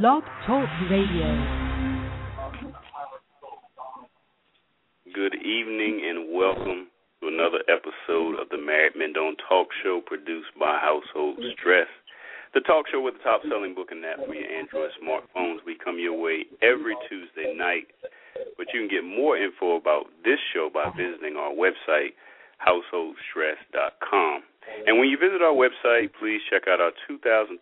Blog Talk Radio. Good evening and welcome to another episode of the Married Men Don't Talk Show produced by Household Stress. The talk show with the top selling book and app for your Android smartphones. We come your way every Tuesday night. But you can get more info about this show by visiting our website, householdstress.com. And when you visit our website, please check out our 2013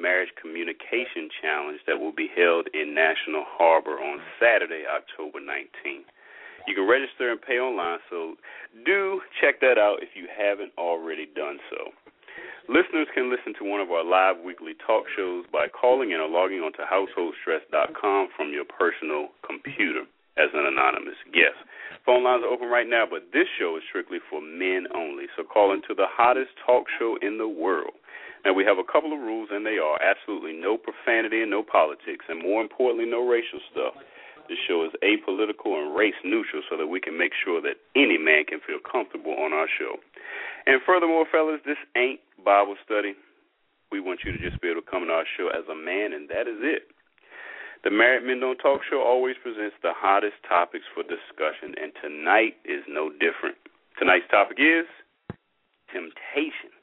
Marriage Communication Challenge that will be held in National Harbor on Saturday, October 19th. You can register and pay online, so do check that out if you haven't already done so. Listeners can listen to one of our live weekly talk shows by calling in or logging on to householdstress.com from your personal computer as an anonymous guest. Phone lines are open right now, but this show is strictly for men only. So call into the hottest talk show in the world. Now, we have a couple of rules, and they are absolutely no profanity and no politics, and more importantly, no racial stuff. This show is apolitical and race neutral so that we can make sure that any man can feel comfortable on our show. And furthermore, fellas, this ain't Bible study. We want you to just be able to come on our show as a man, and that is it. The Married Men Don't Talk Show always presents the hottest topics for discussion, and tonight is no different. Tonight's topic is temptation.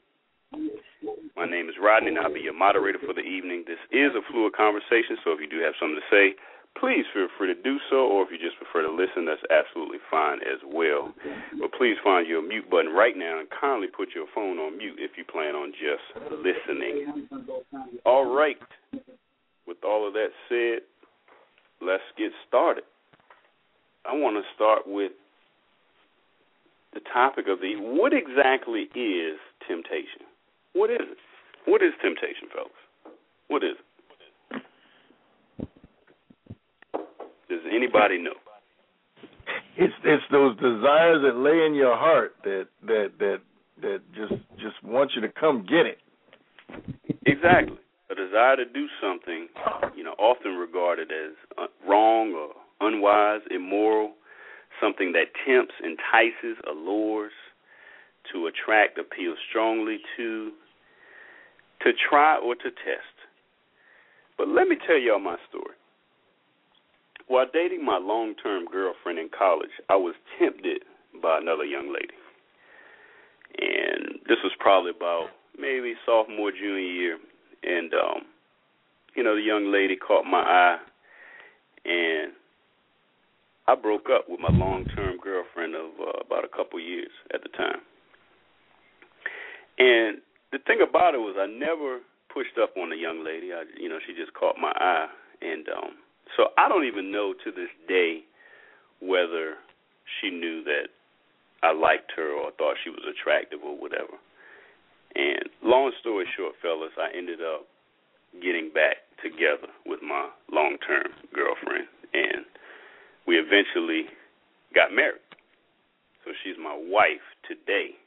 My name is Rodney, and I'll be your moderator for the evening. This is a fluid conversation, so if you do have something to say, please feel free to do so, or if you just prefer to listen, that's absolutely fine as well. But please find your mute button right now and kindly put your phone on mute if you plan on just listening. All right with all of that said, let's get started. I want to start with the topic of the what exactly is temptation? What is it? What is temptation, fellas? What is it? Does anybody know? It's it's those desires that lay in your heart that that that that just just want you to come get it. Exactly a desire to do something, you know, often regarded as uh, wrong or unwise, immoral, something that tempts, entices, allures, to attract, appeal strongly to, to try or to test. But let me tell y'all my story. While dating my long term girlfriend in college, I was tempted by another young lady. And this was probably about maybe sophomore, junior year and um, you know the young lady caught my eye, and I broke up with my long-term girlfriend of uh, about a couple years at the time. And the thing about it was I never pushed up on the young lady. I, you know, she just caught my eye, and um, so I don't even know to this day whether she knew that I liked her or thought she was attractive or whatever. And long story short, fellas, I ended up getting back together with my long term girlfriend and we eventually got married. So she's my wife today.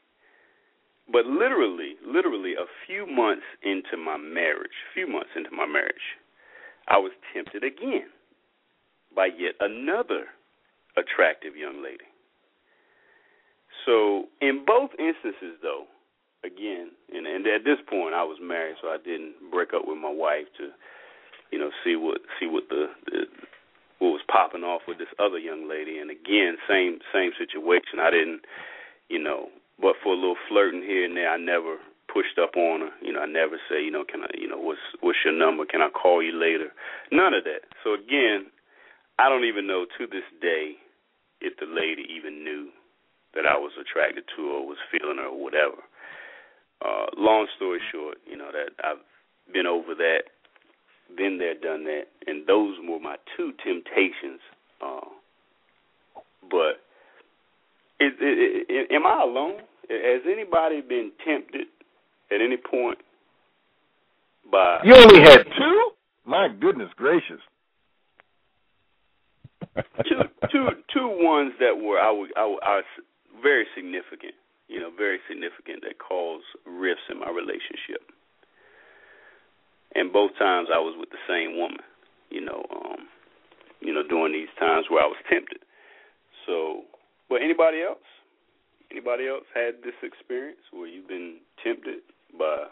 But literally, literally a few months into my marriage, few months into my marriage, I was tempted again by yet another attractive young lady. So, in both instances though, again, and and at this point I was married, so I didn't break up with my wife to, you know, see what see what the, the what was popping off with this other young lady. And again, same same situation. I didn't, you know, but for a little flirting here and there, I never pushed up on her. You know, I never say, you know, can I, you know, what's what's your number? Can I call you later? None of that. So again, I don't even know to this day if the lady even knew that I was attracted to her or was feeling her or whatever uh, long story short, you know that I've been over that, been there, done that, and those were my two temptations. Uh, but is, is, is, am I alone? Has anybody been tempted at any point by? You only had two. My goodness gracious. two, two, two ones that were I would I, would, I was very significant you know, very significant that caused rifts in my relationship. And both times I was with the same woman, you know, um, you know, during these times where I was tempted. So, but anybody else? Anybody else had this experience where you've been tempted by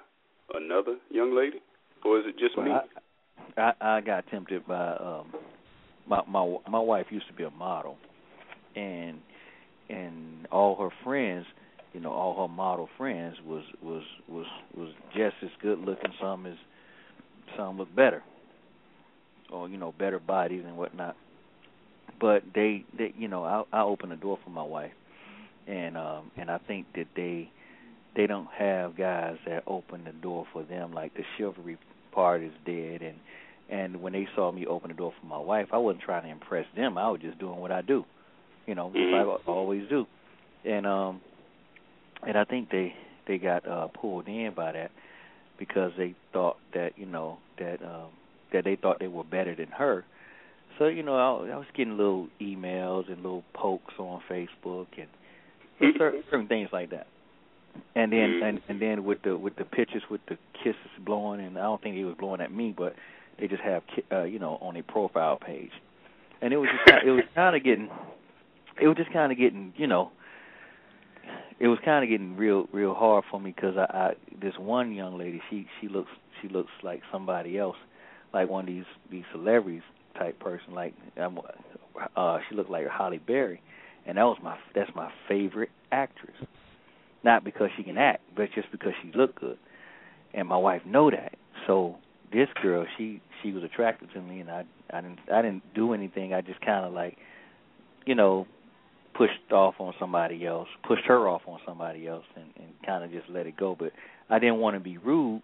another young lady, or is it just well, me? I, I I got tempted by um my my my wife used to be a model and and all her friends you know all her model friends was was was was just as good looking some as some look better. Or you know better bodies and whatnot. But they they you know I I opened the door for my wife. And um and I think that they they don't have guys that open the door for them. Like the chivalry part is dead. And and when they saw me open the door for my wife I wasn't trying to impress them. I was just doing what I do. You know mm-hmm. I always do. And um and I think they they got uh pulled in by that because they thought that you know that um that they thought they were better than her. So you know I, I was getting little emails and little pokes on Facebook and certain, certain things like that. And then and and then with the with the pictures with the kisses blowing and I don't think he was blowing at me but they just have uh you know on a profile page. And it was just it was kind of getting it was just kind of getting you know it was kind of getting real real hard for me because I, I this one young lady she she looks she looks like somebody else like one of these these celebrities type person like um, uh she looked like Halle Berry and that was my that's my favorite actress not because she can act, but just because she looked good. And my wife know that. So this girl, she she was attracted to me, and I I didn't I didn't do anything. I just kind of like, you know, pushed off on somebody else, pushed her off on somebody else, and, and kind of just let it go. But I didn't want to be rude,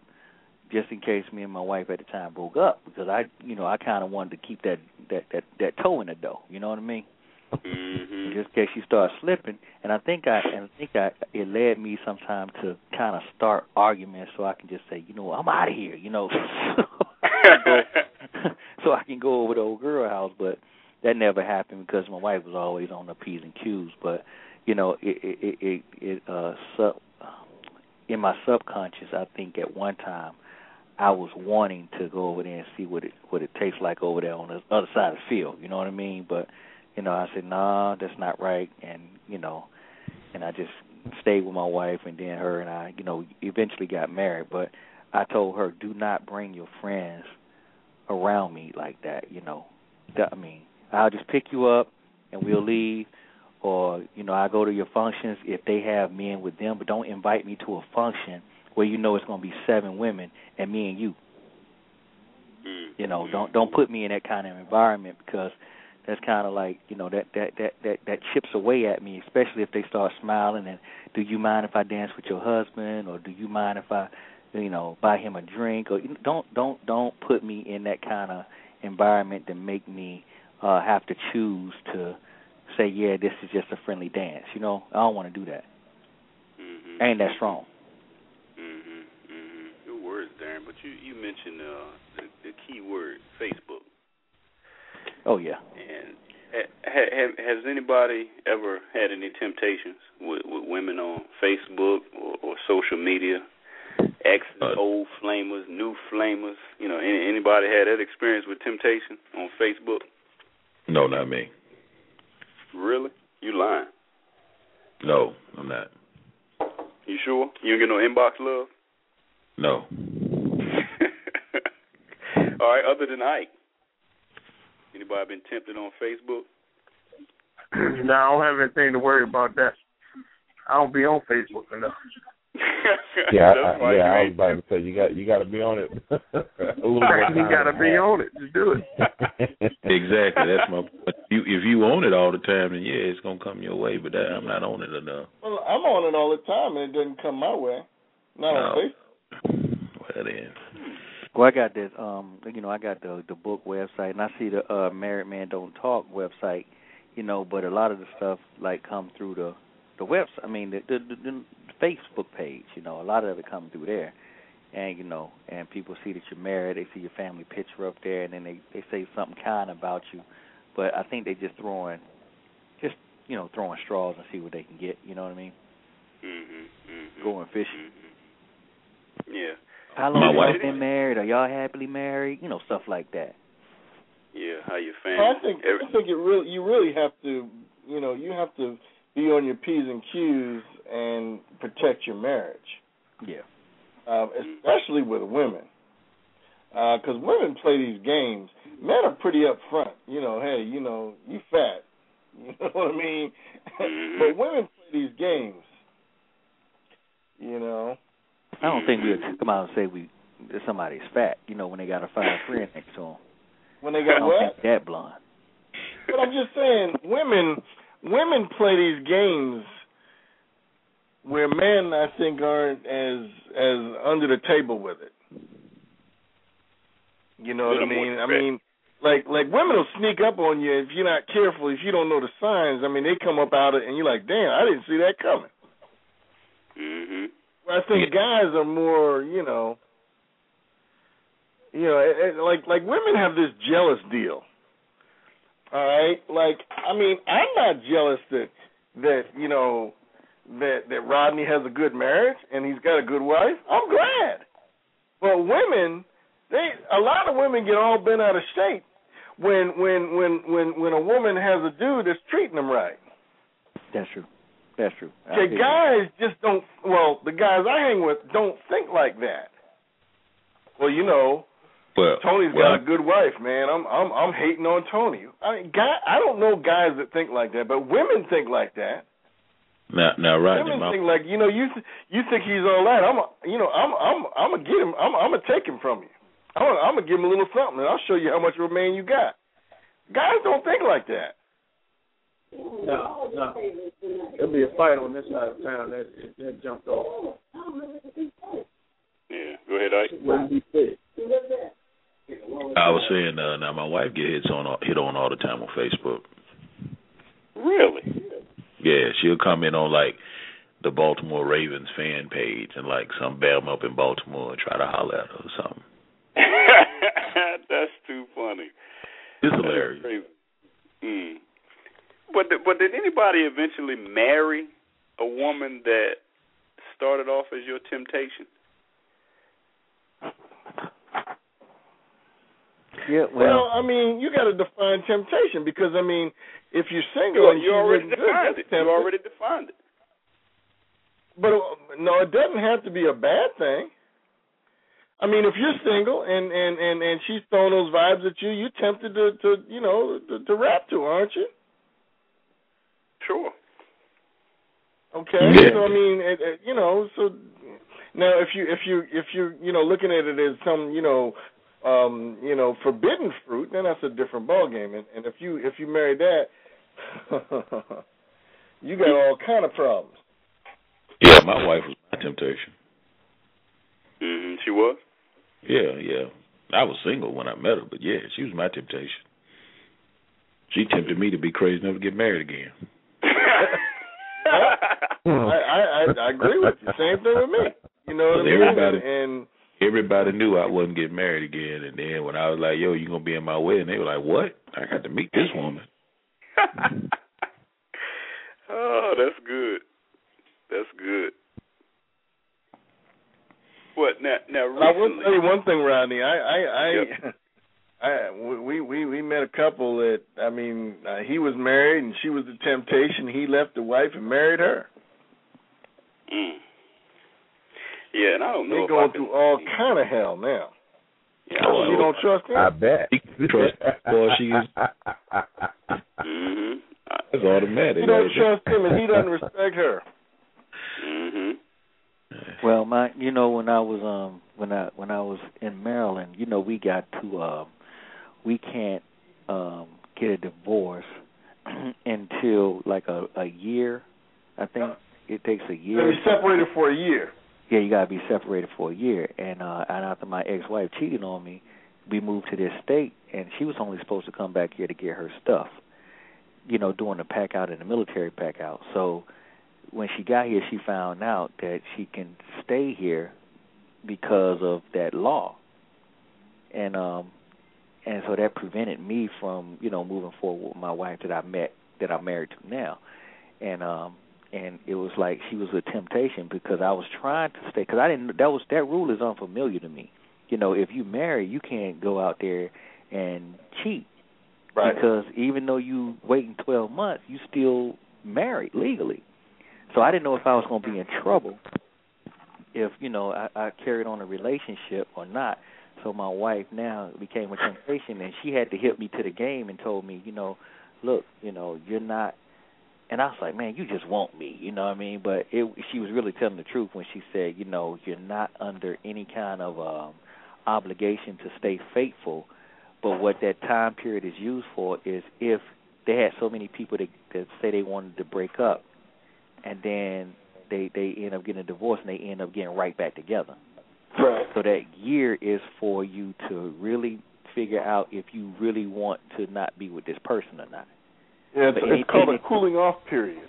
just in case me and my wife at the time broke up, because I, you know, I kind of wanted to keep that that that that toe in the dough. You know what I mean? Mm-hmm. Just in case she starts slipping, and I think I and I think I it led me sometime to kind of start arguments so I can just say, you know, I'm out of here, you know, so I can go over to old girl house. But that never happened because my wife was always on the p's and q's. But you know, it it it, it uh sub in my subconscious, I think at one time I was wanting to go over there and see what it what it tastes like over there on the other side of the field. You know what I mean? But you know, I said, nah, that's not right, and you know, and I just stayed with my wife, and then her and I, you know, eventually got married. But I told her, do not bring your friends around me like that. You know, I mean, I'll just pick you up and we'll leave, or you know, I go to your functions if they have men with them, but don't invite me to a function where you know it's going to be seven women and me and you. Mm. You know, don't don't put me in that kind of environment because that's kind of like you know that that that that that chips away at me, especially if they start smiling and do you mind if I dance with your husband or do you mind if I you know buy him a drink or don't don't don't put me in that kind of environment to make me uh have to choose to say yeah this is just a friendly dance you know I don't want to do that mm-hmm. ain't that strong mhm mhm good words Darren but you you mentioned uh the, the key word Facebook Oh yeah. And ha, has anybody ever had any temptations with, with women on Facebook or, or social media? Ex old flamers, new flamers. You know, any, anybody had that experience with temptation on Facebook? No, not me. Really? You lying? No, I'm not. You sure? You don't get no inbox love? No. All right. Other than Ike, Anybody been tempted on Facebook? no, I don't have anything to worry about that. I don't be on Facebook enough. yeah, I, yeah. I was about to say you got you got to be on it. a little more you got to be on it to do it. exactly. That's my. Point. You, if you own it all the time, then yeah, it's gonna come your way. But that, I'm not on it enough. Well, I'm on it all the time, and it doesn't come my way. Not no. on Facebook. Well then. Well, I got this. Um, you know, I got the the book website, and I see the uh, Married Man Don't Talk website. You know, but a lot of the stuff like come through the the website. I mean, the, the the, the Facebook page. You know, a lot of it come through there, and you know, and people see that you're married. They see your family picture up there, and then they they say something kind about you. But I think they just throwing, just you know, throwing straws and see what they can get. You know what I mean? Mm-hmm, mm-hmm, Going fishing. Mm-hmm. Yeah. How long have y'all been married? Are y'all happily married? You know, stuff like that. Yeah, how your family? I think I think it really you really have to you know you have to be on your p's and q's and protect your marriage. Yeah. Um, especially with women. because uh, women play these games. Men are pretty upfront. You know, hey, you know, you fat. You know what I mean? Mm-hmm. but women play these games. You know. I don't think we'll come out and say we somebody's fat. You know, when they got a fine friend next to them. When they I got don't what? think that blunt. But I'm just saying, women women play these games where men, I think, aren't as as under the table with it. You know what I mean? I mean, like like women will sneak up on you if you're not careful. If you don't know the signs, I mean, they come up out of it, and you're like, damn, I didn't see that coming. Mhm. Well, I think guys are more, you know, you know, it, it, like like women have this jealous deal. All right, like I mean, I'm not jealous that that you know that that Rodney has a good marriage and he's got a good wife. I'm glad, but women, they a lot of women get all bent out of shape when when when when when a woman has a dude that's treating them right. That's true. That's true. I Okay, feel you. guys just don't. Well, the guys I hang with don't think like that. Well, you know, Well, Tony's well, got a good wife, man. I'm I'm I'm hating on Tony. I mean, guy, I don't know guys that think like that, but women think like that. Now, now, Rodney, women my, think like, you know, you th- you think he's all that. I'm, a, you know, I'm I'm I'm gonna get him. I'm I'm gonna take him from you. I'm gonna, I'm gonna give him a little something, and I'll show you how much of a man you got. Guys don't think like that. No, no. There'll be a fight on this side of town that that jumped off. Yeah. Go ahead, Ike. Wouldn't be fair. I was saying, uh, now my wife get hits on hit on all the time on Facebook. Really? Yeah, she'll comment on like the Baltimore Ravens fan page and like some bam up in Baltimore and try to holler at her or something. That's too funny. It's hilarious. Mm. But th- but did anybody eventually marry a woman that started off as your temptation? Yeah, Well, well, I mean, you got to define temptation because I mean, if you're single You, and you she's already looking good, defined that's it. You already defined it. But uh, no, it doesn't have to be a bad thing. I mean, if you're single and and and and she's throwing those vibes at you, you're tempted to to you know to, to rap to, her, aren't you? Sure. Okay, Yeah. so I mean, it, it, you know, so now if you if you if you you know looking at it as some you know um you know forbidden fruit, then that's a different ball game. And, and if you if you marry that, you got all kind of problems. Yeah, my wife was my temptation. Mm-hmm. She was. Yeah, yeah. I was single when I met her, but yeah, she was my temptation. She tempted me to be crazy enough to get married again. I, I I I agree with you. Same thing with me. You know what I mean? everybody- and Everybody knew I wasn't getting married again, and then when I was like, "Yo, you gonna be in my wedding?" They were like, "What? I got to meet this woman." oh, that's good. That's good. What now? Now I will recently, tell you one thing, Rodney. I I I, I we we we met a couple that I mean uh, he was married and she was the temptation. He left the wife and married her. Mm. Yeah, and I don't know They if going I can, through all kind of hell now. Yeah, I Oh, don't you don't trust him? I bet. You trust boy, she is Mhm. that's automatic. You don't trust him, and he doesn't respect her. Mhm. well, my, you know, when I was um when I when I was in Maryland, you know, we got to um we can't um get a divorce until like a a year. I think it takes a They year. be separated for a year. Yeah, you gotta be separated for a year. And uh and after my ex wife cheated on me, we moved to this state and she was only supposed to come back here to get her stuff. You know, doing the pack out and the military pack out. So when she got here she found out that she can stay here because of that law. And um and so that prevented me from, you know, moving forward with my wife that I met that I'm married to now. And um and it was like she was a temptation because I was trying to stay because I didn't that was that rule is unfamiliar to me. You know, if you marry, you can't go out there and cheat Right. because even though you waiting 12 months, you still married legally. So I didn't know if I was going to be in trouble if you know I, I carried on a relationship or not. so my wife now became a temptation, and she had to hit me to the game and told me, you know, look, you know, you're not. And I was like, man, you just want me, you know what I mean? But it, she was really telling the truth when she said, you know, you're not under any kind of um obligation to stay faithful. But what that time period is used for is if they had so many people that, that say they wanted to break up, and then they they end up getting a divorce and they end up getting right back together. Right. So that year is for you to really figure out if you really want to not be with this person or not. Yeah, it's, it's called a cooling off period.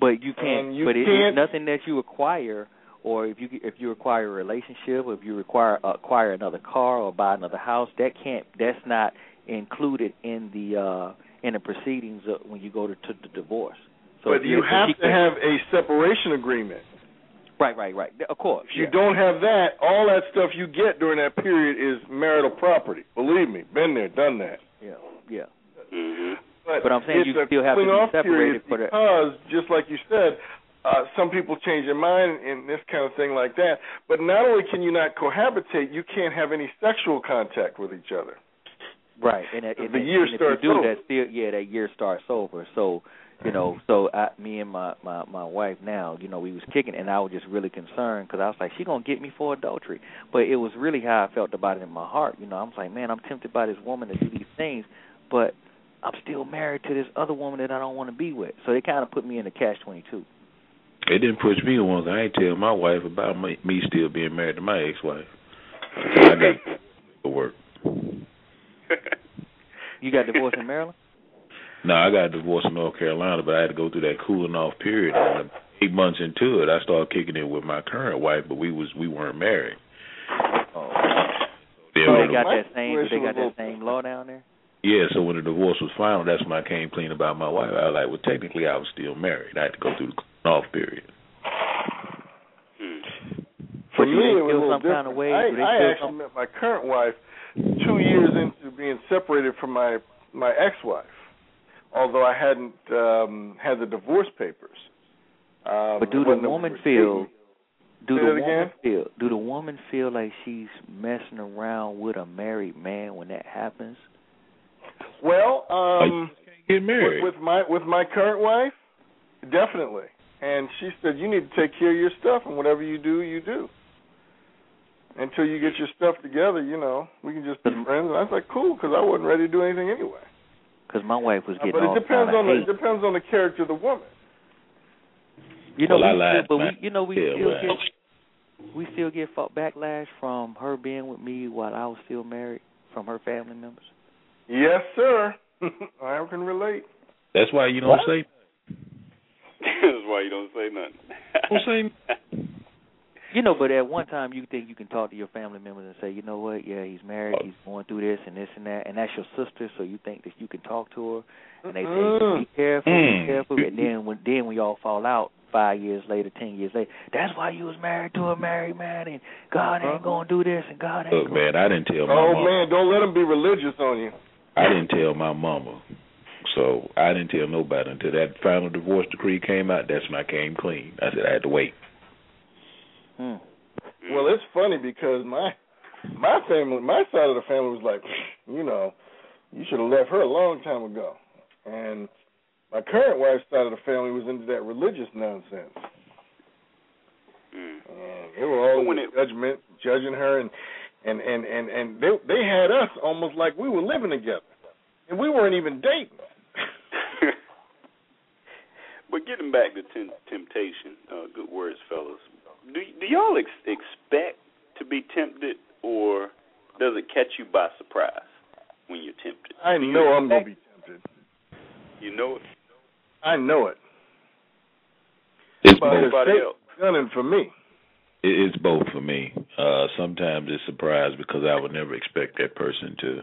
But you can't. You but it, can't- it's nothing that you acquire, or if you if you acquire a relationship, or if you require acquire another car or buy another house, that can't. That's not included in the uh in the proceedings of when you go to, to the divorce. So but you have to have a separation agreement. Right, right, right. Of course. If you yeah. don't have that, all that stuff you get during that period is marital property. Believe me, been there, done that. Yeah, yeah. Mhm. But I'm saying you still have to be separated for the- because, just like you said, uh, some people change their mind and this kind of thing like that. But not only can you not cohabitate, you can't have any sexual contact with each other. Right, and, and, and The year and starts if you do over. that, still, yeah, that year starts over. So, you know, so I, me and my my my wife now, you know, we was kicking, and I was just really concerned because I was like, she gonna get me for adultery. But it was really how I felt about it in my heart. You know, I was like, man, I'm tempted by this woman to do these things, but I'm still married to this other woman that I don't want to be with. So they kind of put me in a catch twenty two. It didn't push me in one. 'cause I ain't tell my wife about me, me still being married to my ex-wife. I got to work. You got divorced in Maryland? No, I got divorced in North Carolina, but I had to go through that cooling off period. And eight months into it, I started kicking it with my current wife, but we was we weren't married. Oh, so they got my that same. They got was that same law down there. Yeah, so when the divorce was final, that's when I came clean about my wife. I was like, well, technically, I was still married. I had to go through the off period. Hmm. For But me, it was a little some kind of different. way? I, I actually some- met my current wife two years into being separated from my my ex-wife, although I hadn't um had the divorce papers. Um, But do the woman feel? Do the woman feel? Do the woman feel like she's messing around with a married man when that happens? Well, um, Get married. with my with my current wife, definitely. And she said, "You need to take care of your stuff, and whatever you do, you do. Until you get your stuff together, you know, we can just be Mhm. friends." And I was like, "Cool," because I wasn't ready to do anything anyway. Because my wife was Uh, getting but all it depends kind on of the hate. it depends on the character of the woman. You know, Well, I we lied, still, but man. we, you know, we Yeah, still well. get we still get fa- backlash from her being with me while I was still married from her family members. Yes, sir. I can relate. That's why you don't What? say That's why you don't say nothing. don't say You know, but at one time you think you can talk to your family members and say, you know what, yeah, he's married, he's going through this and this and that, and that's your sister, so you think that you can talk to her, and they say, Mm-mm. be careful, Mm. be careful, and then when then we all fall out five years later, ten years later, that's why you was married to a married man, and God ain't gonna do this, and God ain't Look, gonna. man, I didn't tell my Oh mama. man, don't let them be religious on you. I didn't tell my mama. So I didn't tell nobody until that final divorce decree came out. That's when I came clean. I said I had to wait. Hmm. Well, it's funny because my my family, my side of the family was like, you know, you should have left her a long time ago. And my current wife's side of the family was into that religious nonsense. Mm. And they were all But when it- judgment, judging her, and and and and and they they had us almost like we were living together, and we weren't even dating. but getting back to tem- temptation, uh, good words, fellas. Do do y'all ex- expect to be tempted, or does it catch you by surprise when you're tempted? I you know I'm gonna be tempted. You know it. I know it. It's But both. Everybody Satan- else. Gunning for me. It- It's both for me. Uh Sometimes it's surprise because I would never expect that person to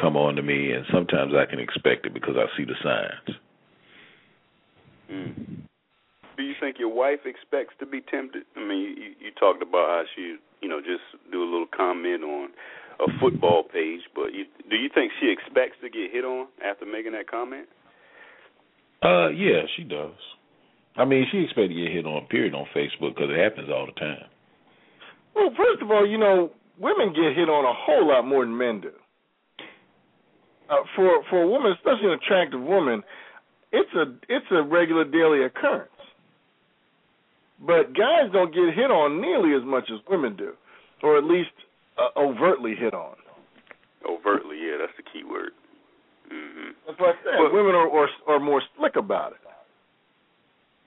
come on to me, and sometimes I can expect it because I see the signs. Mm. Do you think your wife expects to be tempted? I mean, you, you talked about how she, you know, just do a little comment on a football page, but you, do you think she expects to get hit on after making that comment? Uh, yeah, she does. I mean, she expects to get hit on period on Facebook because it happens all the time. Well, first of all, you know, women get hit on a whole lot more than men do. Uh, for for a woman, especially an attractive woman, it's a it's a regular daily occurrence. But guys don't get hit on nearly as much as women do, or at least uh, overtly hit on. Overtly, yeah, that's the key word. Mm-hmm. That's what I said. Well- women are, are are more slick about it.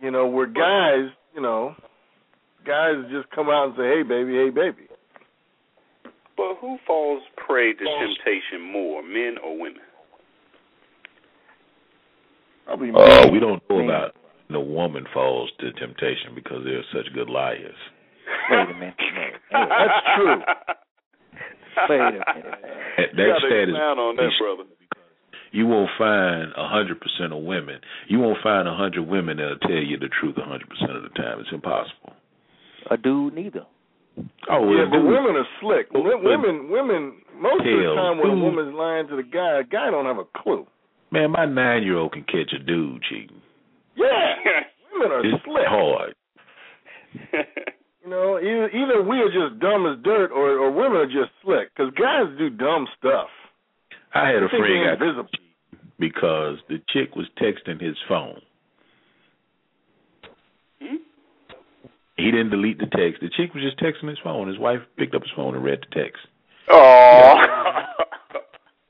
You know, where guys, you know, guys just come out and say, "Hey, baby, hey, baby." But who falls prey to temptation more, men or women? Probably Uh, we don't know Man. about the woman falls to temptation because they're such good liars. Wait a minute. No. That's true. Wait a minute. That, that stat is on that, brother. You won't find a hundred percent of women. You won't find a hundred women that'll tell you the truth a hundred percent of the time. It's impossible. A dude neither. Oh, yeah, well, but women are slick. Oh, women, women. Most of the time, when a woman's lying to the guy, a guy don't have a clue. man, my nine-year-old can catch a dude cheating. Yeah, women are It's slick. hard. You know, either either we are just dumb as dirt, or or women are just slick. Because guys do dumb stuff. I had a friend got invisible. because the chick was texting his phone. Hmm? He didn't delete the text. The chick was just texting his phone. His wife picked up his phone and read the text. Oh.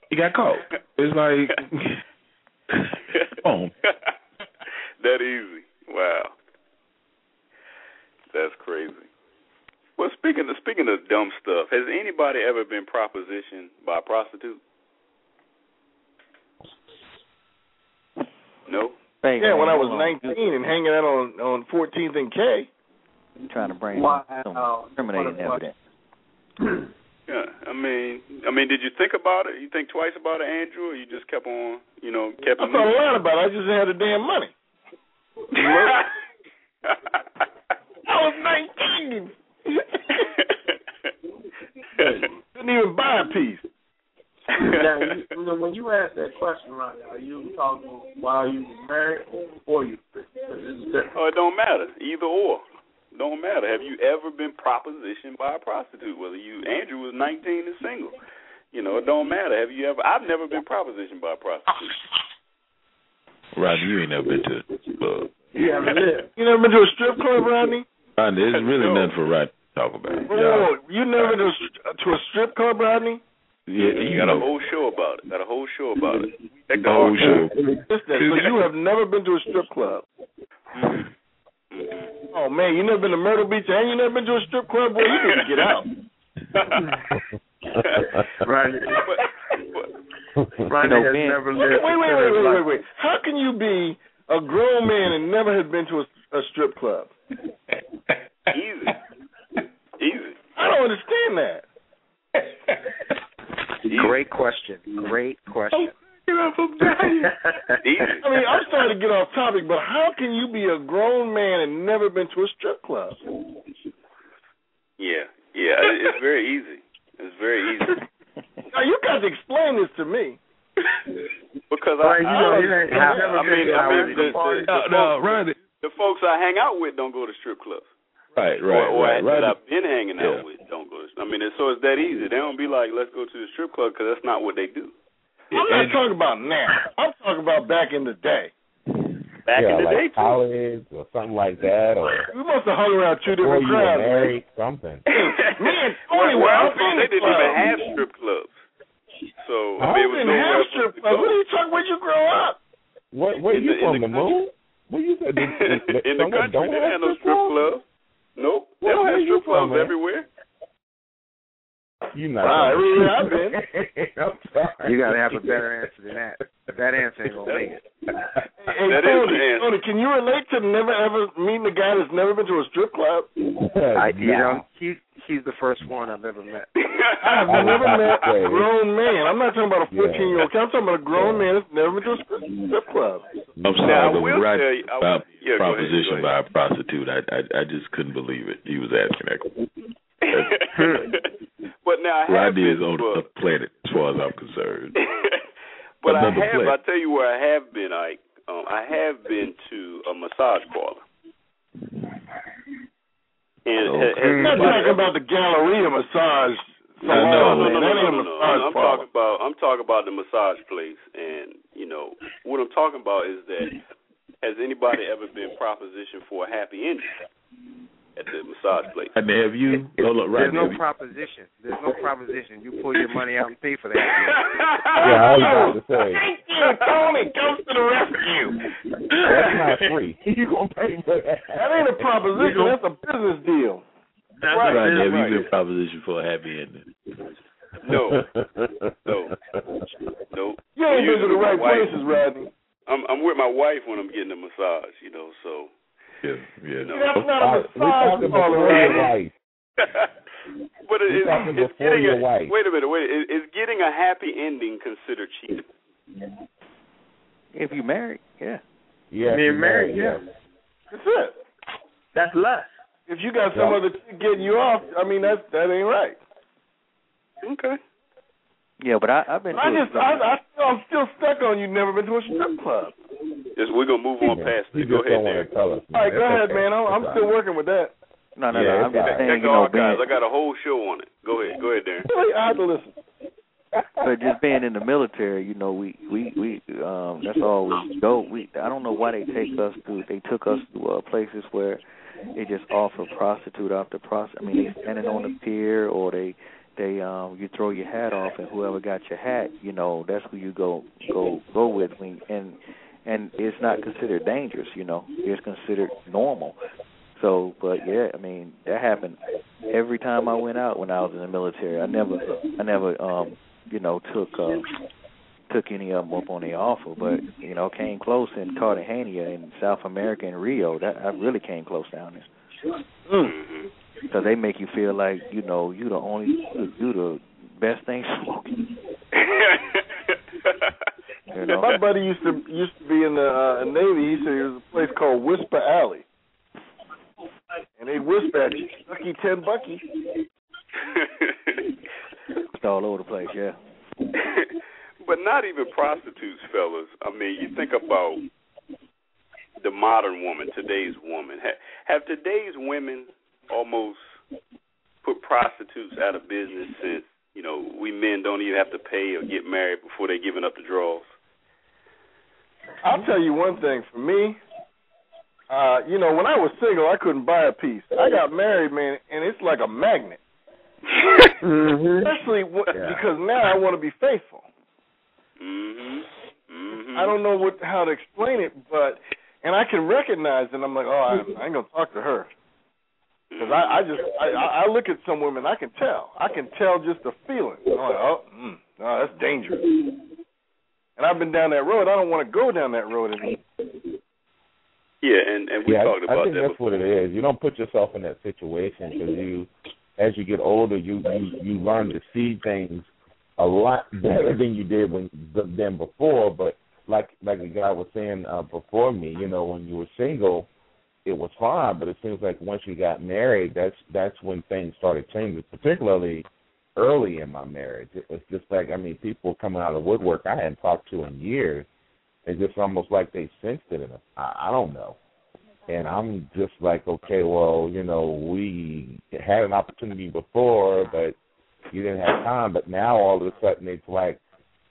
He got caught. It's like phone. that easy. Wow. That's crazy. Well, speaking of speaking of dumb stuff, has anybody ever been propositioned by a prostitute? No. Wait, Yeah, when I was 19 and hanging out on on 14th and K. You trying to bring Wow. some incriminating What evidence. Yeah. I mean, I mean, did you think about it? You think twice about it, Andrew, or you just kept on, you know, kept I thought a lot about it. I just didn't the damn money. I was 19. Couldn't even buy a piece. now, you, you know, when you ask that question right now, are you talking while you was married or you? This is. Oh, it don't matter. Either or. Don't matter. Have you ever been propositioned by a prostitute? Whether you Andrew was nineteen and single. You know, it don't matter. Have you ever I've never been propositioned by a prostitute. Rodney, you ain't never been to You haven't lived. You never been to a strip club, Rodney? Rodney, there's really No. nothing for Rodney to talk about. Oh, you never been to a, to a strip club, Rodney? Yeah, You you got a whole show about it. Got a whole show about it. Check the whole show. So you have never been to a strip club? Mhm. Mhm. Oh man, you never been to Myrtle Beach and you never been to a strip club? Boy, you need to get out. Right. But, but, Ronnie You know, has Ben- never Wait, lived. wait, wait, wait, wait, wait, wait. How can you be a grown man and never have been to a, a strip club? easy. Easy. I don't understand that. Easy. Great question. Great question. Easy. I mean, I'm starting to get off topic, but how can you be a grown man and never been to a strip club? Yeah. Yeah. It's very easy. It's very easy. Now you got to explain this to me. Because Well, I, you I, know, you ain't- I, never I mean, been I to mean, a the, the, party. the, no, folks, no, Rodney. the folks I hang out with don't go to strip clubs. Right, right, or, or right, that. I've been hanging out Yeah. with don't go. To, I mean, it's, so it's that easy. They don't be like, let's go to the strip club because that's not what they do. I'm not talking about now. I'm talking about back in the day. Back yeah, in the like day, too. college or something like that, or We must have hung around two different you were crowds. married, something. Me and Tony were I'm up from, in they didn't even have strip clubs. So I I mean, it was didn't nowhere have strip clubs. go. What are you talking? Where'd you grow up? What? Where In you the- from? the The moon? What you said? The, the, in the country, they didn't have no strip strip clubs? Nope, Where they don't have strip clubs from, everywhere. You not. Wow, from- everywhere I've been. I'm sorry. You got to have a better answer than that. That answer ain't gonna make it. Hey, That is Tony, the answer. Tony, can you relate to never ever meeting a guy that's never been to a strip club? I, you Nah. know, he he's the first one I've ever met. I have never met a grown man. I'm not talking about a 14 year old. I'm talking about a grown man that's never been to a strip, strip club. I'm sorry, I but will when Rodney tell you- I will- about yeah, go ahead, proposition by a prostitute, I, I I just couldn't believe it. He was asking that. but now I have Rodney been is on to the planet as far as I'm concerned. but I have. place. I tell you where I have been. Ike. Um, I have been to a massage parlor, And Okay. has, has I'm not talking about the Galleria massage. No, no, no, no, man. no, no, no, no. massage I'm talking about I'm talking about the massage place, and you know what I'm talking about is that has anybody ever been propositioned for a happy ending at the massage place? And have you? Oh, look, right There's no have you- proposition. There's no proposition. You pull your money out and pay for that. Yeah, I was about to say Thank you, Tony. Comes to the rescue. that's not free. you gonna pay for that? That ain't a proposition. That's a business deal. That's Right. a Right, business. have you been propositioned for a happy ending? No, no, no. You ain't been to the right my places, Rodney. I'm I'm with my wife when I'm getting a massage, you know. So Yeah, yeah. No. That's not All a right, we're talking massage parlor, before your wife. but it, You're it's, talking it's before getting a, wife. wait a minute, wait. Is, is getting a happy ending considered cheating? If you married, yeah. Yeah, Being you're married, yeah. That's it. That's lust. If you got some Yeah. other chick getting you off, I mean that's that ain't right. Okay. Yeah, but I, I've been. I just I, I I'm still stuck on you. Never been to a strip club. Just we're gonna move on Yeah. past You it. Go ahead, don't Derek. tell us. All right, go That's ahead, man. I'm, I'm still all right. working with that. no, no, Yeah, no. it's I'm just saying, you the know, archives. being, I got a whole show on it. Go ahead. Go ahead, Darren. Really, I have to listen. but just being in the military, you know, we we we um that's all we go. We I don't know why they take us to. They took us to uh, places where they just offer prostitute after prostitute. I mean, they standing on the pier or they they um you throw your hat off and whoever got your hat, you know, that's who you go go go with. When and and it's not considered dangerous, you know, it's considered normal. So, but yeah, I mean, that happened every time I went out when I was in the military. I never, I never, um, you know, took uh, took any of them up on the offer, but you know, came close in Cartagena in South America and Rio. That I really came close down there Mm-hmm. because they make you feel like you know you the only you the best thing smoking. You know, My buddy used to used to be in the uh, Navy. He said there was a place called Whisper Alley, and they whisper at you, "Bucky ten Bucky." it's all over the place. Yeah. but not even prostitutes, fellas. I mean, you think about the modern woman, today's woman. Ha- have today's women almost put prostitutes out of business since you know we men don't even have to pay or get married before they're giving up the draws? I'll tell you one thing. For me, uh, you know, when I was single, I couldn't buy a piece. I got married, man, and it's like a magnet. Mm-hmm. Especially w- Yeah. because now I want to be faithful. Mhm. Mhm. I don't know what how to explain it, but and I can recognize it. I'm like, oh, I, I ain't gonna talk to her because I, I just I, I I look at some women, I can tell. I can tell just the feeling. I'm like, oh, mm, no, that's dangerous. And I've been down that road. I don't want to go down that road anymore. Yeah, and and we yeah, talked I, I about think that. that's what it is. You don't put yourself in that situation because you, as you get older, you you you learn to see things a lot better than you did when than before. But like like the guy was saying uh, before me, you know, when you were single, it was fine. But it seems like once you got married, that's that's when things started changing. Particularly early in my marriage, it was just like I mean, people coming out of woodwork I hadn't talked to in years. It's just almost like they sensed it in us. I, I don't know. And I'm just like, okay, well, you know, we had an opportunity before, but you didn't have time. But now all of a sudden it's like,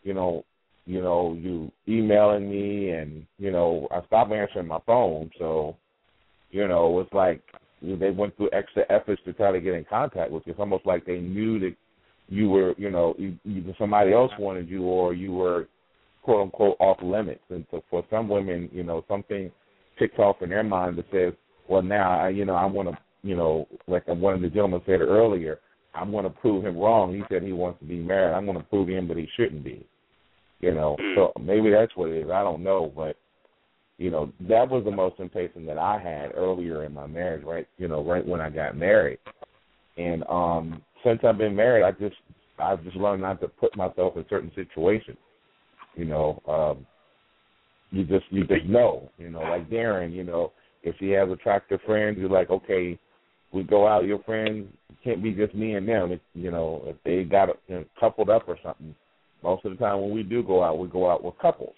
you know, you know, you emailing me, and you know, I stopped answering my phone. So, you know, it's like they went through extra efforts to try to get in contact with you. It's almost like they knew that you were, you know, either somebody else wanted you or you were quote unquote off limits. And so for some women, you know, something ticks off in their mind that says, well, now, I, you know, I want to, you know, like one of the gentlemen said earlier, I'm going to prove him wrong. He said he wants to be married. I'm going to prove him that he shouldn't be. You know, so maybe that's what it is. I don't know, but you know, that was the most temptation that I had earlier in my marriage, right? You know, right when I got married. And um since I've been married, I just I've just learned not to put myself in certain situations. You know, um you just you just know, you know, like Darren, you know, if she has attractive friends, you're like, okay, we go out, your friends can't be just me and them. It, you know, if they got you know, coupled up or something. Most of the time when we do go out, we go out with couples.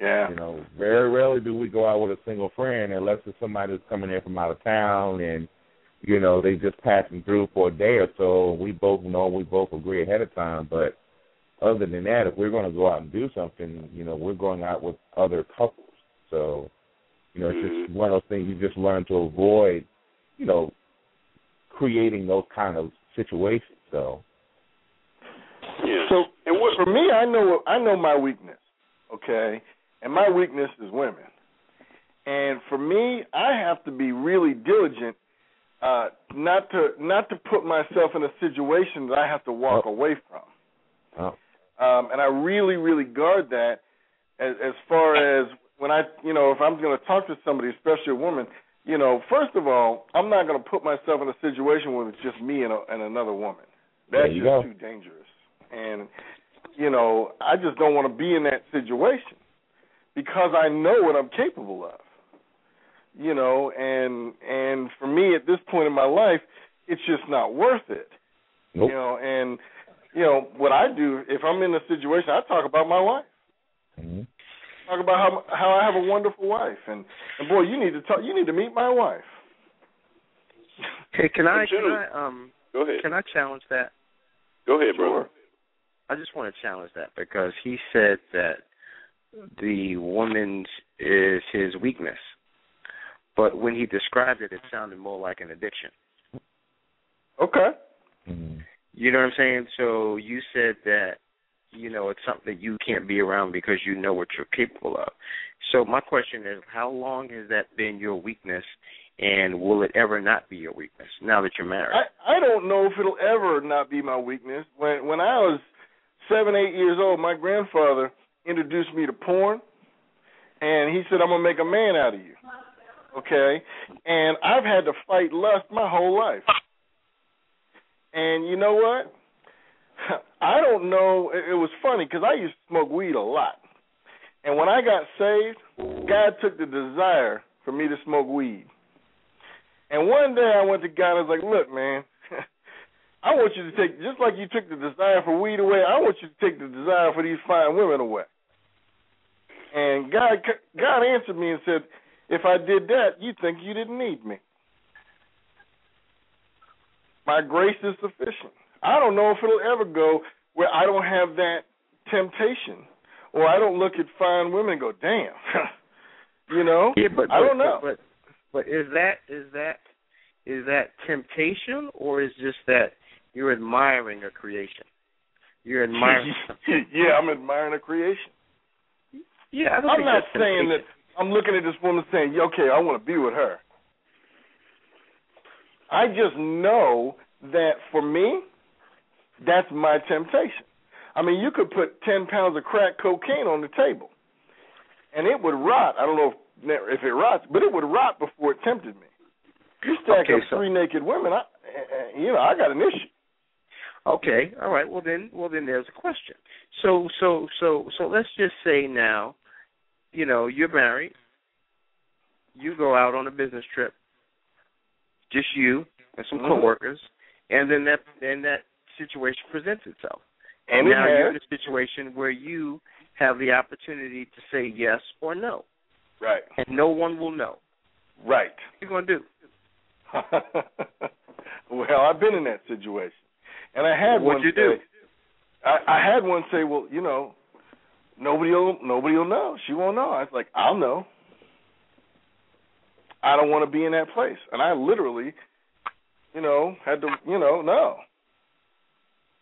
Yeah. You know, very rarely do we go out with a single friend unless it's somebody that's coming in from out of town and you know, they just passing through for a day or so. We both know, we both agree ahead of time. But other than that, if we're going to go out and do something, you know, we're going out with other couples. So, you know, it's Mm-hmm. just one of those things you just learn to avoid, you know, creating those kind of situations. So, Yeah. So and what for me, I know I know my weakness, okay, and my weakness is women. And for me, I have to be really diligent, uh, not to not to put myself in a situation that I have to walk Oh. away from. uh, Um, and I really, really guard that as as far as when I, you know, if I'm going to talk to somebody, especially a woman, you know, first of all, I'm not going to put myself in a situation where it's just me and, a, and another woman. That's just go. too dangerous. And you know, I just don't want to be in that situation because I know what I'm capable of. You know, and and for me at this point in my life, it's just not worth it. nope. You know, and you know what I do if I'm in a situation, I talk about my wife. hmm Talk about how how I have a wonderful wife, and and boy, you need to talk. You need to meet my wife. Hey, can I can I um go ahead. can I challenge that? Go ahead, brother. I just want to challenge that because he said that the woman's is his weakness, but when he described it, it sounded more like an addiction. Okay. hmm You know what I'm saying? So you said that you know it's something that you can't be around because you know what you're capable of. So my question is, how long has that been your weakness, and will it ever not be your weakness now that you're married? I I don't know if it'll ever not be my weakness. When when I was seven eight years old, my grandfather introduced me to porn, and he said, "I'm gonna make a man out of you." Okay, and I've had to fight lust my whole life. And you know what? I don't know. It, was funny because I used to smoke weed a lot, and when I got saved, God took the desire for me to smoke weed. And one day I went to God and was like, "Look, man." I want you to take just like you took the desire for weed away. I want you to take the desire for these fine women away. And God, God answered me and said, "If I did that, you'd think you didn't need me. My grace is sufficient. I don't know if it'll ever go where I don't have that temptation, or I don't look at fine women and go, "Damn," you know. Yeah, but I don't but- know. But, but is that is that is that temptation or is just that you're admiring a creation? You're admiring. yeah, I'm admiring a creation. yeah, I don't I'm think not saying that. I'm looking at this woman saying, "Okay, I want to be with her." I just know that for me, that's my temptation. I mean, you could put ten pounds of crack cocaine on the table, and it would rot. I don't know if, if it rots, but it would rot before it tempted me. You stack Okay, up so- three naked women, I, eh, eh, you know, I got an issue. Okay, all right. Well then, well then, there's a question. So, so, so, so let's just say now, you know, you're married. You go out on a business trip, just you and some Mhm. coworkers, and then that then that situation presents itself. And it now you're in a situation where you have the opportunity to say yes or no, Right, and no one will know. right. What you gonna do? well, I've been in that situation, and I had What'd one you do? say. I, I had one say, "Well, you know, nobody'll nobody'll know. She won't know." I was like, "I'll know." I don't want to be in that place, and I literally, you know, had to, you know, no.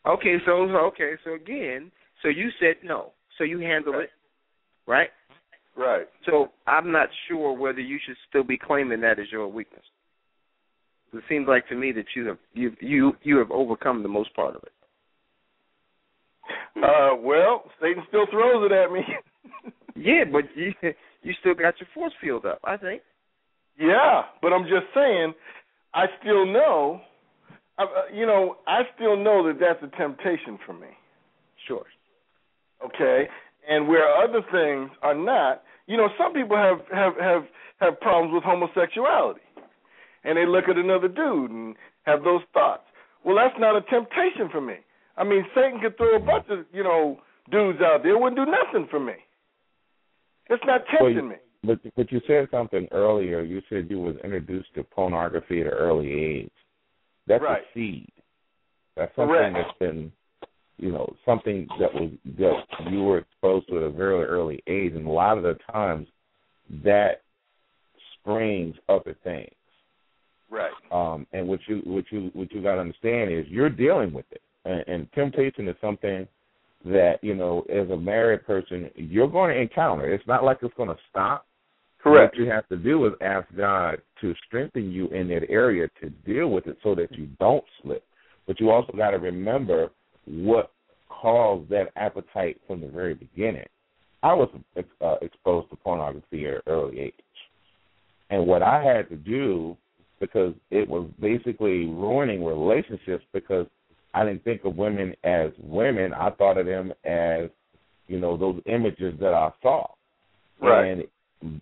Okay, so so- okay, so again, so you said no, so you handle it, right? Right. So I'm not sure whether you should still be claiming that as your weakness. It seems like to me that you have you you you have overcome the most part of it. Uh, well, Satan still throws it at me. Yeah, but you you still got your force field up. I think. Yeah, but I'm just saying, I still know, uh, uh, you know, I still know that that's a temptation for me. Sure. Okay, and where other things are not, you know, some people have have have have problems with homosexuality, and they look at another dude and have those thoughts. Well, that's not a temptation for me. I mean, Satan could throw a bunch of you know dudes out there, it wouldn't do nothing for me. It's not tempting me. but but you said something earlier. You said you was introduced to pornography at an early age. That's right. a seed. That's something Correct. that's been, you know, something that was that you were exposed to at a very early age, and a lot of the times that springs other things. Right. Um, and what you what you what you got to understand is you're dealing with it, and, and temptation is something that you know as a married person you're going to encounter. It's not like it's going to stop. Correct. What you have to do is ask God to strengthen you in that area to deal with it so that you don't slip. But you also got to remember what caused that appetite from the very beginning. I was uh, exposed to pornography at an early age. And what I had to do, because it was basically ruining relationships because I didn't think of women as women. I thought of them as, you know, those images that I saw. Right. And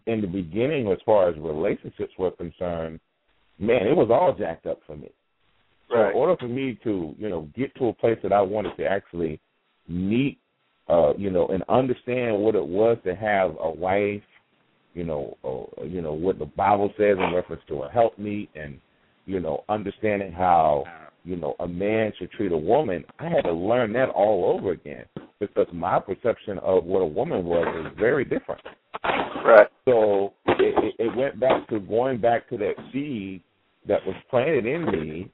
in the beginning, as far as relationships were concerned, man, it was all jacked up for me. So Right. in order for me to, you know, get to a place that I wanted to actually meet, uh, you know, and understand what it was to have a wife, you know, or, you know what the Bible says in reference to a helpmeet, and you know, understanding how you know a man should treat a woman, I had to learn that all over again because my perception of what a woman was is very different. Right. So it, it, went back to going back to that seed that was planted in me,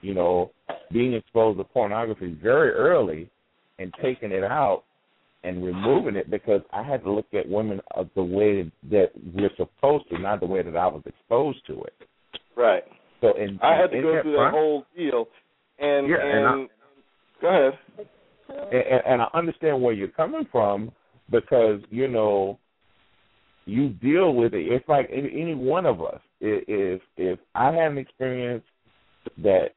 you know, being exposed to pornography very early and taking it out and removing it because I had to look at women of the way that we're supposed to, not the way that I was exposed to it. Right. So in I had to go through that whole deal, and Yeah, and and, go ahead. and, and I understand where you're coming from because you know you deal with it. It's like any, any one of us. I- If if I had an experience that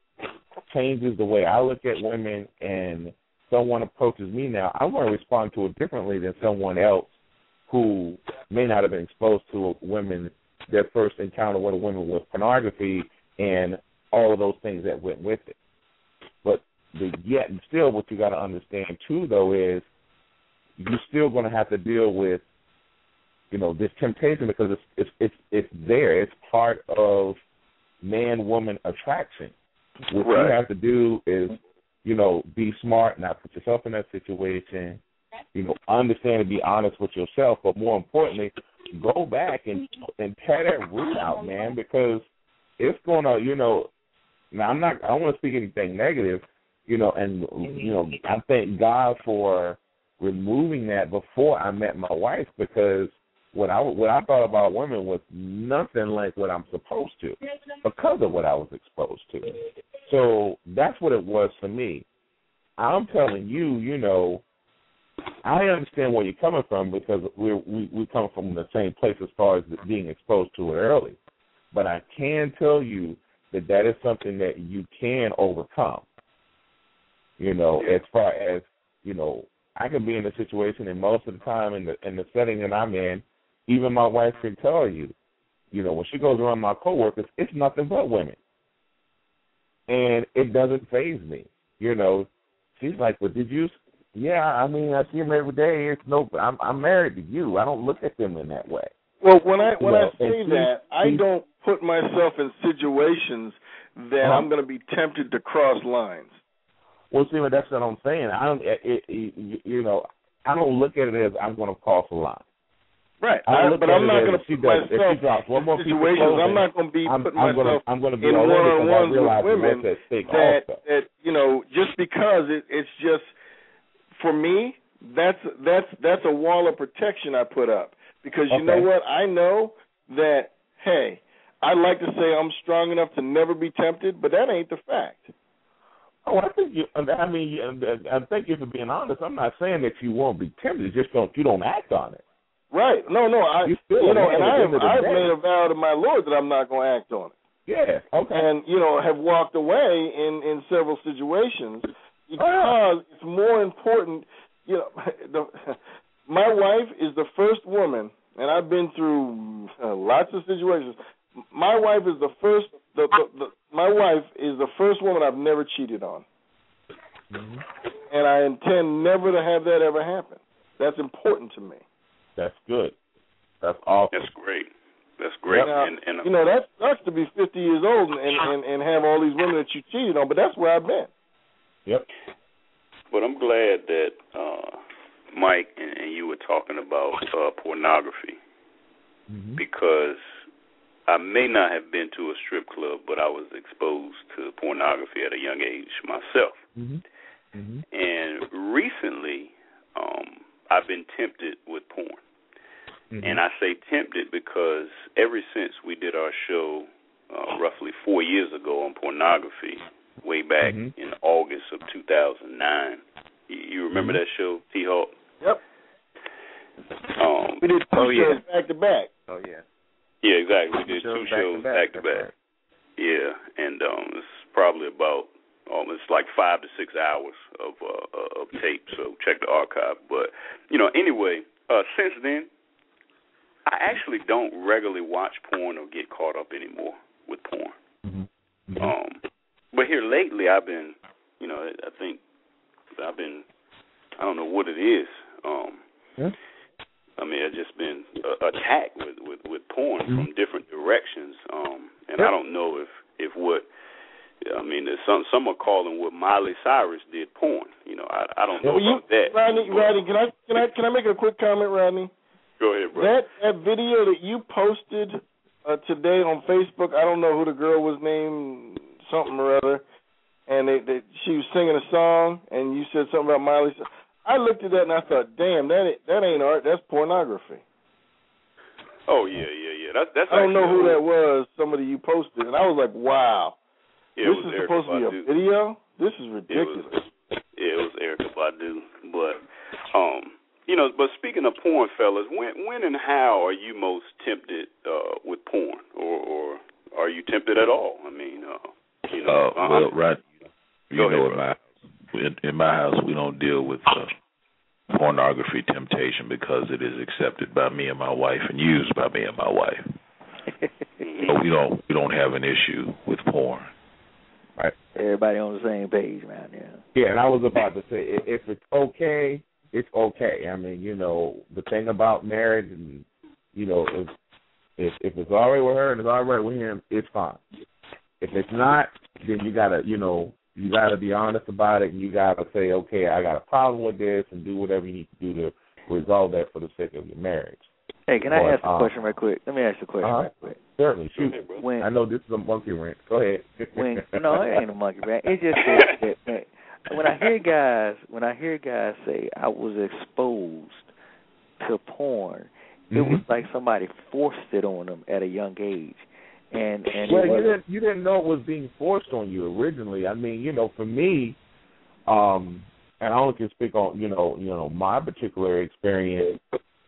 changes the way I look at women, and someone approaches me now, I'm going to respond to it differently than someone else who may not have been exposed to women their first encounter with a woman with pornography and all of those things that went with it. But the yet and still what you got to understand too though is you're still going to have to deal with you know this temptation because it's it's it's it's there it's part of man woman attraction what Right. you have to do is you know be smart not put yourself in that situation you know understand and be honest with yourself but more importantly go back and and tear that root out man because it's going to you know now I'm not I don't want to speak anything negative you know, and you know, I thank God for removing that before I met my wife because what I what I thought about women was nothing like what I'm supposed to because of what I was exposed to. So that's what it was for me. I'm telling you, you know, I understand where you're coming from because we're, we we come from the same place as far as being exposed to it early. But I can tell you that that is something that you can overcome. You know, as far as you know, I can be in a situation, and most of the time in the in the setting that I'm in, even my wife can tell you, you know, when she goes around my coworkers, it's nothing but women, and it doesn't phase me. You know, she's like, "Well, did you?" Yeah, I mean, I see them every day. It's no, I'm I'm married to you. I don't look at them in that way. Well, when I when Well, I say she- that, I don't put myself in situations that Uh-huh. I'm going to be tempted to cross lines. Well, see, but that's what I'm saying. I don't, it, it, you know, I don't look at it as I'm going to cross a line. Right. I I, but I'm not going to put does- myself drops one more in situations. clothing, I'm not going to be I'm, putting I'm gonna, myself I'm going to be in all over because I one-on-ones with women what's at stake that also. that you know just because it, it's just for me that's that's that's a wall of protection I put up because you know what I know that hey I'd like to say I'm strong enough to never be tempted but that ain't the fact Oh, I think you. I mean, I thank you for being honest. I'm not saying that you won't be tempted. It's just don't you don't act on it. right no no I You still you know and I have end of the I've day. made a vow to my Lord that I'm not going to act on it Yeah. Okay. and you know have walked away in in several situations because it's more important you know the my wife is the first woman and I've been through uh, lots of situations my wife is the first the, the, the my wife is the first woman I've never cheated on and I intend never to have that ever happen that's important to me That's good. That's awesome. That's great. That's great. Now, and, and you know that sucks to be 50 years old and, and and have all these women that you cheated on, but that's where I've been. Yep. But I'm glad that uh Mike and, and you were talking about uh pornography Mm-hmm. because I may not have been to a strip club, but I was exposed to pornography at a young age myself. Mm-hmm. Mm-hmm. And recently, um, I've been tempted with porn. Mm-hmm. And I say tempted because ever since we did our show uh, roughly four years ago on pornography, way back Mhm. in August of 2009, you, you remember Mhm. that show, T Hawk? Yep. Um, We did two Oh, yeah. shows back to back. Oh yeah. yeah, exactly. We did Shows two back to shows back, back to that's back. Yeah, and um, it's probably about almost like five to six hours of uh, uh, of tape. So check the archive. But you know, anyway, uh, since then, I actually don't regularly watch porn or get caught up anymore with porn. Mm-hmm. Um, but here lately, I've been, you know, I think I've been, I don't know what it is. Um, Yeah. I mean, I've just been uh, attacked with with with porn Mhm. from different directions. Um, and Yeah. I don't know if if what. I mean, there's some some are calling what Miley Cyrus did porn. You know, I I don't know you, about that. Rodney, Rodney, can I can I can I make a quick comment, Rodney? Go ahead, bro. That that video that you posted uh, today on Facebook, I don't know who the girl was named, something or other, and they, they she was singing a song, and you said something about Miley. Cyrus. I looked at that and I thought, damn, that ain't, that ain't art, that's pornography. oh yeah, yeah, yeah. That's that's. I don't know who that was. Somebody you posted, and I was like, wow, Yeah, this is Erykah supposed to be a video. This is It ridiculous. was, yeah, it was Erykah Badu. But um, you know, but speaking of porn, fellas, when when and how are you most tempted uh with porn, or or are you tempted at all? I mean, uh, you know, Uh, well, right. You Go know, ahead, in my in, in my house, we don't deal with uh, pornography temptation because it is accepted by me and my wife and used by me and my wife. So we don't we don't have an issue with porn. Right. Everybody on the same page around there. Yeah, and I was about to say, if it's okay, it's okay. I mean, you know, the thing about marriage, and you know, if if, if it's all right with her and it's all right with him, it's fine. If it's not, then you gotta, you know, you gotta be honest about it, and you gotta say, okay, I got a problem with this, and do whatever you need to do to resolve that for the sake of your marriage. Hey, can I ask a um, question right quick? Let me ask you a question Uh-huh. right quick. Certainly, shoot. ahead. When I know this is a monkey rant. Go ahead. when no, it ain't a monkey rant. It's just that, that, that when I hear guys when I hear guys say I was exposed to porn, it was Mhm. like somebody forced it on them at a young age, and and well, you didn't you didn't know it was being forced on you originally. I mean, you know, for me, um, and I only can speak on you know you know my particular experience.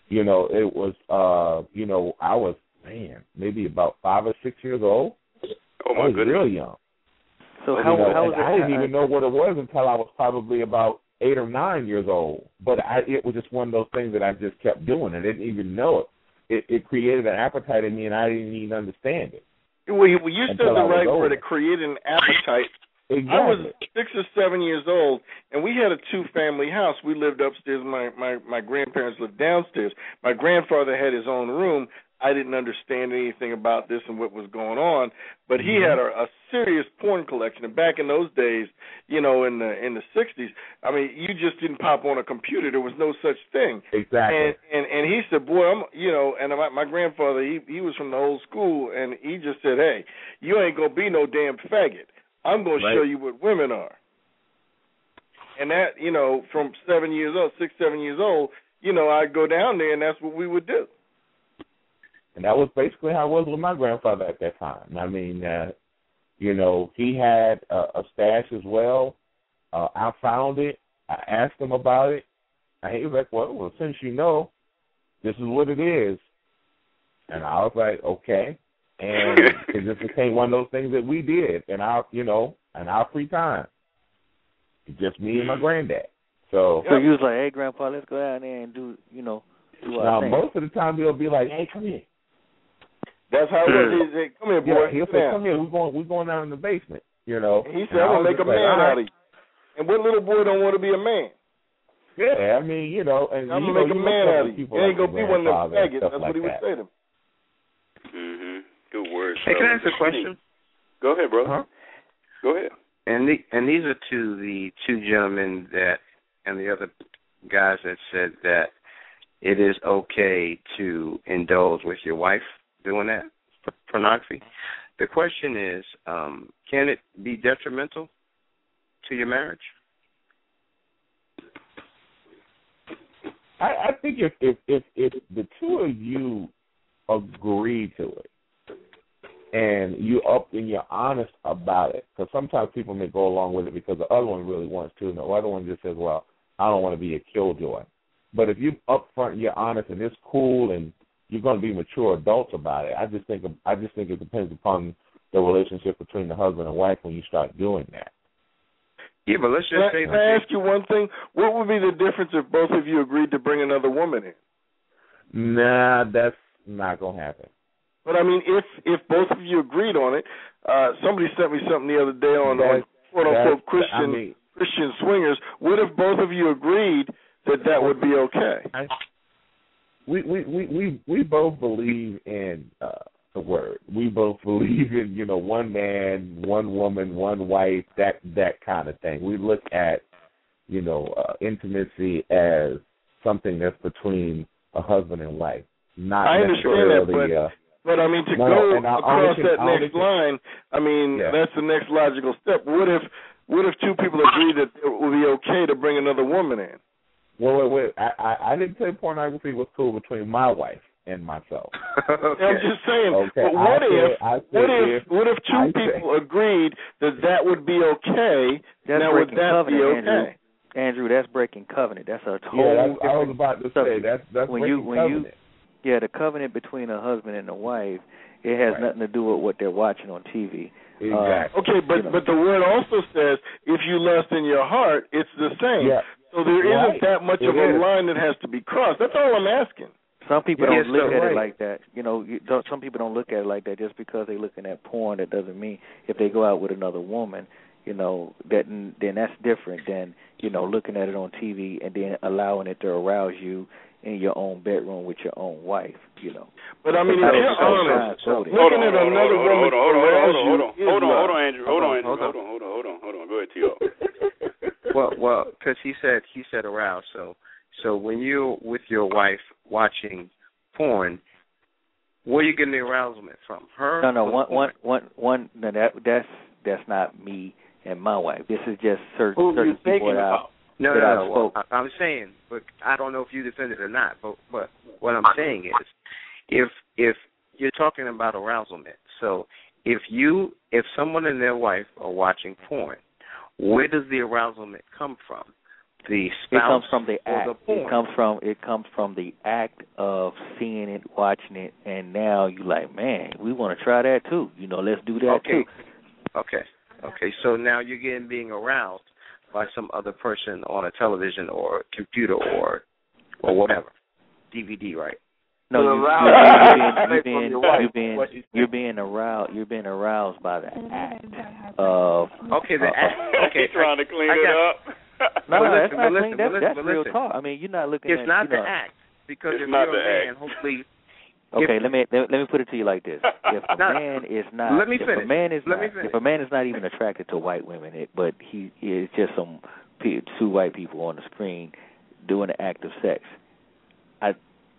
You know, it was uh, you know, I was man maybe about five or six years old. oh I my was goodness. real young. so You how know, how and was it? I didn't even know what it was until I was probably about eight or nine years old. But I, it was just one of those things that I just kept doing. I didn't even know it. It, it created an appetite in me, and I didn't even understand it. Well, you, well, you said the right word. It created an appetite Exactly. I was six or seven years old, and we had a two-family house. We lived upstairs. My my my grandparents lived downstairs. My grandfather had his own room. I didn't understand anything about this and what was going on, but he Mhm. had a, a serious porn collection. And back in those days, you know, in the in the '60s, I mean, you just didn't pop on a computer. There was no such thing. exactly. And and and he said, "Boy, I'm you know." And my, my grandfather, he he was from the old school, and he just said, "Hey, you ain't gonna be no damn faggot. I'm gonna Right. show you what women are." And that, you know, from seven years old, six, seven years old, you know, I'd go down there, and that's what we would do. And that was basically how it was with my grandfather at that time. I mean, uh, you know, he had a, a stash as well. Uh, I found it. I asked him about it. And he was like, well, well, since you know, this is what it is. And I was like, okay. And it just became one of those things that we did in our, you know, in our free time. Just me and my granddad. So So you was like, hey, Grandpa, let's go down there and do, you know, do our now thing. most of the time he'll be like, hey, come here. That's how it was. He said, "Come here, boy. Yeah, he'll say, "Come here, we're going, we're going down in the basement." You know. He said, I "I'm gonna make a just like, man out of you." And what little boy don't want to be a man? Yeah, I mean, you know, and I'm you gonna know, make a you man look out of you. people You ain't like gonna be one of them faggots. stuff That's like what he would that. say to me. Mhm. Good words. Hey, can I ask a question? Go ahead, brother. Huh? Go ahead. And the, and these are to the two gentlemen that and the other guys that said that it is okay to indulge with your wife doing that pornography. The question is, um, can it be detrimental to your marriage? I, I think if, if if if the two of you agree to it and you up and you're honest about it, because sometimes people may go along with it because the other one really wants to, and the other one just says, "Well, I don't want to be a killjoy." But if you upfront, and you're honest, and it's cool, and you're going to be mature adults about it, I just think I just think it depends upon the relationship between the husband and wife when you start doing that. Yeah, but let's just I, say can I ask you one thing? What would be the difference if both of you agreed to bring another woman in? Nah, that's not going to happen. But I mean, if if both of you agreed on it, uh, somebody sent me something the other day on, on quote unquote Christian I mean, Christian swingers. What if both of you agreed that that would be okay? I, we, we we we we both believe in uh the word. We both believe in you know one man, one woman, one wife, that that kind of thing. We look at you know uh, intimacy as something that's between a husband and wife, not I understand that, necessarily. uh, But I mean, to No, go and I- I across that only next line, I mean, Yeah. that's the next logical step. What if what if two people agree that it would be okay to bring another woman in? Well, wait, wait. I, I I didn't say pornography was cool between my wife and myself. okay. I'm just saying. Okay, But what I if said- said what if, if- what if two I said- people agreed that that would be okay? That's now would breaking that be covenant, okay? Andrew. Andrew, that's breaking covenant. That's a whole Yeah, that's, I was about to say subject. that's that's When you- breaking when you- covenant. Yeah, the covenant between a husband and a wife, it has Right. nothing to do with what they're watching on TV. Uh, exactly. Okay, but You know. but the word also says if you lust in your heart, it's the same. Yeah. So there Right. not that much It of a line that has to be crossed. That's all I'm asking. Some people Yeah, don't look so at right. it like that. You know, you don't, some people don't look at it like that just because they're looking at porn. That doesn't mean if they go out with another woman, you know, that then that's different than you know looking at it on TV and then allowing it to arouse you in your own bedroom with your own wife. You know, But I mean, if That you're was so honest, fine-coded. Hold looking on, at hold on, another hold on, woman hold on, hold on, arouse hold on, hold on, you hold on, is hold on, lust. Andrew, hold on, Andrew, Hold on. hold on, hold on, hold on, hold on. Go ahead, T.O. well, well, because he said he said aroused. So, so when you're with your wife watching porn, where are you getting the arousal from? Her? no, no, or one, the one, porn? one, one. No, that that's that's not me and my wife. This is just certain Who certain you people thinking that I, about? No, that no, I no. Well, spoke. I, I'm saying, but I don't know if you defend it or not. But but what I'm saying is, if if you're talking about arousement, so if you if someone and their wife are watching porn, where does the arousement come from? The It comes from the act. the? It comes from it comes from the act of seeing it, watching it, and now you're like, man, we want to try that too. You know, let's do that Okay. too. Okay. Okay. So now you're getting being aroused by some other person on a television or computer or or whatever. DVD, right? No, you, allow you, you you're being, you're being, you're being, you you're being aroused. You're being aroused by the act of. Okay, the Uh, act. Okay, trying to clean I it got- up. No, no, that's not clean. That's, but that's real talk. I mean, you're not looking It's at. not the know, act because It's if not you're the a man, act. hopefully. Okay, if- let me let, let me put it to you like this: If a Now, man is not, let me if finish. a man is Let not, me if a man is not even attracted to white women, it, but he is just some pe- two white people on the screen doing the act of sex.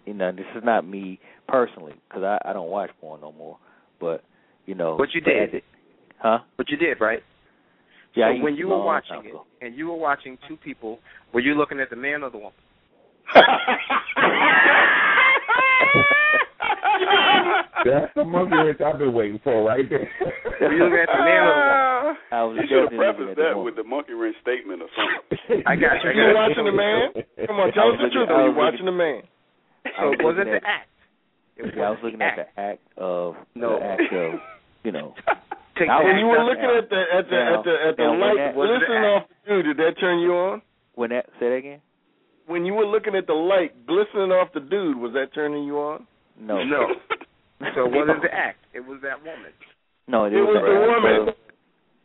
I, you know, this is not me personally because I I don't watch porn no more, but you know, But you did. it- huh? But you did, right? Yeah, so when you were watching it, and you were watching two people, were you looking at the man or the woman? That's the monkey wrench I've been waiting for right there. Were you looking at the man or the woman? I was You should have definitely prefaced at the that with the monkey wrench statement or something. I got you. I You were watching the man? Come on, tell us the truth. Are you watching the man? Oh, so was it wasn't looking the act. It Yeah, I was the looking at the act of No. the act of you know. Take I When you were looking at the at the Now- at the at the now when light that- What's glistening off the dude, did that turn you on? When that say that again? When you were looking at the light glistening off the dude, was that turning you on? No. No. So it wasn't the act. It was that woman. No, it, It was the the woman.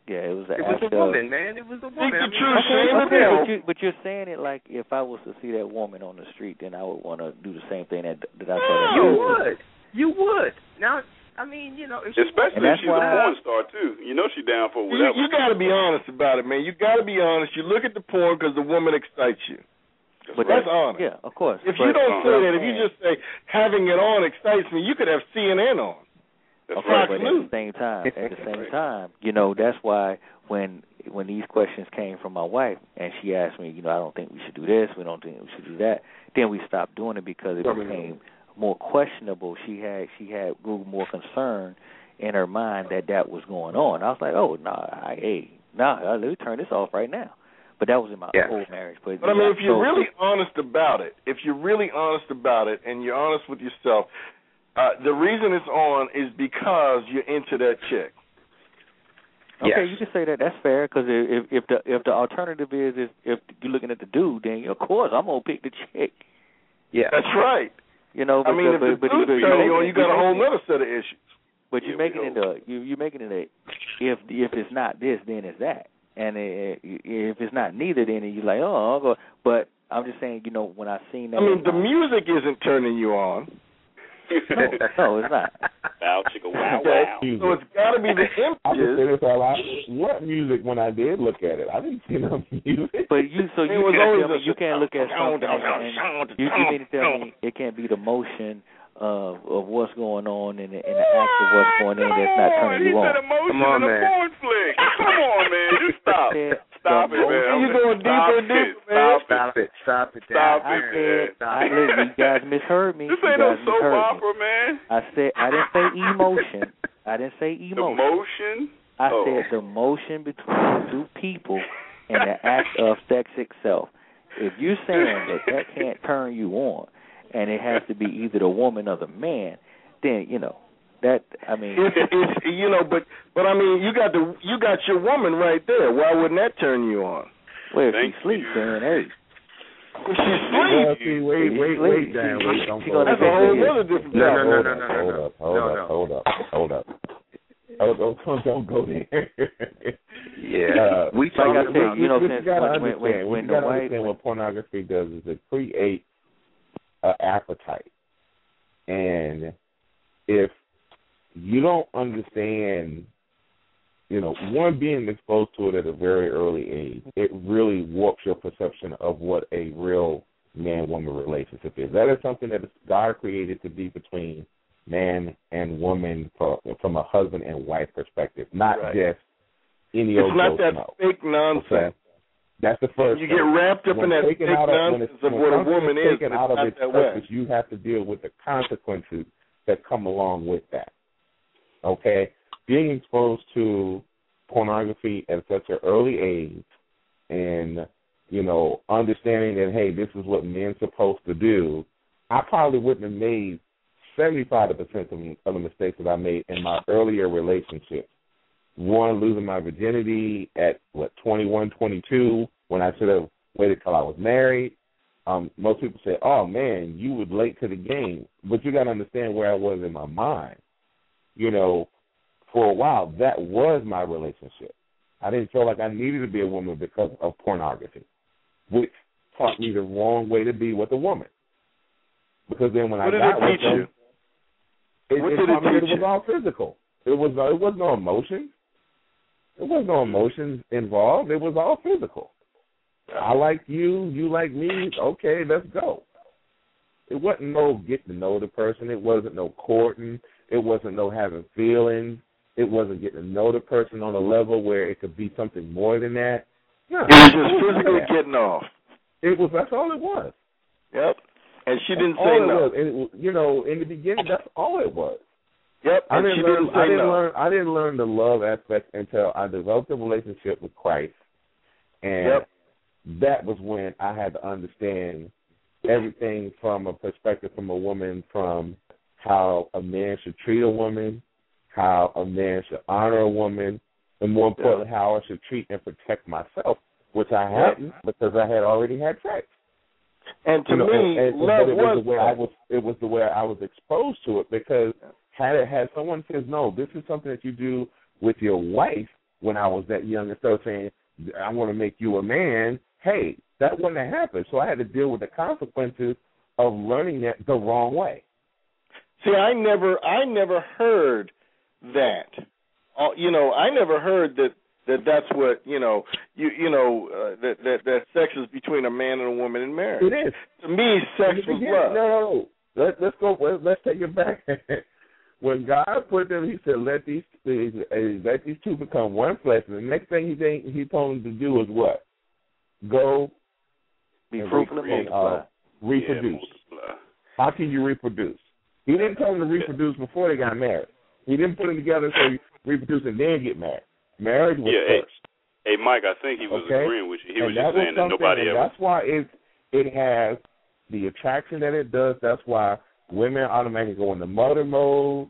Of- Yeah, it was an It was a woman, man. It was a woman. the truth, Okay, shame okay, but, you, but you're saying it like if I was to see that woman on the street, then I would want to do the same thing that that I saw that You dude would. You would. Now, I mean, you know, if she Especially if she's a why- porn star too. You know she down for whatever. you got to be honest about it, man. You got to be honest. You look at the porn because the woman excites you. But That's that's honest. Yeah, of course. If But- you don't uh-huh. say that, if you just say having it on excites me, you could have CNN on. That's Okay, right. but at the same time, at the same time, you know, that's why when when these questions came from my wife and she asked me, you know, I don't think we should do this, we don't think we should do that, then we stopped doing it because it became more questionable. She had she had grew more concern in her mind that that was going on. I was like, oh no, nah, I hey, nah, let me turn this off right now. But that was in my Yeah. old marriage. But, But I mean, if you're so- really honest about it, if you're really honest about it, and you're honest with yourself, uh, the reason it's on is because you're into that chick. Okay, Yes. you can say that. That's fair because if if the if the alternative is if if you're looking at the dude, then of course I'm gonna pick the chick. Yeah. That's right. You know, I but, mean, if but, the but, dude's but, turning you on, you got a whole other set of issues. But you Here make it into you you making it a if if it's not this, then it's that, and it, if it's not neither, then you're like oh I'll go. But I'm just saying, you know, when I seen that, I mean, the music isn't turning you on. No, it's not. Wow, chicka, wow, wow. so it's got to be the I can say images. this all out. What music when I did look at it? I didn't see no music. But you so you was can't tell me you can't look at something and, and you, you mean to tell me it can't be the motion of of what's going on in the, in the act of what's going on that's not turning he you said on. emotion Come on, in a man. porn flick. Come on, man. Just stop. Said Stop the it, man. You going deeper Stop and deeper, it. man. Stop it. Stop it. Stop it. Stop I it, said, man. I, listen, you guys misheard me. This you ain't no guys soap misheard me. opera, man. I said I didn't say emotion. I didn't say The emotion. motion. I Oh. said the motion between two people and the act of sex itself. If you're saying that that can't turn you on, and it has to be either the woman or the man, then you know that. I mean, It's, it's you know, but but I mean, you got the you got your woman right there. Why wouldn't that turn you on? well, if Thank she sleeps, you. then hey, If she Well, sleeps, see, wait, wait, wait, Dan, wait, don't She go gonna that's a there. whole Yeah. other different No, topic. no, hold no, up, no, no, hold no. up, hold No, up, no. hold up, hold up. Oh, don't, don't, don't go there. Yeah. Uh, we like I talking said, about you know, what since you gotta when- when- understand, when- what when you the gotta wife- understand what pornography does is it creates an appetite, and if you don't understand, you know, one being exposed to it at a very early age, it really warps your perception of what a real man-woman relationship is. That is something that God created to be between man and woman for, from a husband and wife perspective, not Right. just any It's old not that Schmo. fake nonsense. That's the first. You thing. get wrapped up When in that fake out of, when nonsense of what a woman is taken out of its way. purpose, you have to deal with the consequences that come along with that. Okay, being exposed to pornography at such an early age, and you know, understanding that hey, this is what men's supposed to do, I probably wouldn't have made seventy-five percent of of the mistakes that I made in my earlier relationships. One, losing my virginity at what twenty one, twenty two, when I should have waited till I was married. Um, most people say, "Oh man, you were late to the game," but you got to understand where I was in my mind. You know, for a while, that was my relationship. I didn't feel like I needed to be a woman because of pornography, which taught me the wrong way to be with a woman. Because then when What I did got it with teach them, you? it, What it did it it was all physical. It was no, it was no emotions. There was no emotions involved. It was all physical. I like you, you like me. Okay, let's go. It wasn't no get to know the person. It wasn't no courting. It wasn't no having feelings. It wasn't getting to know the person on a level where it could be something more than that. No, It was just physically getting off. It was that's all it was. Yep. And she didn't That's say all it no. was. And it, you know, in the beginning, that's all it was. Yep. I didn't learn. didn't I didn't no. learn. I didn't learn the love aspect until I developed a relationship with Christ, and Yep. that was when I had to understand everything from a perspective from a woman, from how a man should treat a woman, how a man should honor a woman, and more importantly, how I should treat and protect myself, which I hadn't because I had already had sex. And to You know, me, and, and, love but it was was the way I was. It was the way I was exposed to it because had it had someone says no, this is something that you do with your wife, when I was that young and started saying, I want to make you a man, hey, that wouldn't have happened. So I had to deal with the consequences of learning that the wrong way. See, I never, I never heard that. Uh, you know, I never heard that that that's what you know. You you know uh, that that that sex is between a man and a woman in marriage. It is. To me, sex was love. No, no, no. Let, let's go. Let's, let's take it back. when God put them, He said, "Let these let these two become one flesh." And the next thing He think, He told them to do is what? Go be fruitful and multiply. Uh, reproduce. Yeah, How can you reproduce? He didn't tell them to reproduce before they got married. He didn't put them together so you reproduce and then get married. Marriage was yeah, first. Hey, hey, Mike, I think he was okay? agreeing with you. He and was just saying that nobody and ever. That's why it it has the attraction that it does. That's why women automatically go into mother mode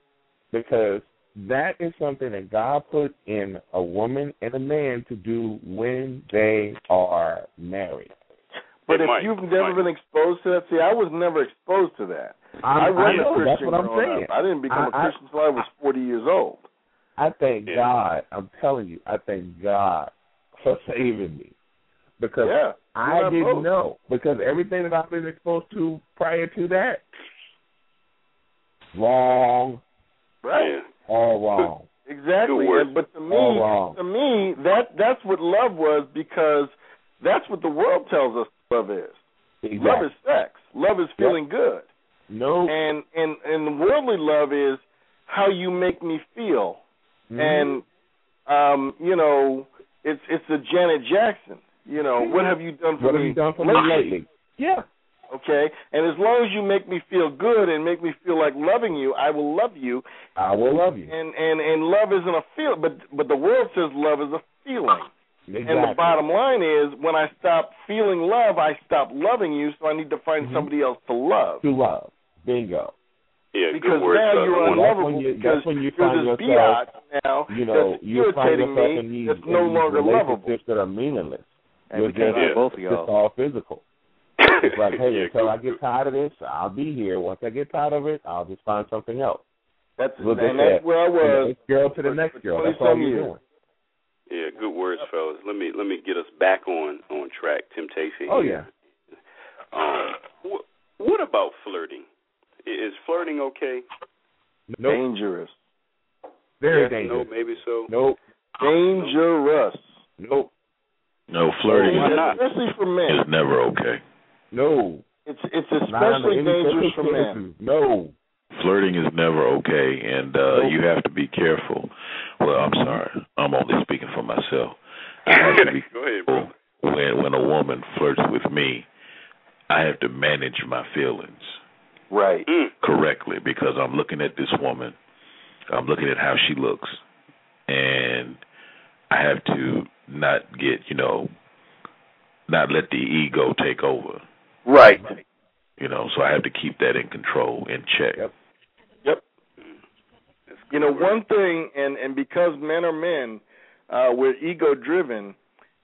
because that is something that God put in a woman and a man to do when they are married. But Hey, if Mike, you've never Mike. been exposed to that, see, I was never exposed to that. I, I wasn't know, a that's Christian what I'm growing saying. up. I didn't become I- a Christian until I was 40 years old. I thank Yeah. God. I'm telling you, I thank God for saving me because Yeah, I didn't opposed. know because everything that I've been exposed to prior to that, wrong, Right. Yeah. all wrong. Exactly. And, but to me, wrong. to me, that that's what love was because that's what the world tells us love is. Exactly. Love is sex. Love is feeling good. no. And and and the worldly love is how you make me feel. Mhm. And um, you know, it's it's a Janet Jackson. You know, what have you done for what me? have you done for me lately? Yeah. Okay, and as long as you make me feel good and make me feel like loving you, I will love you. I will love you. And and and love isn't a feel, but but the world says love is a feeling. Exactly. And the bottom line is, when I stop feeling love, I stop loving you. So I need to find Mhm. somebody else to love. to love. Bingo. Yeah, Because good word. now son. you're I wanna- That's unlovable you- because that's when you you're find this yourself, biatch now You know, that's you find irritating yourself me. in these, that's no these longer lovable. that are meaningless. And You're we just, get both of It's y'all. all physical. It's like, hey, until I get tired of this, I'll be here. Once I get tired of it, I'll just find something else. That's Look and at that's that. where I From the was. next girl to the next girl. That's all some you're doing. Yeah, good words, fellas. Let me let me get us back on on track. Temptation. Oh yeah. Um, what, what about flirting? Is flirting okay? Nope. Dangerous. Very yes, dangerous. No, maybe so. Nope. Dangerous. Nope. No, flirting Why not? Especially for men. is never okay. No. It's it's especially dangerous for men. No. Flirting is never okay, and uh Nope. you have to be careful. Well, I'm sorry, I'm only speaking for myself. I have to be Go ahead, careful when when a woman flirts with me. I have to manage my feelings Right. Mm. correctly because I'm looking at this woman. I'm looking at how she looks, and I have to not get you know, not let the ego take over. Right. You know, so I have to keep that in control, in check. Yep. Yep. You know, one thing, and and because men are men, uh, we're ego driven,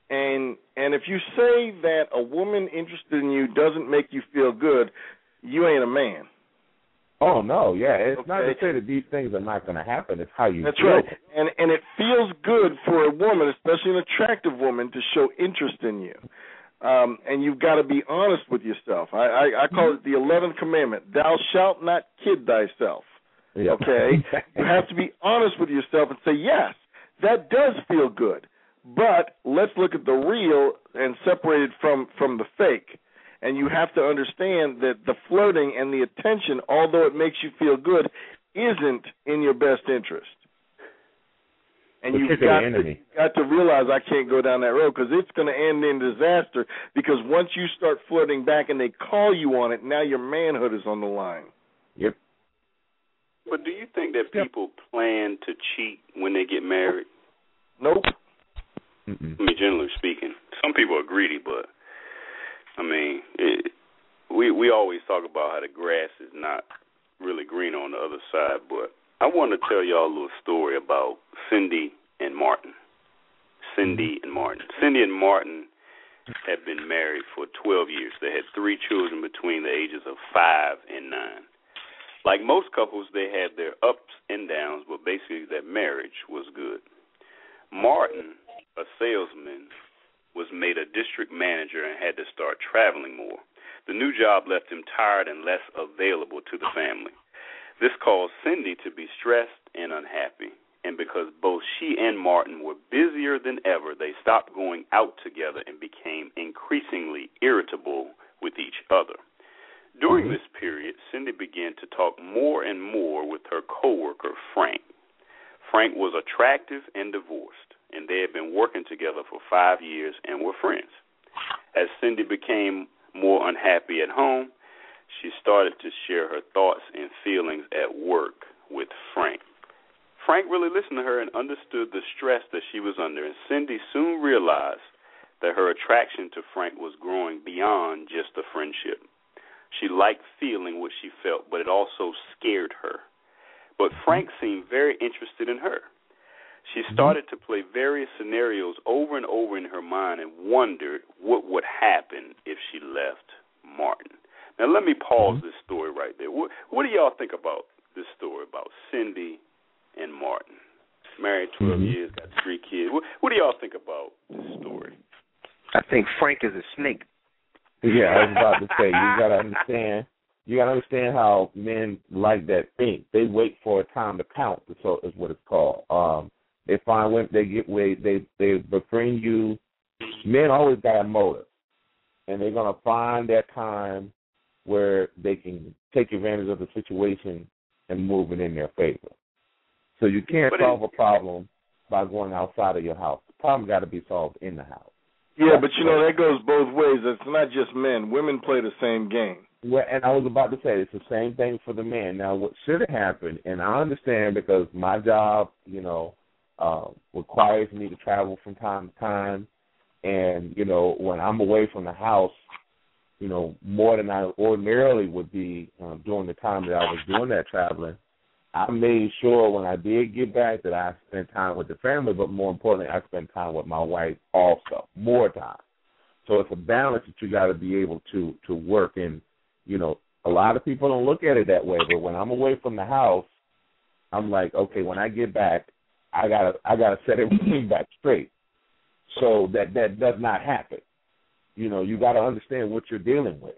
and and if you say that a woman interested in you doesn't make you feel good, you ain't a man. Oh no, yeah. It's not to say that these things are not going to happen. It's how you That's feel. right. And and it feels good for a woman, especially an attractive woman, to show interest in you. Um, and you've got to be honest with yourself. I, I, I call it the eleventh commandment: "Thou shalt not kid thyself." Yep. Okay, you have to be honest with yourself and say, "Yes, that does feel good," but let's look at the real and separate it from from the fake. And you have to understand that the flirting and the attention, although it makes you feel good, isn't in your best interest. And you've Particularly got to, enemy. got to realize I can't go down that road because it's going to end in disaster. Because once you start flirting back and they call you on it, now your manhood is on the line. Yep. But do you think that Yep. people plan to cheat when they get married? Nope. Mm-mm. I mean, generally speaking, some people are greedy, but I mean, it, we we always talk about how the grass is not really green on the other side. But I want to tell y'all a little story about Cindy and Martin. Cindy and Martin. Cindy and Martin had been married for 12 years. They had three children between the ages of five and nine. Like most couples, they had their ups and downs, but basically, their marriage was good. Martin, a salesman, was made a district manager and had to start traveling more. The new job left him tired and less available to the family. This caused Cindy to be stressed and unhappy. And because both she and Martin were busier than ever, they stopped going out together and became increasingly irritable with each other. During mm-hmm. this period, Cindy began to talk more and more with her coworker, Frank. Frank was attractive and divorced, and they had been working together for five years and were friends. As Cindy became more unhappy at home, she started to share her thoughts and feelings at work with Frank. Frank really listened to her and understood the stress that she was under, and Cindy soon realized that her attraction to Frank was growing beyond just a friendship. She liked feeling what she felt, but it also scared her. But Frank seemed very interested in her. She mm-hmm. started to play various scenarios over and over in her mind and wondered what would happen if she left Martin. Now, let me pause Mm-hmm. this story right there. What, what do y'all think about this story about Cindy and Martin? Married 12 Mhm. years, got three kids. What, what do y'all think about this story? I think Frank is a snake. Yeah, I was about to say you gotta understand. You gotta understand how men like that think. They wait for a time to count. So is what it's called. Um, they find when they get way they they befriend you. Men always got a motive, and they're gonna find that time where they can take advantage of the situation and move it in their favor. So you can't But it- solve a problem by going outside of your house. The problem got to be solved in the house. Yeah, but you know that goes both ways. It's not just men. Women play the same game. Well, and I was about to say it's the same thing for the man. Now, what should have happened, and I understand because my job, you know, uh, requires me to travel from time to time, and you know, when I'm away from the house, you know, more than I ordinarily would be um, during the time that I was doing that traveling. I made sure when I did get back that I spent time with the family, but more importantly, I spent time with my wife also, more time. So it's a balance that you got to be able to to work in you know, a lot of people don't look at it that way, but when I'm away from the house, I'm like, okay, when I get back, I gotta I gotta set everything back straight, so that that does not happen. You know, you got to understand what you're dealing with.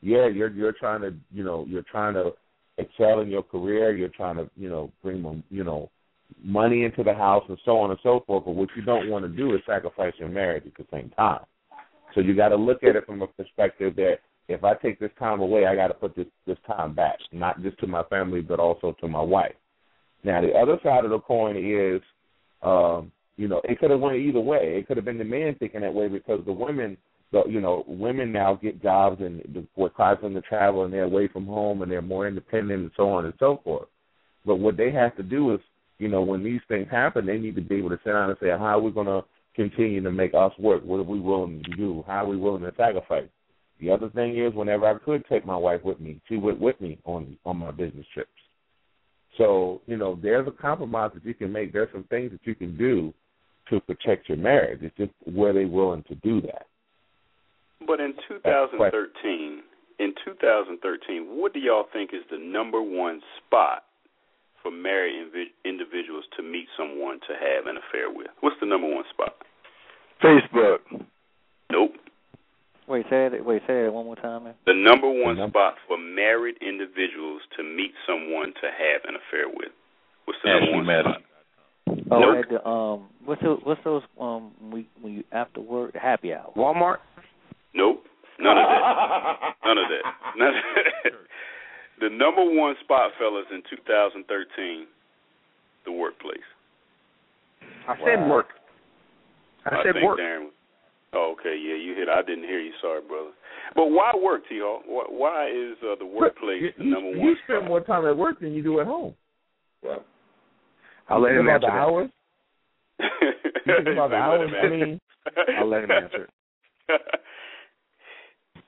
Yeah, you're you're trying to you know you're trying to excel in your career. You're trying to you know bring you know money into the house and so on and so forth. But what you don't want to do is sacrifice your marriage at the same time. So you got to look at it from a perspective that if I take this time away, I got to put this this time back, not just to my family, but also to my wife. Now, the other side of the coin is, um, you know, it could have went either way. It could have been the man thinking that way because the women, the you know, women now get jobs and requires them to travel and they're away from home and they're more independent and so on and so forth. But what they have to do is, you know, when these things happen, they need to be able to sit down and say, how are we going to continue to make us work? What are we willing to do? How are we willing to sacrifice? The other thing is, whenever I could take my wife with me, she went with me on on my business trips. So you know, there's a compromise that you can make. There's some things that you can do to protect your marriage. It's just were they willing to do that? But in 2013, in 2013, what do y'all think is the number one spot for married invi- individuals to meet someone to have an affair with? What's the number one spot? Facebook. Nope. Wait, say it. Wait, say it one more time, man. The number one The num- spot for married individuals to meet someone to have an affair with. What's the number one Madison. spot? Oh, Nope. at the um, what's those? What's those? Um, we when you after work happy hour. Walmart. Nope. None of that. None of that. None of that. The number one spot, fellas, in 2013, the workplace. I said work. I, said think work. Darren. Oh, okay. Yeah, you hit. I didn't hear you. Sorry, brother. But why work, T. Hawk? Why, why is uh, the workplace you, the number you, one you spend spot? more time at work than you do at home. Well, I'll let Think him about answer the hours. About the hours. I mean, I'll let him answer it.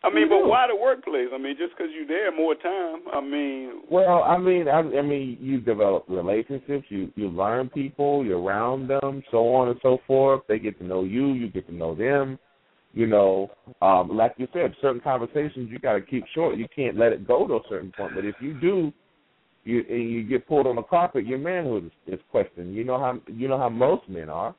I mean, but why the workplace? I mean, just because you're there more time. I mean, Well, I mean, I, I mean, you develop relationships. You you learn people. You're around them, so on and so forth. They get to know you. You get to know them. You know, um, like you said, certain conversations you got to keep short. You can't let it go to a certain point. But if you do, you and you get pulled on the carpet, your manhood is, is questioned. You know how you know how most men are.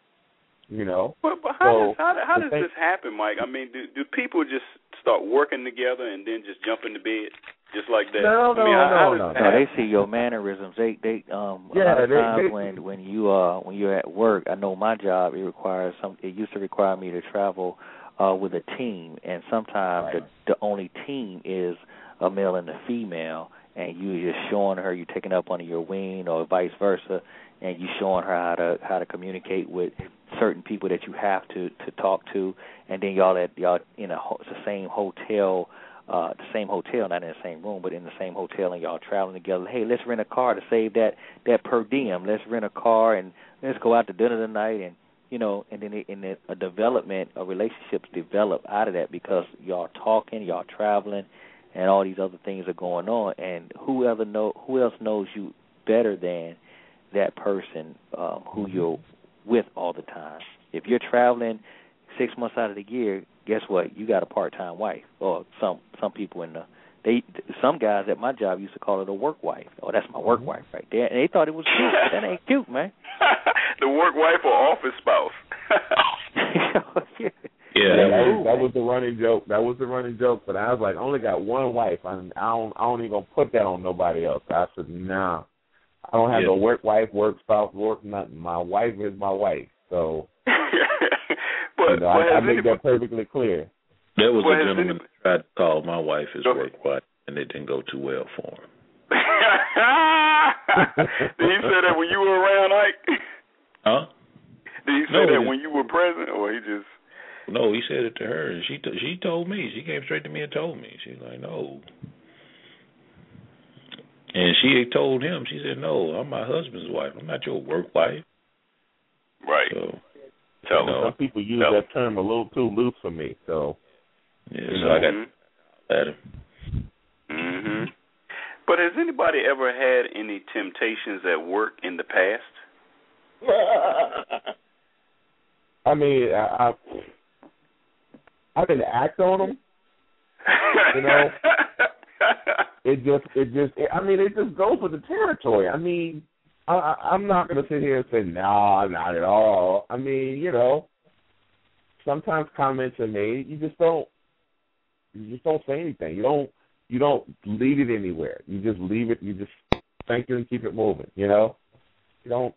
You know. But but how So, does how, how does thing- this happen, Mike? I mean, do do people just start working together and then just jump into bed just like that? No, I mean, no, how, how no, no, No, they see your mannerisms. They they um yeah, a Yeah, lot of they- times they- when when you uh when you're at work, I know my job it requires some it used to require me to travel uh with a team and sometimes Right. the the only team is a male and a female and you just showing her you're taking up under your wing or vice versa and you showing her how to how to communicate with certain people that you have to to talk to and then y'all at y'all in a the same hotel uh the same hotel, not in the same room, but in the same hotel, and y'all traveling together. Hey, let's rent a car to save that that per diem. Let's rent a car and let's go out to dinner tonight, and you know, and then it, and then a development of relationships develop out of that because y'all talking, y'all traveling, and all these other things are going on. And who ever know who else knows you better than that person um, who you're with all the time? If you're traveling six months out of the year, guess what? You got a part-time wife, or some some people in the they some guys at my job used to call it a work wife. Oh, that's my work wife right there, and they thought it was cute. But that ain't cute, man. the work wife or office spouse. yeah. Yeah, that, that was, that was the running joke. That was the running joke. But I was like, I only got one wife. I, I don't. I don't even gonna put that on nobody else. I said, nah. I don't have Yeah. no work wife, work spouse, work nothing. My wife is my wife. So but you know, but I, I make anybody, that perfectly clear. There was Well, a gentleman anybody- that tried to call my wife his Go work wife, and it didn't go too well for him. Did he say that when you were around, Ike? Huh? Did he say No, that he- when you were present, or he just? No, he said it to her, and she t- she told me. She came straight to me and told me. She's like, no. And she had told him. She said, no, I'm my husband's wife. I'm not your work wife. Right. So, Tell No. him. Some people use No. that term a little too loose for me. So yeah, You so know. I got at him. hmm But has anybody ever had any temptations at work in the past? I mean, I, I I didn't act on them. You know, It just, it just, it, I mean, it just goes with the territory. I mean, I, I, I'm not going to sit here and say no, not at all. I mean, you know, sometimes comments are made. You just don't, you just don't say anything. You don't, you don't lead it anywhere. You just leave it. You just thank you and keep it moving. You know, you don't.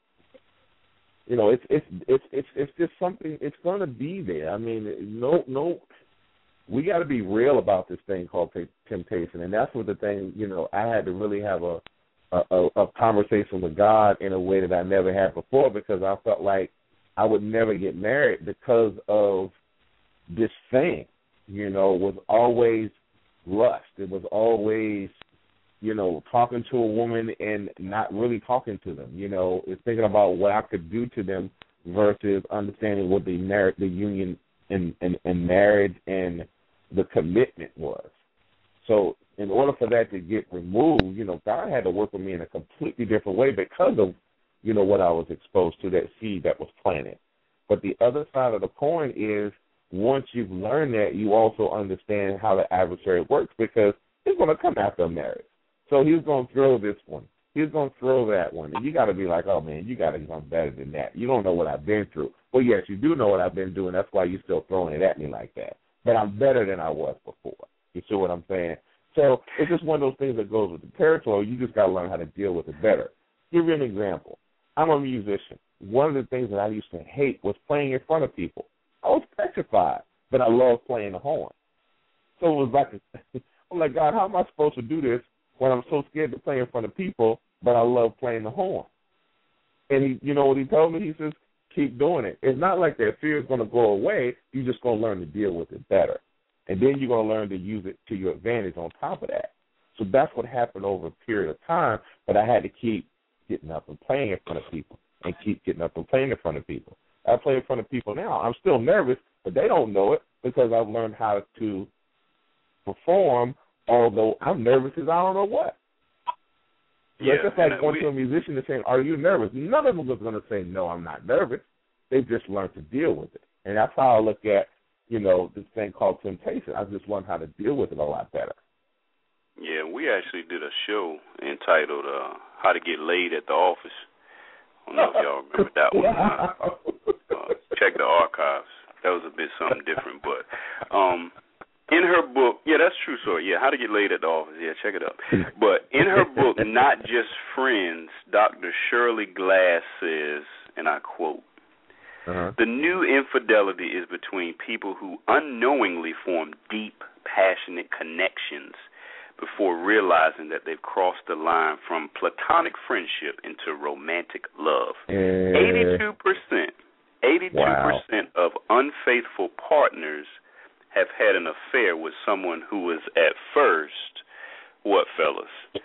You know, it's it's it's it's it's just something. It's going to be there. I mean, no no we got to be real about this thing called t- temptation, and that's what the thing. You know, I had to really have a, a a conversation with God in a way that I never had before because I felt like I would never get married because of this thing. You know, was always lust. It was always, you know, talking to a woman and not really talking to them. You know, it's thinking about what I could do to them versus understanding what the marriage, the union, and and, and marriage and the commitment was. So in order for that to get removed, you know, God had to work with me in a completely different way because of, you know, what I was exposed to, that seed that was planted. But the other side of the coin is once you've learned that, you also understand how the adversary works because he's going to come after a marriage. So he's going to throw this one. He's going to throw that one. And you got to be like, oh, man, you got to become better than that. You don't know what I've been through. Well, yes, you do know what I've been doing. That's why you're still throwing it at me like that. But I'm better than I was before. You see what I'm saying? So it's just one of those things that goes with the territory. You just got to learn how to deal with it better. Give you an example. I'm a musician. One of the things that I used to hate was playing in front of people. I was petrified, but I love playing the horn. So it was like, I'm like, God, how am I supposed to do this when I'm so scared to play in front of people, but I love playing the horn? And he, you know what he told me? He says, keep doing it. It's not like that fear is going to go away. You're just going to learn to deal with it better. And then you're going to learn to use it to your advantage on top of that. So that's what happened over a period of time, but I had to keep getting up and playing in front of people and keep getting up and playing in front of people. I play in front of people now. I'm still nervous, but they don't know it because I've learned how to perform, although I'm nervous as I don't know what. Yeah, it's just like going we- to a musician and saying, "Are you nervous?" None of them are going to say, "No, I'm not nervous." They've just learned to deal with it, and that's how I look at, you know, this thing called temptation. I just learned how to deal with it a lot better. Yeah, we actually did a show entitled uh, "How to Get Laid at the Office." I don't know if y'all remember that one. Uh, uh, check the archives. That was a bit something different, but um in her book, yeah, that's true story. Yeah, how to get laid at the office. Yeah, check it out. But in her book, not just friends, Dr. Shirley Glass says, and I quote. Uh-huh. The new infidelity is between people who unknowingly form deep, passionate connections before realizing that they've crossed the line from platonic friendship into romantic love. Eighty-two percent, eighty-two percent of unfaithful partners have had an affair with someone who was at first, what fellas,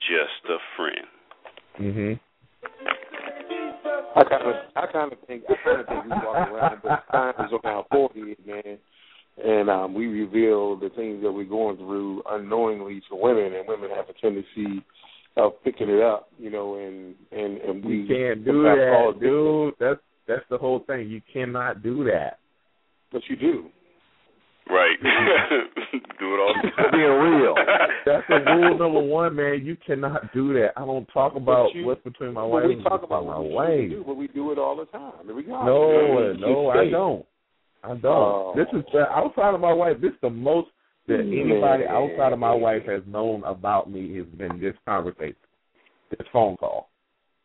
just a friend. Mhm. I kind of, I kind of think, I kind of think we walk around, but time is on our forehead, man, and um, we reveal the things that we're going through unknowingly to women, and women have a tendency of picking it up, you know, and and and we You can't do that, call it dude. That's that's the whole thing. You cannot do that. But you do. Right. Do it all the time. Being real. That's the rule number one, man. You cannot do that. I don't talk about you- what's between my But wife we and talk about my what we wife. do, but we do it all the time. Here we go. No, no, I don't. I don't. Oh. This is uh, outside of my wife. This is the most that anybody Man. outside of my wife has known about me has been this conversation, this phone call.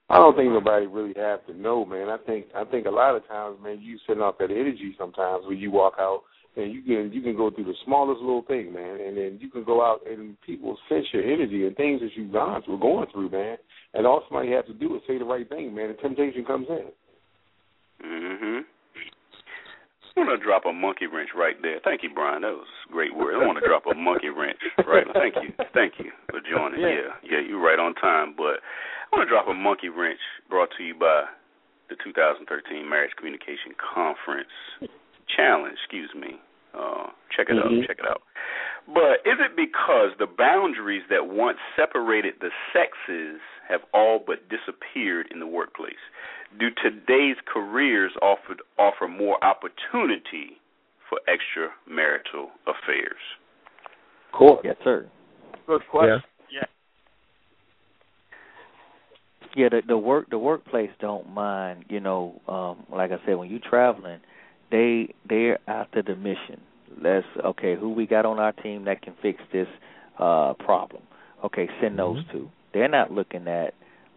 I don't think nobody really have to know, man. I think I think a lot of times, man, you send off that energy sometimes when you walk out and you can you can go through the smallest little thing, man, and then you can go out and people sense your energy and things that you've gone through, going through, man. And all somebody has to do is say the right thing, man. The temptation comes in. Mhm. I'm gonna drop a monkey wrench right there. Thank you, Brian. That was a great word. I want to drop a monkey wrench right. Thank you, thank you for joining. Yeah. Yeah, yeah, you're right on time. But I want to drop a monkey wrench brought to you by the 2013 Marriage Communication Conference Challenge. Excuse me. Uh, check it Mhm. out. Check it out. But is it because the boundaries that once separated the sexes have all but disappeared in the workplace? Do today's careers offer offer more opportunity for extramarital affairs? Cool. course. Yes, sir. Good question. Yeah, the the work the workplace don't mind, you know, um, like I said, when you're traveling, they they're after the mission. Let's okay, who we got on our team that can fix this uh problem. Okay, send those two. They're not looking at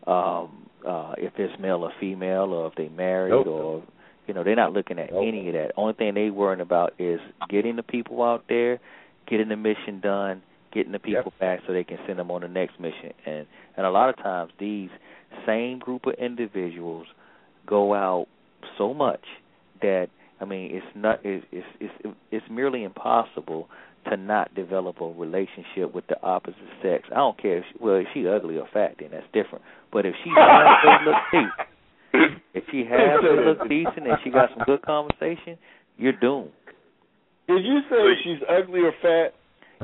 um uh if it's male or female or if they married Nope. or you know, they're not looking at Nope. any of that. Only thing they worrying about is getting the people out there, getting the mission done, getting the people back so they can send them on the next mission. And and a lot of times these same group of individuals go out so much that I mean it's not it's it's it's, it's merely impossible to not develop a relationship with the opposite sex. I don't care if she, well if she ugly or fat then that's different. But if she halfway look decent, if she halfway look decent and she got some good conversation, you're doomed. Did you say she's ugly or fat?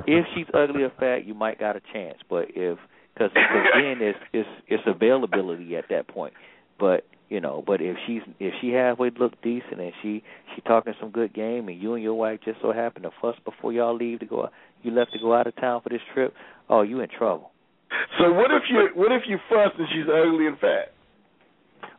If she's ugly or fat, you might got a chance. But if because again, it's it's it's availability at that point. But you know, but if she's if she halfway look decent and she she talking some good game, and you and your wife just so happen to fuss before y'all leave to go, you left to go out of town for this trip. Oh, you in trouble. So what if you what if you fuss and she's ugly and fat?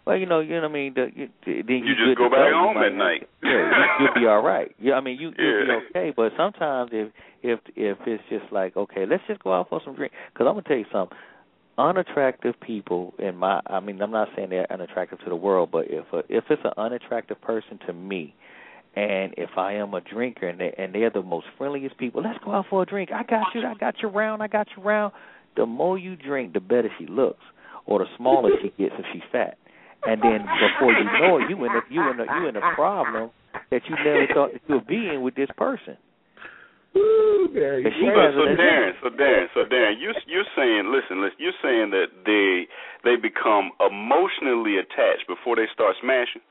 Well, you know, you know what I mean. The, you, then You you just go back home at night. Yeah, you, you'll be all right. Yeah, I mean, you you'll be okay. But sometimes if if if it's just like okay, let's just go out for some drink. Because I'm gonna tell you something. Unattractive people in my, I mean, I'm not saying they're unattractive to the world, but if a, if it's an unattractive person to me, and if I am a drinker and they and they're the most friendliest people, let's go out for a drink. I got you. I got you round. I got you round. The more you drink, the better she looks, or the smaller she gets if she's fat. And then before you know it, you in a you in a you in a problem that you never thought that you'd be in with this person. Ooh, there you But she go. So, has so it- Darren, so Darren, so Darren, you you're saying, listen, listen, you're saying that they they become emotionally attached before they start smashing.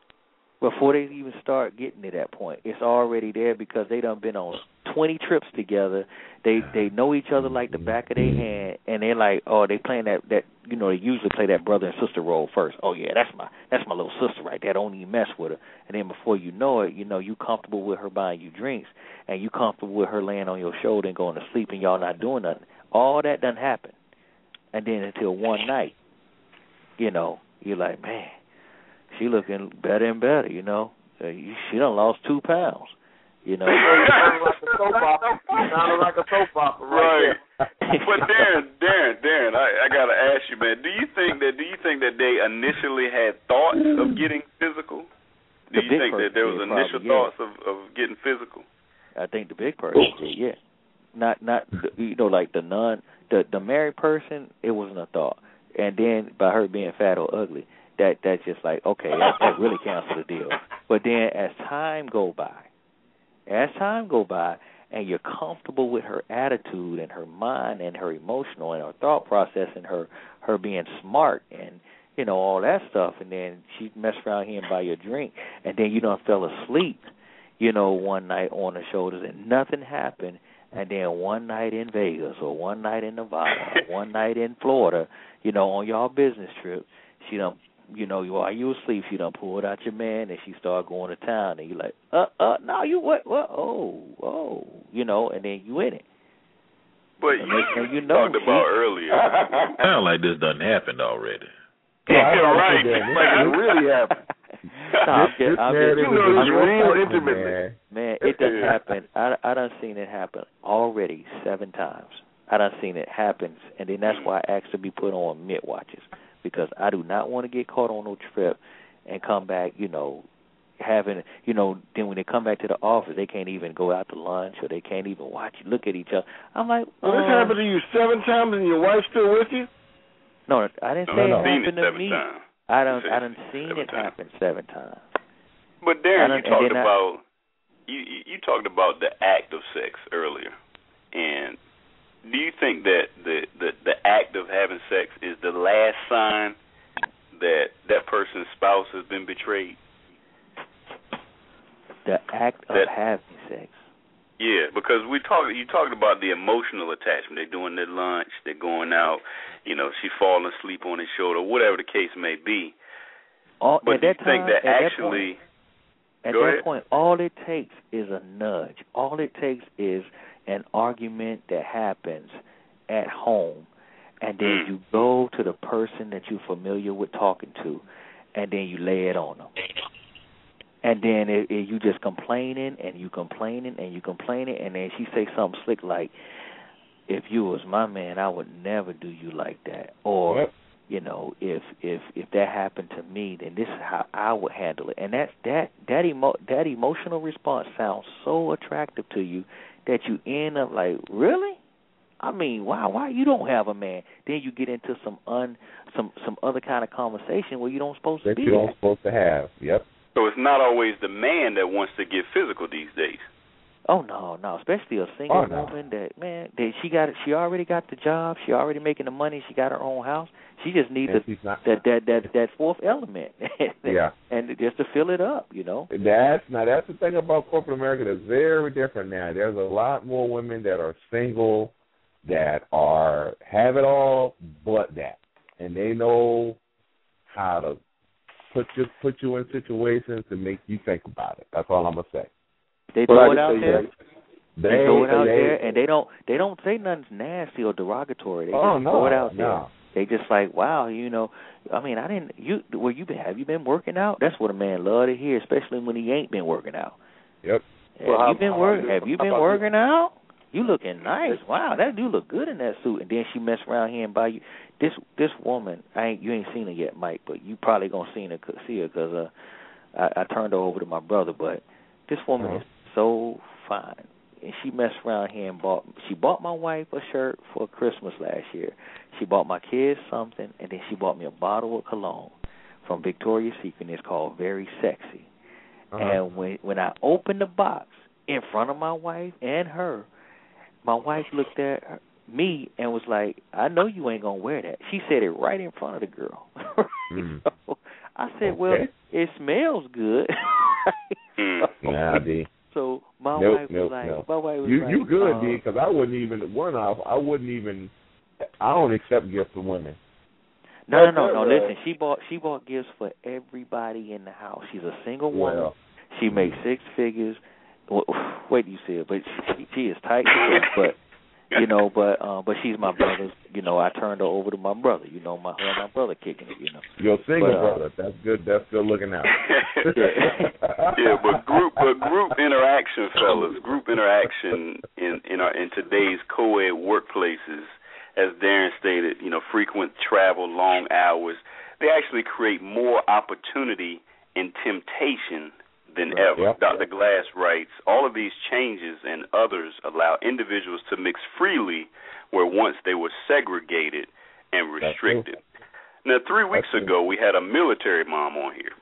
Before they even start getting to that point, it's already there because they done been on twenty trips together. They they know each other like the back of their hand, and they're like, oh, they playing that that you know they usually play that brother and sister role first. Oh yeah, that's my that's my little sister right there. Don't even mess with her. And then before you know it, you know you comfortable with her buying you drinks, and you comfortable with her laying on your shoulder and going to sleep, and y'all not doing nothing. All that done happen, and then until one night, you know, you're like, man, she looking better and better, you know. uh, she done lost two pounds. You know. sounded like a soap opera. Sounded like a soap opera, right? Right. but Darren, Darren, Darren, I, I gotta ask you, man. Do you think that? Do you think that they initially had thoughts of getting physical? Do The you think that there was initial probably, yeah. thoughts of of getting physical? I think the big person did, yeah. Not not you know like the non the the married person it wasn't a thought, and then by her being fat or ugly, that that's just like okay that, that really cancels the deal. But then as time go by, as time go by, and you're comfortable with her attitude and her mind and her emotional and her thought process and her her being smart and you know all that stuff, and then she messed around here and buy you a drink, and then you don't fell asleep you know, one night on her shoulders and nothing happened and then one night in Vegas or one night in Nevada or one night in Florida, you know, on y'all business trip, she done you know, you while you asleep, she done pulled out your man and she started going to town and you like, uh uh no you what what oh, oh you know, and then you in it. But And you, next thing you know, talked about she- earlier. Sound like this done happened already. Yeah, I Yeah, like right. Like it really happened. no, I'm This just, I'm narrative just, You know, is it's real real personal, intimately. man. Man, it done happen. I I done seen it happen already seven times. I done seen it happen, and then that's why I asked to be put on mid watches because I do not want to get caught on no trip and come back, you know, having, you know, then when they come back to the office, they can't even go out to lunch or they can't even watch, look at each other. I'm like, Well, this uh, happened to you seven times, and your wife's still with you. no, I didn't say no. it seen it happened to seven me. times. I don't I said done seen seven it times. happen seven times. But I Darren, don't- you talked then I- about you you you talked about the act of sex earlier, and do you think that the the the act of having sex is the last sign that that person's spouse has been betrayed? The act of That- having sex. Yeah, because we talked. You talked about the emotional attachment. They're doing their lunch. They're going out. You know, she's falling asleep on his shoulder, whatever the case may be. All, But at do you that think that at that point- actually? At that ahead. point, all it takes is a nudge. All it takes is an argument that happens at home, and then Mm. you go to the person that you're familiar with talking to, and then you lay it on them. And then it, it, you just complaining and you complaining and you complaining, and then she say something slick like, "If you was my man, I would never do you like that," or Yep. you know, if if if that happened to me, then this is how I would handle it. And that that that emo that emotional response sounds so attractive to you that you end up like, really? I mean, wow, why you don't have a man? Then you get into some un some some other kind of conversation where you don't supposed to That be. you don't at. supposed to have. Yep. So it's not always the man that wants to get physical these days. Oh no, no, especially a single Oh, no. woman that man that she got she already got the job, she already making the money, she got her own house. She just needs And not. that that that that fourth element. Yeah. and just to fill it up, you know. That's now that's the thing about corporate America that's very different now. There's a lot more women that are single that are have it all but that. And they know how to put you put you in situations to make you think about it. That's all I'm gonna say. They throw it out there. that- They, They throw it out they, there, and they don't they don't say nothing nasty or derogatory. They oh just no, throw it out there. They just like, wow, you know. I mean, I didn't. You where you been? Have you been working out? That's what a man love to hear, especially when he ain't been working out. Yep. Have Well, you been how working? Have you? been about you? working out? You looking nice. Wow, that do look good in that suit. And then she mess around here and buy you this this woman. I ain't you ain't seen her yet, Mike, but you probably gonna see her see her because uh, I, I turned her over to my brother. But this woman Uh-huh. is so fine, and she messed around here and bought. She bought my wife a shirt for Christmas last year. She bought my kids something, and then she bought me a bottle of cologne from Victoria's Secret. It's called Very Sexy. Uh-huh. And when when I opened the box in front of my wife and her, my wife looked at her, me and was like, "I know you ain't gonna wear that." She said it right in front of the girl. Mm. so I said, "Well, it smells good." Hmm. Nah, D. So my Nope, wife nope, was like, nope. "My wife was You like, you good, uh, D? Because I wouldn't even one off. I wouldn't even. I don't accept gifts from women. No, no, no, no. Listen, she bought she bought gifts for everybody in the house. She's a single woman. Well, She makes six figures. Wait, you it, but she, she is tight, but you know, but uh, but she's my brother. You know, I turned her over to my brother. You know, my her and my brother kicking it. You know, your single But, uh, brother. That's good. That's good looking out. yeah, but group but group interaction, fellas, group interaction in in our in today's co-ed workplaces, as Darren stated, you know, frequent travel, long hours, they actually create more opportunity and temptation than Right, ever. yep. Dr. Glass writes, all of these changes and others allow individuals to mix freely where once they were segregated and restricted. Now, three weeks That's true. ago, we had a military mom on here.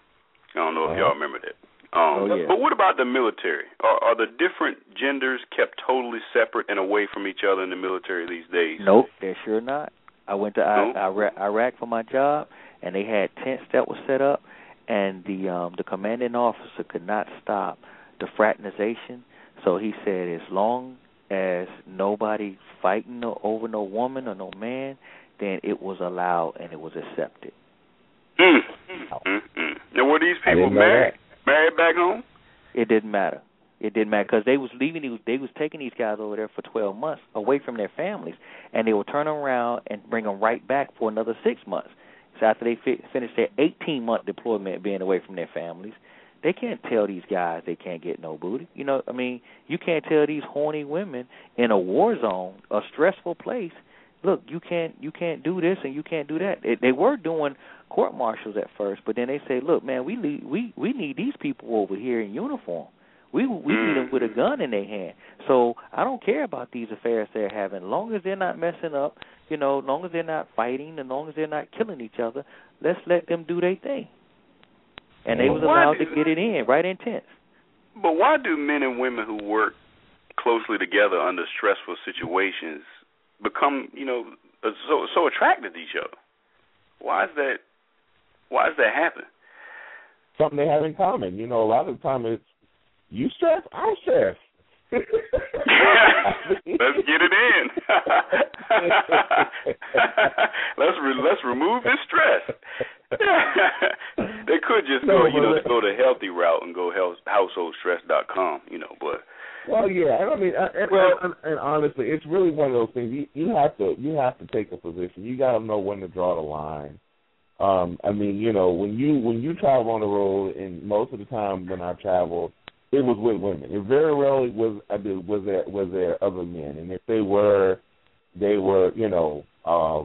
I don't know if Uh-huh. y'all remember that. Um, Oh, yeah. But what about the military? Are, are the different genders kept totally separate and away from each other in the military these days? Nope, they're sure not. I went to. Iraq, Iraq for my job, and they had tents that were set up, and the um the commanding officer could not stop the fraternization. So he said, as long as nobody fighting no, over no woman or no man, then it was allowed and it was accepted. Mm. Mm, mm. Now, were these people married? Married back home? It didn't matter. It didn't matter because they was leaving. They was, they was taking these guys over there for twelve months away from their families, and they would turn around and bring them right back for another six months. After they fi- finish their eighteen month deployment, being away from their families, they can't tell these guys they can't get no booty. You know, I mean, you can't tell these horny women in a war zone, a stressful place. Look, you can't you can't do this and you can't do that. They, they were doing court martials at first, but then they say, look, man, we need we we need these people over here in uniform. We we need them with a gun in their hand. So I don't care about these affairs they're having, long as they're not messing up. You know, long as they're not fighting, and long as they're not killing each other. Let's let them do their thing. And they But was why allowed to get it in right in tents. But why do men and women who work closely together under stressful situations become, you know, uh, so so attracted to each other? Why is that? Why does that happen? Something they have in common. You know, a lot of the time it's you stress, I'm stressed. Let's get it in. let's re- let's remove this stress. they could just No, go, you know, go the healthy route and go health, householdstress.com, you know, but Well, yeah, and I mean, and, Well- and, and honestly, it's really one of those things. You, you have to, you have to take a position. You got to know when to draw the line. Um, I mean, you know, when you when you travel on the road, and most of the time when I traveled, it was with women. It very rarely was I did- was there was there other men, and if they were, they were, you know, uh,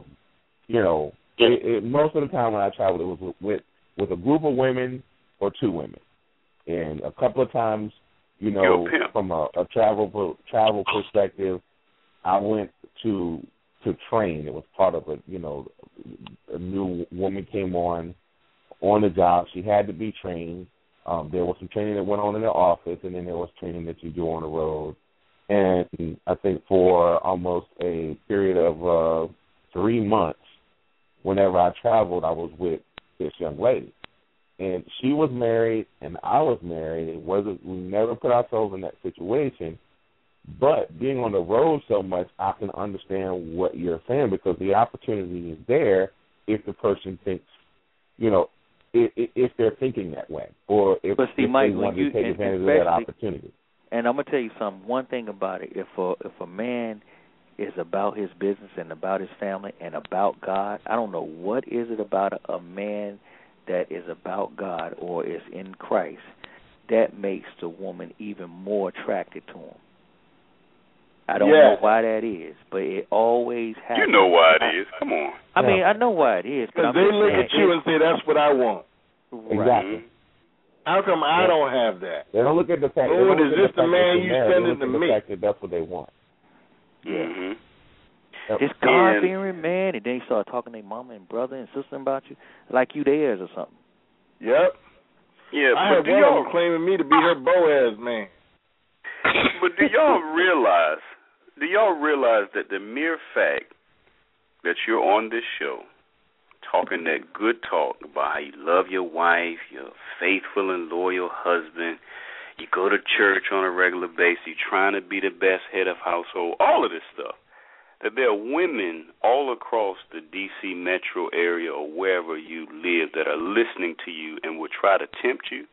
you know, it, it, most of the time when I traveled, it was with, with with a group of women or two women, and a couple of times you know, You're a pimp. from a, a travel travel perspective, I went to to train. It was part of a you know, a new woman came on on the job. She had to be trained. Um, there was some training that went on in the office, and then there was training that you do on the road. And I think for almost a period of uh, three months, whenever I traveled, I was with this young lady and she was married and I was married. It wasn't we never put ourselves in that situation. But being on the road so much, I can understand what you're saying because the opportunity is there if the person thinks, you know, if, if they're thinking that way, or if, But see, if Mike, they want you- to take advantage of that opportunity. And I'm gonna tell you something. One thing about it, if a if a man is about his business and about his family and about God, I don't know what is it about a, a man that is about God or is in Christ that makes the woman even more attracted to him. I don't Yeah. know why that is, but it always happens. you know why it is. Come on. I mean, I know why it is, Because they look at you and say, "That's what I want." right. Exactly. How come I don't have that? They don't look at the fact. they Lord, don't is look at this the fact that man they're you married. They sending to at the me? fact that that's what they want. Mhm. This God fearing man, and then you start talking to their mama and brother and sister about you like you theirs or something. Yep. Yeah, I but had do one y'all them claiming me to be her Boaz man. but do y'all realize do y'all realize that the mere fact that you're on this show talking that good talk about how you love your wife, you're faithful and loyal husband, you go to church on a regular basis, you're trying to be the best head of household, all of this stuff. That there are women all across the DC metro area or wherever you live that are listening to you and will try to tempt you.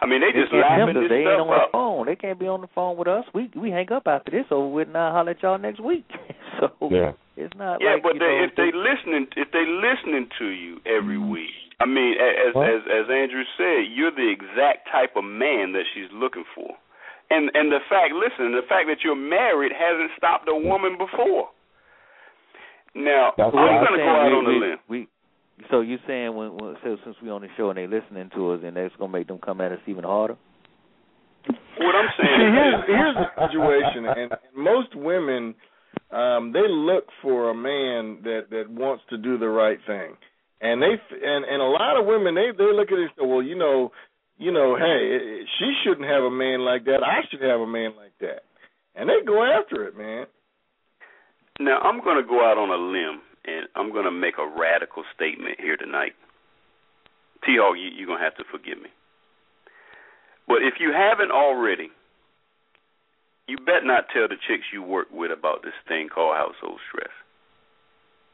I mean, they just they can't laughing us. this They ain't stuff on the phone. They can't be on the phone with us. We we hang up after this over with. Now holler at y'all next week. so Yeah. it's not Yeah, like but you they, know, if they listening, if they listening to you every mm-hmm. week, I mean, as What? as as Andrew said, you're the exact type of man that she's looking for, and and the fact, listen, the fact that you're married hasn't stopped a woman before. Now, That's I'm I'm going to go out we, on a limb. We, so you saying when, when so since we on the show and they listening to us, and that's gonna make them come at us even harder? What I'm See, saying here's, is, here's the situation, and, and most women, um, they look for a man that that wants to do the right thing, and they and and a lot of women they they look at it and say, well, you know, you know, hey, she shouldn't have a man like that. I should have a man like that, and they go after it, man. now I'm going to go out on a limb, and I'm going to make a radical statement here tonight. T Hawk, you, you're going to have to forgive me. But if you haven't already, you bet not tell the chicks you work with about this thing called household stress.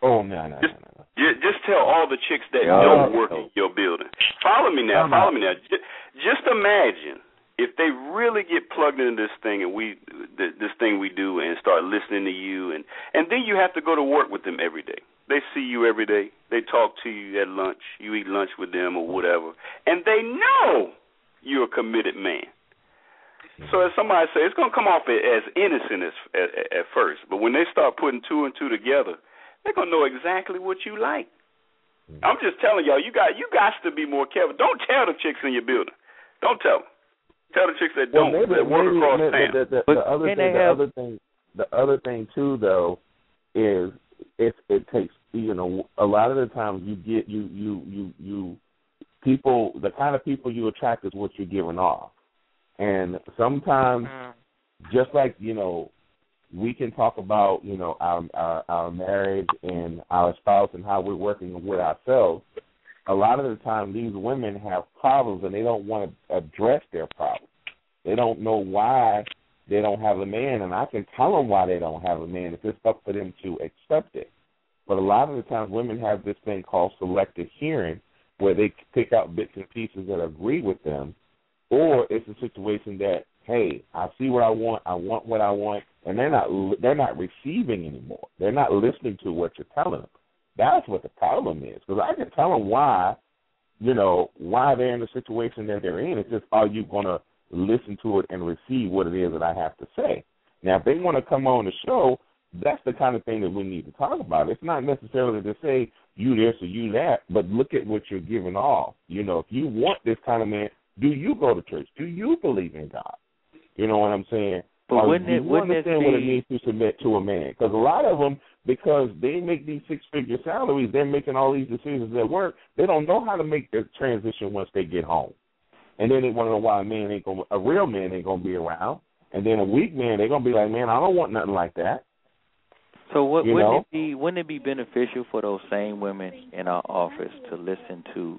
Oh no no no Just- no. Ju- Just tell all the chicks that Yeah. don't work in your building. Follow me now. Follow me now. Ju- Just imagine if they really get plugged into this thing and we th- this thing we do and start listening to you and and then you have to go to work with them every day. They see you every day. They talk to you at lunch. You eat lunch with them or whatever, and they know you're a committed man. So as somebody say, it's gonna come off as innocent as at, at first, but when they start putting two and two together, they're gonna know exactly what you like. Mm-hmm. I'm just telling y'all, you got you got to be more careful. Don't tell the chicks in your building. Don't tell them. Tell the chicks that Well, don't maybe, that work maybe, across maybe town. the, the, But the other thing, they the have- other thing, the other thing too, though, is it it takes you know a lot of the times you get you you you you people the kind of people you attract is what you're giving off, and sometimes mm. just like you know we can talk about you know our our, our marriage and our spouse and how we're working with ourselves. A lot of the time, these women have problems and they don't want to address their problems. They don't know why they don't have a man, and I can tell them why they don't have a man. If it's up for them to accept it. But a lot of the times, women have this thing called selective hearing, where they pick out bits and pieces that agree with them, or it's a situation that, hey, I see what I want, I want what I want, and they're not they're not receiving anymore. They're not listening to what you're telling them. That's what the problem is, because I can tell them why, you know, why they're in the situation that they're in. It's just, are you going to listen to it and receive what it is that I have to say? Now, if they want to come on the show, that's the kind of thing that we need to talk about. It's not necessarily to say you this or you that, but look at what you're giving off. You know, if you want this kind of man, do you go to church? Do you believe in God? You know what I'm saying? But Or wouldn't it- wouldn't it understand what it be- means to submit to a man? Because a lot of them, because they make these six-figure salaries, they're making all these decisions at work. They don't know how to make the transition once they get home, and then they know why a man ain't gonna, a real man ain't gonna be around, and then a weak man, they're gonna be like, man, I don't want nothing like that. So what You wouldn't know? it be wouldn't it be beneficial for those same women in our office to listen to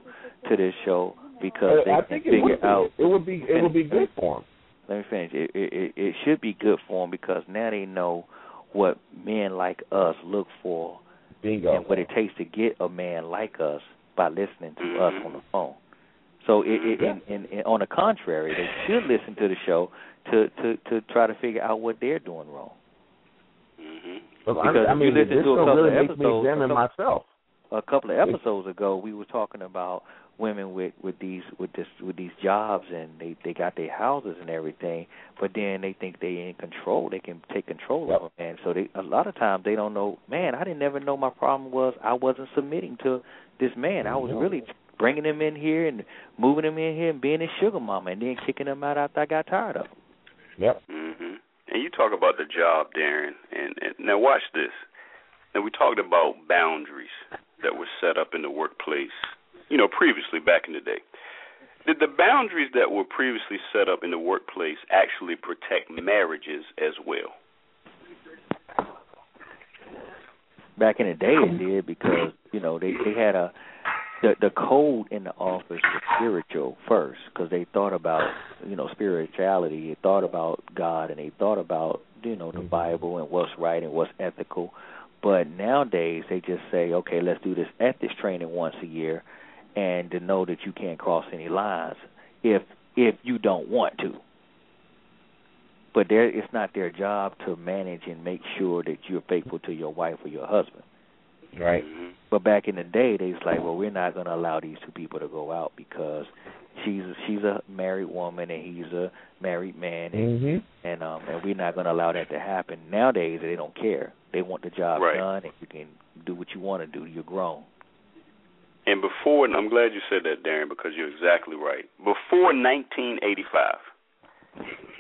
to this show because uh, they I can think it figure would out it would be it would be good for them. let me finish. It, it it it should be good for them because now they know what men like us look for Bingo. and what it takes to get a man like us by listening to us Mhm. on the phone. So it, it Yeah. and, and, and on the contrary, they should listen to the show to to to try to figure out what they're doing wrong. hmm But I, Because I if mean, you listen this to a couple really of makes me episodes, examine a couple- myself. a couple of episodes ago we were talking about women with with these with this with these jobs and they they got their houses and everything but then they think they in control they can take control Yep. of them and so they a lot of times they don't know man i didn't never know my problem was i wasn't submitting to this man i was Yep. really bringing him in here and moving him in here and being his sugar mama and then kicking him out after i got tired of him Yep. hmm And you talk about the job, Darren, and, and now watch this. Now we talked about boundaries that were set up in the workplace, you know, previously back in the day. Did the boundaries that were previously set up in the workplace actually protect marriages as well? back in the day it did because you know they they had a the the code in the office was spiritual first because they thought about you know spirituality they thought about god and they thought about you know the bible and what's right and what's ethical but nowadays they just say okay let's do this ethics training once a year and to know that you can't cross any lines if if you don't want to. But there, it's not their job to manage and make sure that you're faithful to your wife or your husband. Right. Mm-hmm. But back in the day, they was like, well, we're not going to allow these two people to go out because she's she's a married woman and he's a married man, and Mm-hmm. and um and we're not going to allow that to happen. Nowadays, they don't care. They want the job Right. done, and you can do what you want to do. You're grown. And before, and I'm glad you said that, Darren, because you're exactly right. Before 1985,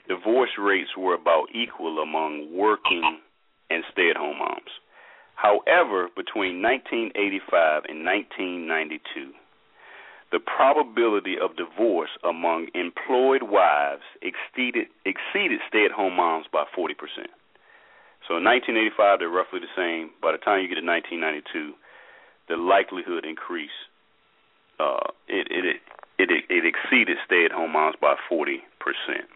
divorce rates were about equal among working and stay-at-home moms. However, between 1985 and 1992, the probability of divorce among employed wives exceeded exceeded stay-at-home moms by 40%. So in 1985, they're roughly the same. By the time you get to 1992, the likelihood increased. Uh, it, it it it it exceeded stay-at-home moms by 40 percent.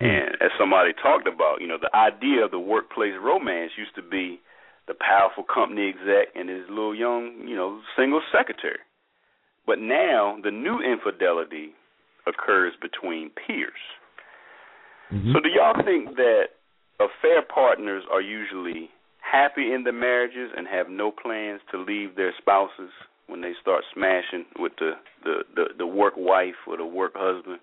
And as somebody talked about, you know, the idea of the workplace romance used to be the powerful company exec and his little young, you know, single secretary. But now the new infidelity occurs between peers. Mm-hmm. So do y'all think that affair partners are usually happy in their marriages and have no plans to leave their spouses when they start smashing with the the the, the work wife or the work husband?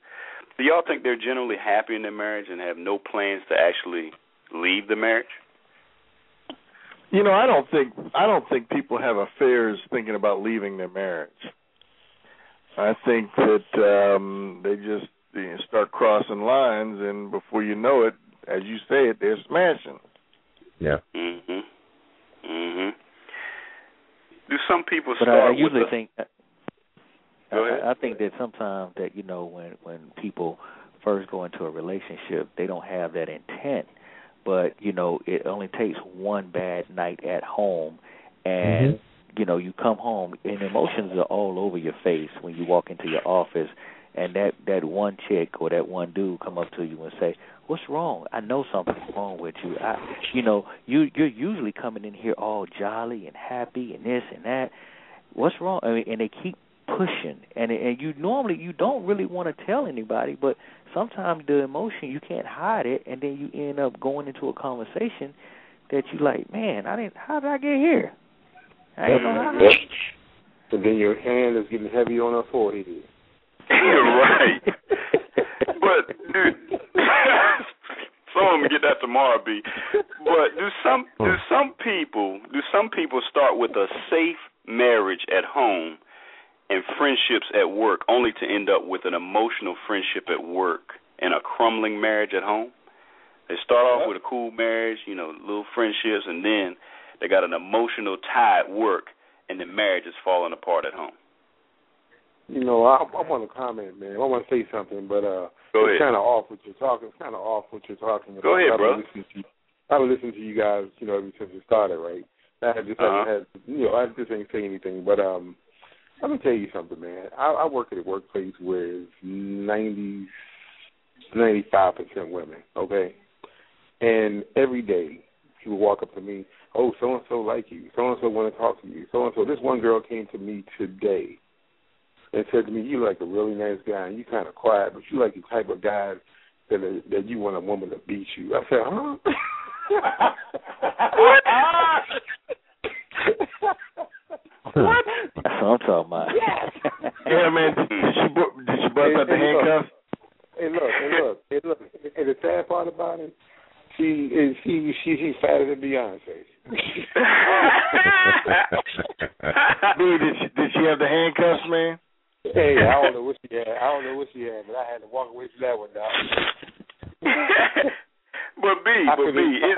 Do y'all think they're generally happy in their marriage and have no plans to actually leave the marriage? You know, I don't think I don't think people have affairs thinking about leaving their marriage. I think that um they just you know, start crossing lines, and before you know it, as you say it, they're smashing. Yeah. Mm Mhm. Mm Mhm. Do some people But start I, I with usually the, think Go ahead. I, I think that sometimes that you know when when people first go into a relationship, they don't have that intent. But you know, it only takes one bad night at home, and you know, you come home and emotions are all over your face when you walk into your office, and that that one chick or that one dude come up to you and say, "What's wrong? I know something's wrong with you. I, you know, you you're usually coming in here all jolly and happy and this and that. What's wrong?" I mean, and they keep pushing, and and you normally you don't really want to tell anybody, but sometimes the emotion you can't hide it, and then you end up going into a conversation that you like, man, I didn't. How did I get here? I didn't know how. And then your hand is getting heavy on her forehead. You're right. but dude, someone will get that tomorrow, B. But do some do some people do some people start with a safe marriage at home and friendships at work, only to end up with an emotional friendship at work and a crumbling marriage at home? They start off with a cool marriage, you know, little friendships, and then they got an emotional tie at work, and the marriage is falling apart at home. You know, I, I want to comment, man. I want to say something, but uh, Go it's kind of off what you're talking. It's kind of off what you're talking about. Go ahead, I've been listening to- I've been listening to you guys, you know, ever since it started, right? I just Uh-huh. had, you know, I just ain't say anything, but um, let me tell you something, man. I, I work at a workplace where it's ninety, ninety-five percent women, okay? And every day, she would walk up to me, oh, so and so like you, so and so want to talk to you, so and so. This one girl came to me today and said to me, "You like a really nice guy, and you kind of quiet, but you like the type of guy that that you want a woman to beat you." I said, "Huh." What? what? That's what I'm talking about. Yes. Yeah, man. Did, did she bu- did she bust out the Hey, hey, look. handcuffs? Hey, look, hey, look, hey, look. And the sad part about it, she is she she she's fatter than Beyonce. B, did she did she have the handcuffs, man? Hey, I don't know what she had. I don't know what she had, but I had to walk away from that one, dog. but B, I but B, is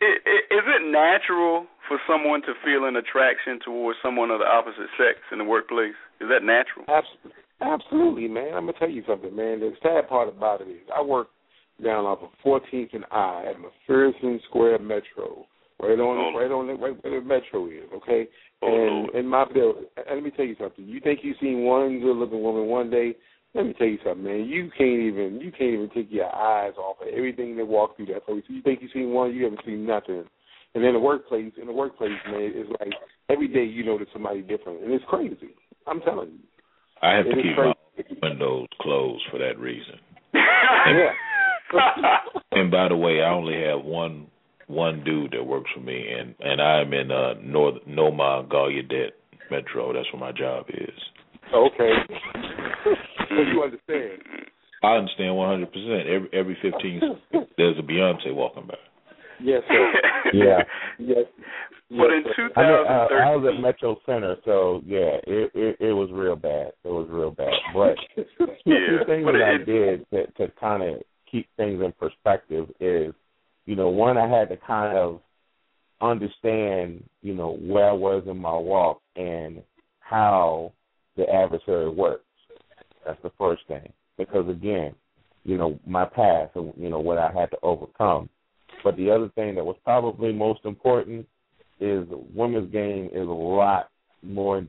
it, is it natural for someone to feel an attraction towards someone of the opposite sex in the workplace? Is that natural? Absolutely, absolutely, man. I'm gonna tell you something, man. The sad part about it is, I work down off of 14th and I at McPherson Square Metro, right on, Oh. right on, the, right where the Metro is. Okay, Oh, and in my building, and let me tell you something. You think you seen one good-looking woman one day? Let me tell you something, man. You can't even you can't even take your eyes off of everything that walk through that place. You think you seen one, you haven't seen nothing. And in the workplace, in the workplace, man, it's like every day you notice somebody different, and it's crazy. I'm telling you. I have It to keep crazy. my windows closed for that reason. yeah. And by the way, I only have one one dude that works for me, and and I'm in uh North Noma Gallaudet Metro. That's where my job is. Okay. so you understand? I understand 100. percent Every every 15 there's a Beyonce walking by. Yes, sir. Yeah. Yes. But in yes, sir. I, mean, uh, I was at Metro Center, so yeah, it, it it was real bad. It was real bad. But two, Yeah, two things but that I did to to kind of keep things in perspective is, you know, one I had to kind of understand, you know, where I was in my walk and how the adversary works. That's the first thing. Because again, you know, my past and you know what I had to overcome. But the other thing that was probably most important is women's game is a lot more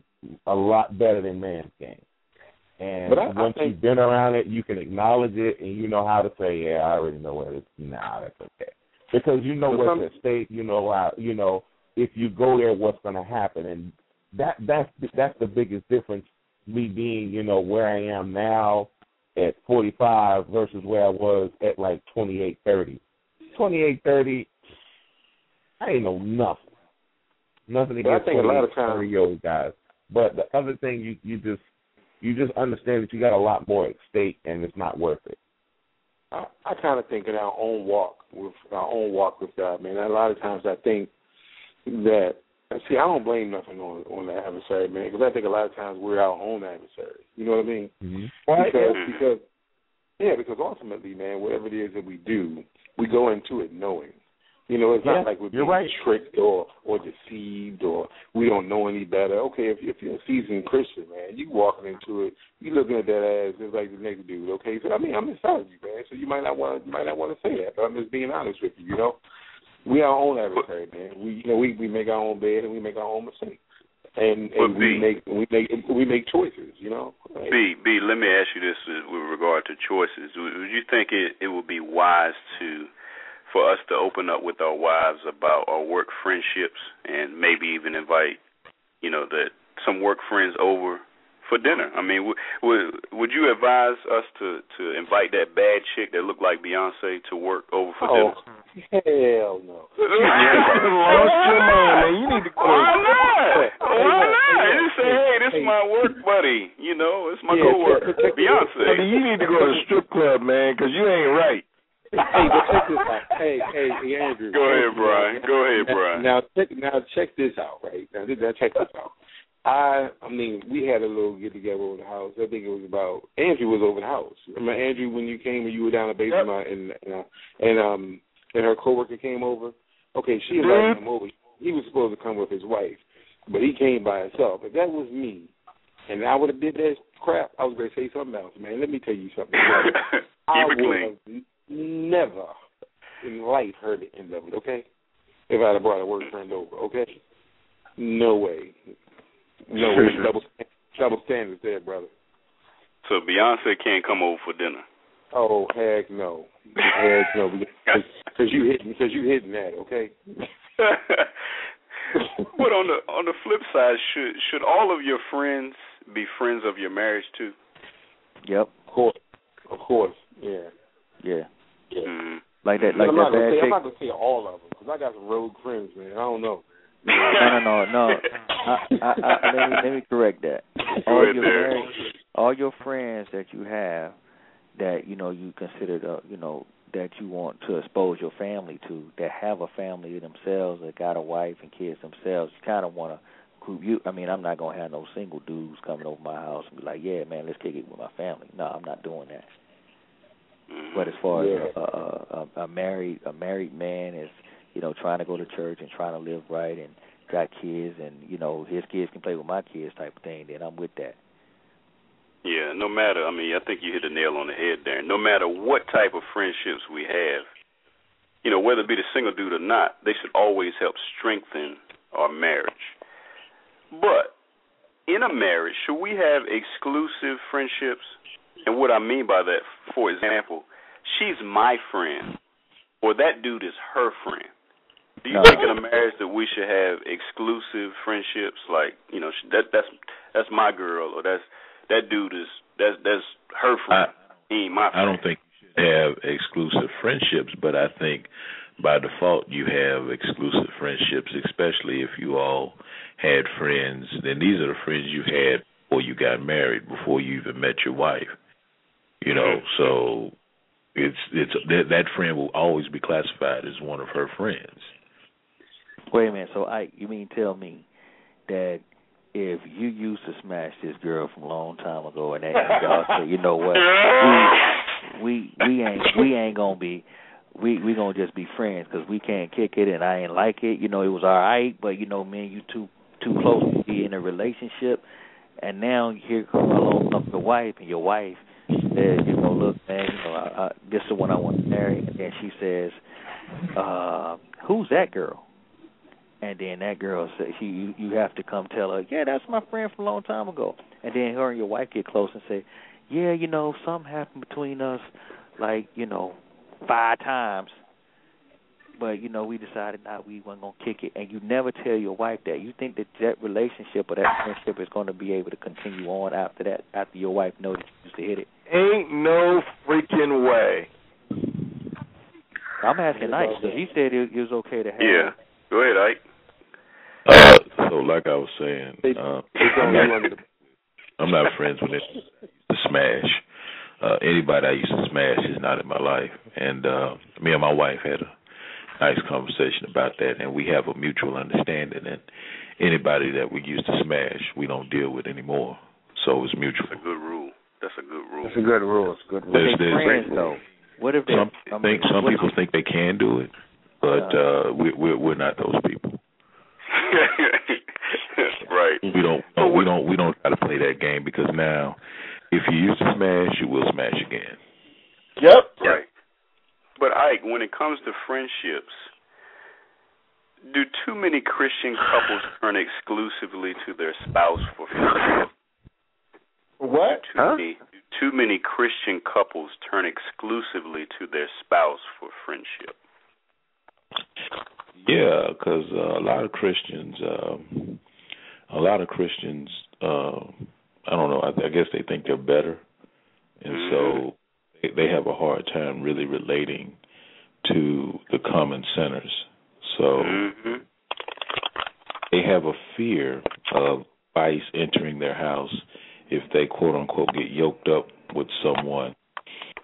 a lot better than man's game. And But I- I once think- you've been around it, you can acknowledge it, and you know how to say, "Yeah, I already know where it's." Nah, that's okay, because you know what's at stake. You know how you know if you go there, what's going to happen, and that that's that's the biggest difference. Me being, you know, where I am now at 45 versus where I was at like 28, 30. 28, 30, I ain't know nothing. Nothing But I think a lot of times- old guys. But the other thing, you you just you just understand that you got a lot more at stake, and it's not worth it. I, I kind of think in our own walk with our own walk with God, man. A lot of times I think that see, I don't blame nothing on on the adversary, man, because I think a lot of times we're our own adversary. You know what I mean? Mm-hmm. Because because yeah, because ultimately, man, whatever it is that we do, we go into it knowing. You know, it's Yeah, not like we're being right. tricked or or deceived or we don't know any better. Okay, if, if you're a seasoned Christian, man, you walking into it, you looking at that as just like the next dude. Okay, so I mean, I'm inside of you, man. So you might not want you might not want to say that, but I'm just being honest with you. You know, we our own adversary, man. We you know we we make our own bed and we make our own mistakes, and But and we B- make we make we make choices. You know, Like, B, B, let me ask you this uh, with regard to choices. Would would you think it, it would be wise to for us to open up with our wives about our work friendships and maybe even invite, you know, that some work friends over for dinner? I mean, would would, would you advise us to to invite that bad chick that looked like Beyonce to work over for oh dinner? hell no. lost your mind, man. You need to go. Why not? Hey, Why not? hey, You say, hey, hey, this is my work buddy. You know, it's my Yeah, coworker, check- check- Beyonce. I mean, you need to go to the strip club, man, because you ain't right. Hey, but check this out. Hey, hey, hey, Andrew. Go ahead, Brian. Go ahead, Brian. Now check now check this out, right? Now, now check this out. I I mean, we had a little get together over the house. I think it was about Andrew was over the house. Remember Andrew when you came and you were down the basement and and, uh, and um and her coworker came over. Okay, she invited him over. He was supposed to come with his wife, but he came by himself. If that was me, and I would have did that crap, I was going to say something else, man. Let me tell you something. I Keep it would clean. have never in life heard the end of it, okay? If I'd have brought a work friend over, okay? No way. No way. double, double standards there, brother. So Beyonce can't come over for dinner. Oh, heck no. Heck no. Because you hitting, because you hitting that, okay? but on the on the flip side, should should all of your friends be friends of your marriage too? Yep. Of course. Of course. Yeah. Yeah. Yeah. Mm. Like that. Like I'm, that not bad say, I'm not going to say all of them, because I got some rogue friends, man. I don't know. No, no, no, no. I, I, I, let me let me correct that. Go All your Derek. friends, all your friends that you have, that you know you consider the, you know that you want to expose your family to, that have a family themselves, that got a wife and kids themselves. You kind of want to group you. I mean, I'm not gonna have no single dudes coming over my house and be like, yeah, man, let's kick it with my family. No, I'm not doing that. Mhm. But as far Yeah. as a, a, a, a married a married man is, you know, trying to go to church and trying to live right and got kids and you know his kids can play with my kids type of thing, then I'm with that. Yeah, no matter. I mean, I think you hit the nail on the head there. No matter what type of friendships we have, you know, whether it be the single dude or not, they should always help strengthen our marriage. But in a marriage, should we have exclusive friendships? And what I mean by that, for example, she's my friend, or that dude is her friend. Do you No. think in a marriage that we should have exclusive friendships? Like, you know, that that's that's my girl, or that's that dude is that's that's her friend. I, he my friend. I don't think you should have exclusive friendships, but I think by default you have exclusive friendships, especially if you all had friends. Then these are the friends you had before you got married, before you even met your wife. You know, so it's it's that, that friend will always be classified as one of her friends. Wait a minute. So I, you mean tell me that if you used to smash this girl from a long time ago, and then y'all say, you know what, we we we ain't we ain't gonna be. We we gonna just be friends because we can't kick it and I ain't like it. You know it was all right, but you know me and you too too close to be in a relationship. And now here comes along up your wife, and your wife says, you know, look, man, you know, I, I, this is the one I want to marry. And then she says, uh, who's that girl? And then that girl says, she, you, you have to come tell her, yeah, that's my friend from a long time ago. And then her and your wife get close and say, yeah, you know, something happened between us, like, you know, five times but you know we decided not we weren't gonna kick it and you never tell your wife that you think that that relationship or that friendship is going to be able to continue on after that after your wife knows that you used to hit it Ain't no freaking way. i'm asking ike because he said it, it was okay to have Yeah. Go ahead, Ike. Uh, so, like I was saying, They- uh, I'm don't not, want to I'm not friends with anybody I used to smash. Uh, anybody I used to smash is not in my life, and uh, me and my wife had a nice conversation about that, and we have a mutual understanding. And anybody that we used to smash, we don't deal with anymore. So it's mutual. That's a good rule. That's a good rule. That's a good rule. It's a good rule. There's, they there's friends though what if they some I mean, think some people think they can do it, but uh, we, we're we're not those people. right. We don't So we don't we don't try to play that game because now, if you used to smash, you will smash again. Yep. Right. But Ike, when it comes to friendships, do too many Christian couples turn exclusively to their spouse for friendship? What? Too Huh? many do too many Christian couples turn exclusively to their spouse for friendship. Yeah, because uh, a lot of Christians, um, a lot of Christians, uh, I don't know. I, I guess they think they're better, and so they, have a hard time really relating to the common sinners. So Mhm. they have a fear of vice entering their house if they quote unquote get yoked up with someone.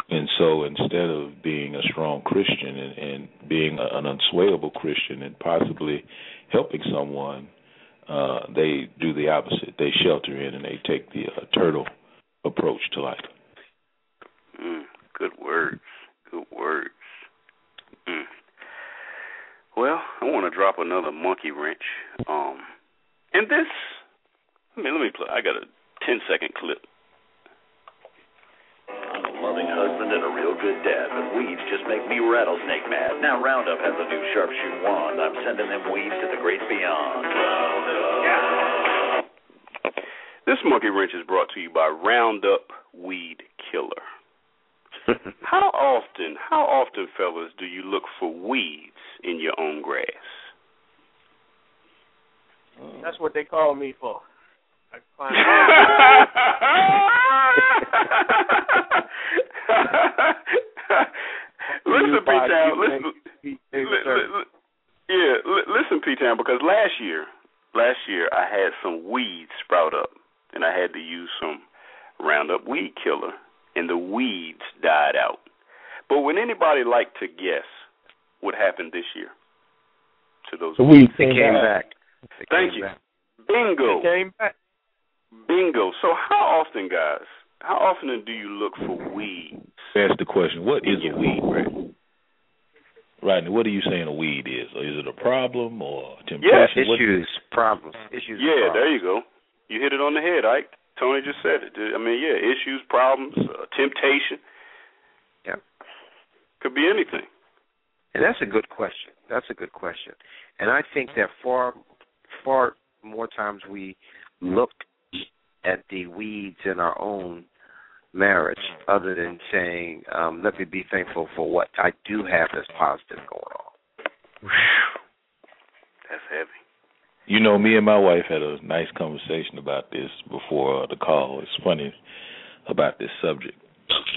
And so instead of being a strong Christian and, and being a, an unswayable Christian and possibly helping someone, uh, they do the opposite. They shelter in and they take the uh, turtle approach to life. Mm, good words. Good words. Mm. Well, I want to drop another monkey wrench. Um, and this, let me let me play. I got a ten second clip. I'm a loving husband and a real good dad, but weeds just make me rattlesnake mad. Now Roundup has a new sharpshoot wand. I'm sending them weeds to the great beyond. This monkey wrench is brought to you by Roundup Weed Killer. How often, how often, fellas, do you look for weeds in your own grass? That's what they call me for. I listen, P Town. Listen, He- li- li- li- yeah, listen, P Town. Because last year, last year I had some weeds sprout up, and I had to use some Roundup weed killer, and the weeds died out. But would anybody like to guess what happened this year to those? The weed They came, came back. back. They Thank came you. back. Bingo. came back. Bingo. So how often, guys? How often do you look for weeds? Ask the question: What is a weed, right? Rodney, what are you saying a weed is? Or is it a problem or temptation? Yeah, What- Issues, problems, issues. Yeah, problems. there you go. You hit it on the head, Ike. Tony just said it. I mean, yeah, issues, problems, uh, temptation. Yeah. Could be anything. And that's a good question. That's a good question. And I think that far, far more times we look at the weeds in our own marriage, other than saying, um, "Let me be thankful for what I do have that's positive going on." That's heavy. You know, me and my wife had a nice conversation about this before the call. It's funny about this subject.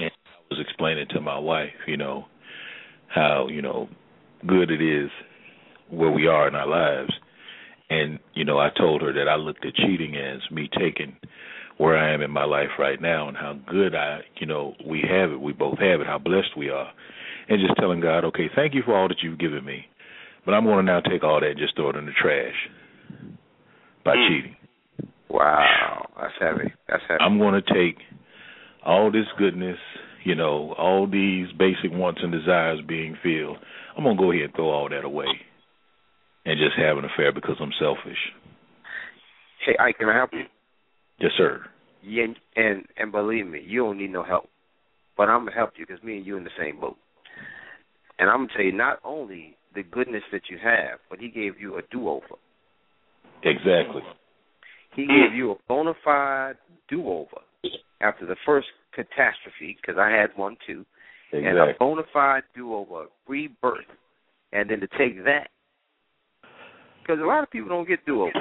And I was explaining to my wife, you know, how, you know, good it is where we are in our lives. And, you know, I told her that I looked at cheating as me taking where I am in my life right now and how good I, you know, we have it. We both have it, how blessed we are. And just telling God, okay, thank you for all that you've given me. But I'm going to now take all that and just throw it in the trash by Mm. cheating. Wow, that's heavy. That's heavy. I'm going to take all this goodness, you know, all these basic wants and desires being filled. I'm going to go ahead and throw all that away and just have an affair because I'm selfish. Hey, Ike, can I help you? Yes, sir. Yeah, and and believe me, you don't need no help. But I'm gonna help you because me and you in the same boat. And I'm gonna tell you not only the goodness that you have, but he gave you a do-over. Exactly. He gave you a bona fide do-over after the first catastrophe, because I had one too, and a bona fide do-over, rebirth, and then to take that. Because a lot of people don't get do-overs.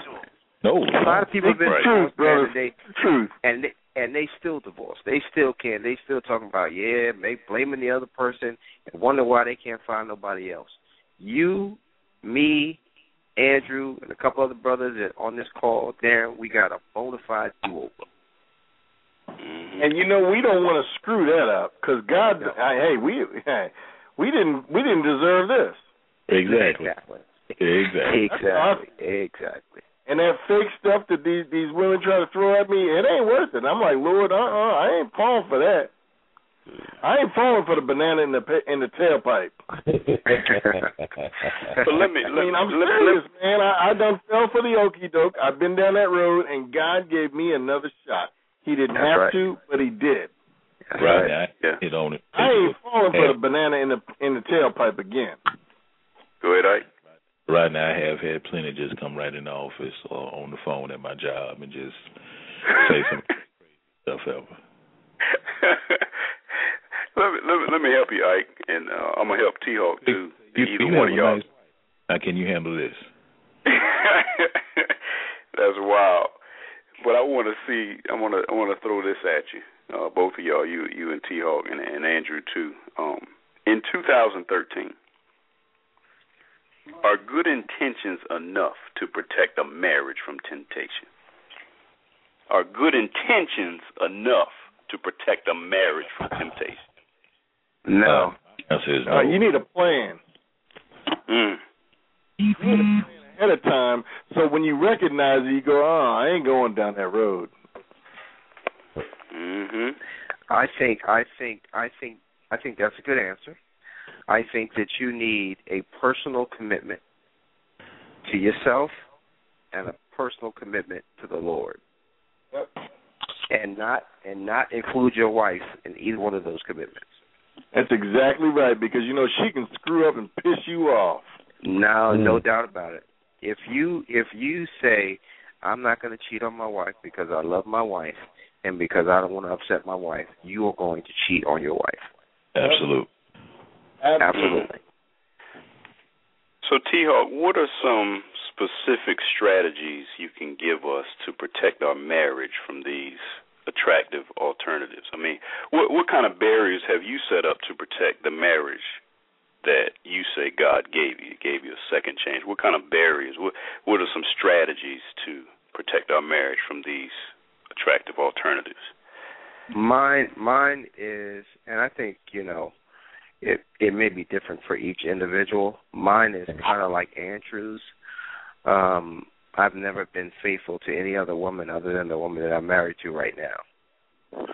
No. A lot of people have been Right. divorced, man, Brother. and they Truth. and they, and they still divorce. They still can't. They still talking about yeah, make blaming the other person and wonder why they can't find nobody else. You, me, Andrew, and a couple other brothers that on this call, Darren, we got a bona fide do over. Mhm. And you know we don't want to screw that up because God, No. I, hey, we hey, we didn't we didn't deserve this. Exactly. Exactly. Exactly. Exactly. Exactly. And that fake stuff that these these women try to throw at me, it ain't worth it. I'm like, Lord, uh, uh I ain't falling for that. I ain't falling for the banana in the in the tailpipe. So let me I let, mean, I'm let, serious, man. I, I done fell for the okey doke. I've been down that road, and God gave me another shot. He didn't have right. to, but He did. That's Right right. now, Yeah. hit on it. I ain't falling for the banana in the in the tailpipe again. Go ahead, Ike. Right now, I have had plenty just come right in the office or on the phone at my job and just say some crazy stuff ever. let me let me let me help you, Ike, and uh, I'm gonna help T Hawk too. You, Either you one of y'all. nice. Now, can you handle this? That's wild. But I want to see. I want to. I want to throw this at you, uh, both of y'all, you, you and T Hawk, and, and Andrew too. Um, in 2013, are good intentions enough to protect a marriage from temptation? Are good intentions enough to protect a marriage from temptation? No. Uh, answer is no. Uh, you need a plan. Mm. You need a plan ahead of time, so when you recognize it, you go, "Oh, I ain't going down that road." Mhm. I think I think I think I think that's a good answer. I think that you need a personal commitment to yourself and a personal commitment to the Lord. Yep. And not and not include your wife in either one of those commitments. That's exactly right because you know she can screw up and piss you off. No, no Mm. doubt about it. If you if you say I'm not going to cheat on my wife because I love my wife and because I don't want to upset my wife, you are going to cheat on your wife. Absolute. Absolutely. So, T Hawk, what are some specific strategies you can give us to protect our marriage from these attractive alternatives? I mean, what what kind of barriers have you set up to protect the marriage that you say God gave you? Gave you a second chance. What kind of barriers? What what are some strategies to protect our marriage from these attractive alternatives? Mine mine is and I think, you know, it it may be different for each individual. Mine is kind of like Andrew's. Um I've never been faithful to any other woman other than the woman that I'm married to right now.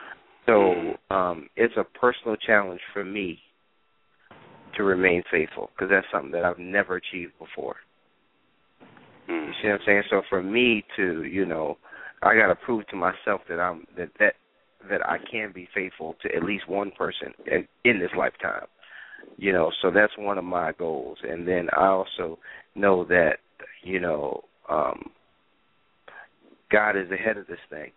So, um it's a personal challenge for me to remain faithful because that's something that I've never achieved before. Mm. You see what I'm saying? So for me to, you know, I got to prove to myself that I'm that that that I can be faithful to at least one person in in this lifetime. You know, so that's one of my goals. And then I also know that, you know, um God is ahead of this thing.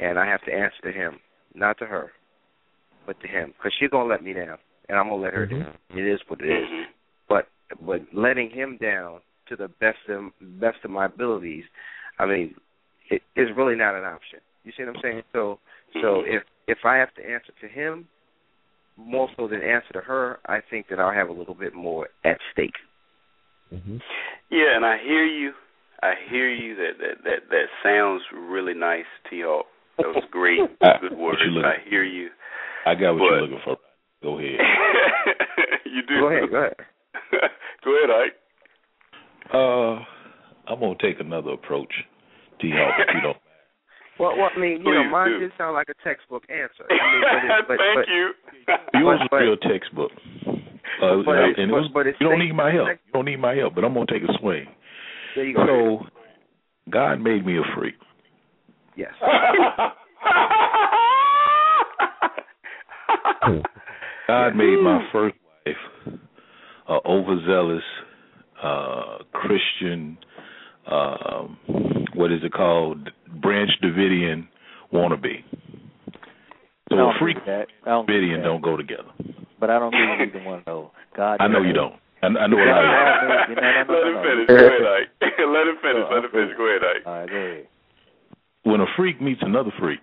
And I have to answer to him, not to her, but to him cuz she's going to let me down and I'm going to let her down. It is what it is Mhm. but but letting him down to the best of best of my abilities, I mean, it's really not an option. You see what I'm saying? So, so if if I have to answer to him more so than answer to her, I think that I'll have a little bit more at stake. Mm-hmm. Yeah, and I hear you. I hear you. That that that that sounds really nice, T. Hawk. That was great. Good words. I hear you. I got what But- you're looking for. Go ahead. you do. Go ahead, go ahead. go ahead, Ike. Uh, I'm gonna take another approach, T. Hawk, if you don't. Well, well, I mean, you know, mine do. did sound like a textbook answer. I mean, but it, but, Thank but, you. Yours But- was real textbook. Uh, But- and it was, but it's you don't need my help. You don't need my help, but I'm gonna take a swing. there you go. So, God made me a freak. yes. God made my first wife a overzealous uh Christian um what is it called? Branch Davidian wannabe. So I don't a freak agree with that. I don't Davidian that. don't go together. But I don't agree with either one though. God. I know you don't. I, I know a lot of you. Let no, him finish. Go ahead, Ike. Let him finish. Oh, Let him finish. Go ahead, Ike. All right, go ahead. when a freak meets another freak,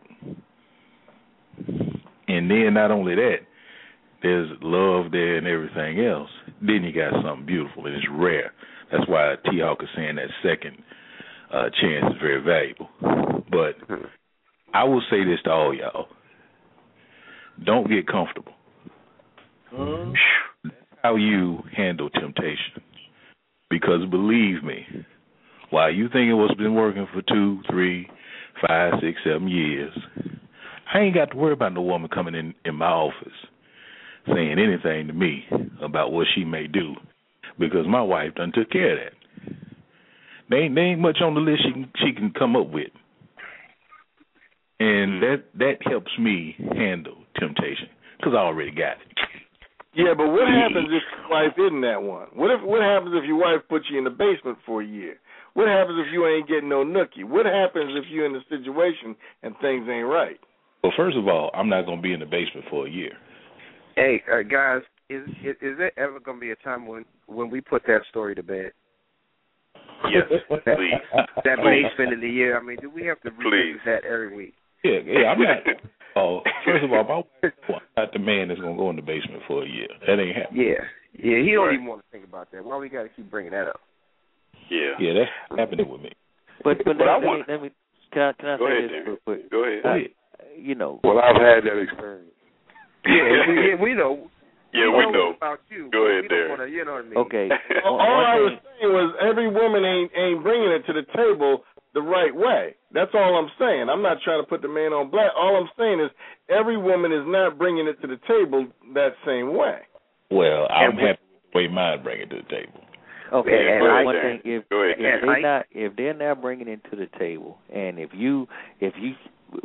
and then not only that, there's love there and everything else, then you got something beautiful and it's rare. That's why T Hawk is saying that second uh chance is very valuable. But I will say this to all y'all. Don't get comfortable. That's how you handle temptation. Because believe me, while you think it was been working for two, three, five, six, seven years, I ain't got to worry about no woman coming in in my office saying anything to me about what she may do, because my wife done took care of that. There ain't, there ain't much on the list she can, she can come up with, and that that helps me handle temptation because I already got it. Yeah, but what happens if your wife isn't that one? What if what happens if your wife puts you in the basement for a year? What happens if you ain't getting no nookie? What happens if you're in a situation and things ain't right? Well, first of all, I'm not going to be in the basement for a year. Hey, uh, guys, is, is is there ever going to be a time when when we put that story to bed? Yes, please. That basement in the year. I mean, do we have to revisit that every week? Yeah, yeah, I'm not. Oh, first of all, my wife, I'm not the man that's gonna go in the basement for a year. That ain't happening. Yeah, yeah. He don't Right. even want to think about that. Why we got to keep bringing that up? Yeah. Yeah, that's happening with me. But but, But let, I let, me, want- let me can I can I Go say ahead, this Darren. real quick? Go ahead. I, uh, you know, Well, I've had that experience. Yeah, we, yeah, we know. Yeah, we know. about you. Go ahead, we don't wanna, you know what I mean? okay. All, all I was thing- saying was every woman ain't ain't bringing it to the table the right way. That's all I'm saying. I'm not trying to put the man on black. All I'm saying is every woman is not bringing it to the table that same way. Well, I'm And happy with the way mine bring it to the table. Okay, Yeah, and go ahead, one thing if Go ahead, if they're not if they're not bringing it to the table, and if you if you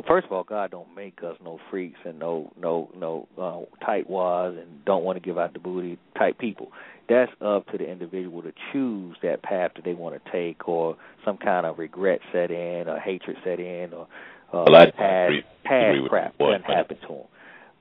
first of all, God don't make us no freaks and no no no uh, tight wads and don't want to give out the booty type people. That's up to the individual to choose that path that they want to take, or some kind of regret set in, or hatred set in, or uh, Well, past agree- past agree crap what- doesn't happen to them.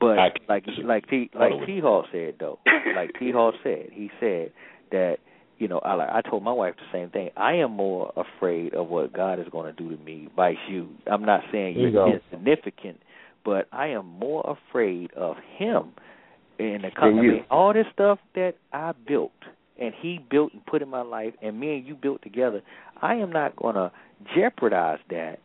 But I like like T like. T Hawk said though, like T Hawk said, he said that you know I like I told my wife the same thing. I am more afraid of what God is going to do to me. Vice you. I'm not saying you you're insignificant, but I am more afraid of Him. And the Than com- I mean, all this stuff that I built and He built and put in my life, and me and you built together. I am not going to jeopardize that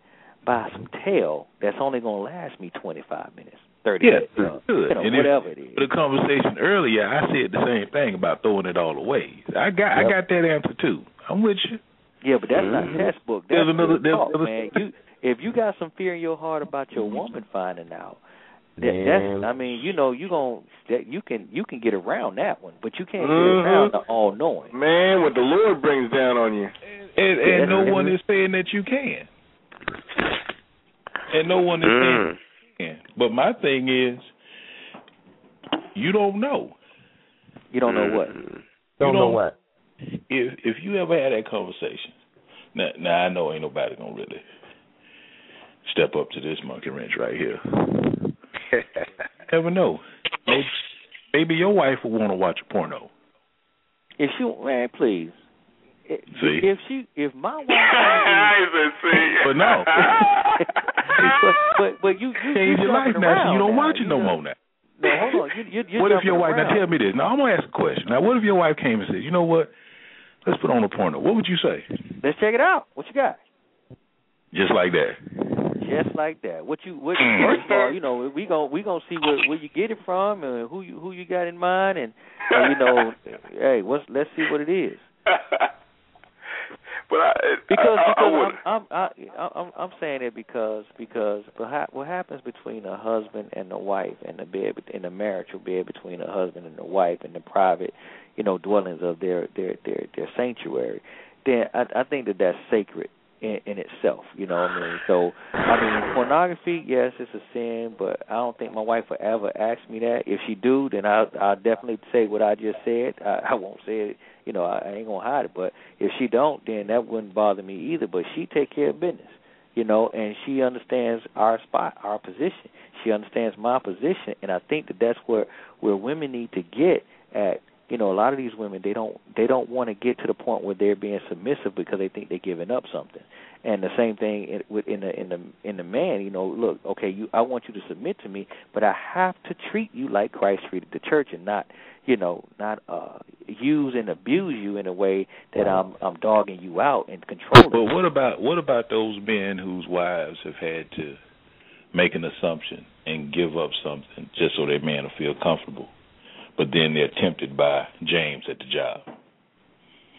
by some tail that's only going to last me 25 minutes, 30 Yeah, minutes, you good. you know, And if- whatever it is. For the conversation earlier, I said the same thing about throwing it all away. I got I got that answer too. I'm with you. Yeah, but that's Mhm. not textbook. That's There's another- there's talk, another- man. You if you got some fear in your heart about your woman finding out, that, that's I mean, you know, you gon' that you can you can get around that one, but you can't Mhm. get around the all knowing. Man, what the Lord brings down on you. And, Yeah, and no one is saying that you can. And no one is saying Can. But my thing is, you don't know. You don't know what. Mm. Don't You know don't- what. If if you ever had that conversation, now, now I know ain't nobody gonna really step up to this monkey wrench right here. Never know. Maybe, maybe your wife will want to watch a porno. If you man, please. See? if she if my wife I said, see. But no. but, but but you you Change you your life now, so you don't now, watch it no more now. No, hold on. You, you, what if your wife? Now tell me this. Now I'm gonna ask a question. Now what if your wife came and said, you know what? Let's put on a porno. What would you say? Let's check it out. What you got? Just like that. Just like that. What you what Mm. first of all, you know, we gon' we gonna see where where you get it from and who you who you got in mind and, and you know, hey, what's let's see what it is. but I, Because I, I, I because would, I'm I'm I, I'm I'm saying it because because what happens between a husband and a wife and the bed in the marital bed between a husband and a wife in the private, you know, dwellings of their their their their sanctuary, then I I think that that's sacred in, in itself. You know what I mean? So I mean, pornography, yes, it's a sin, but I don't think my wife will ever ask me that. If she do, then I'll I'll definitely say what I just said. I, I won't say it. You know, I, I ain't gonna hide it. But if she don't, then that wouldn't bother me either. But she take care of business. You know, and she understands our spot, our position. She understands my position, and I think that that's where where women need to get at you know a lot of these women they don't they don't want to get to the point where they're being submissive because they think they're giving up something. And the same thing in, with in the in the in the man you know look okay you I want you to submit to me but I have to treat you like Christ treated the church and not you know not uh use and abuse you in a way that I'm I'm dogging you out and controlling But what about what about those men whose wives have had to make an assumption and give up something just so their man will feel comfortable, but then they're tempted by James at the job?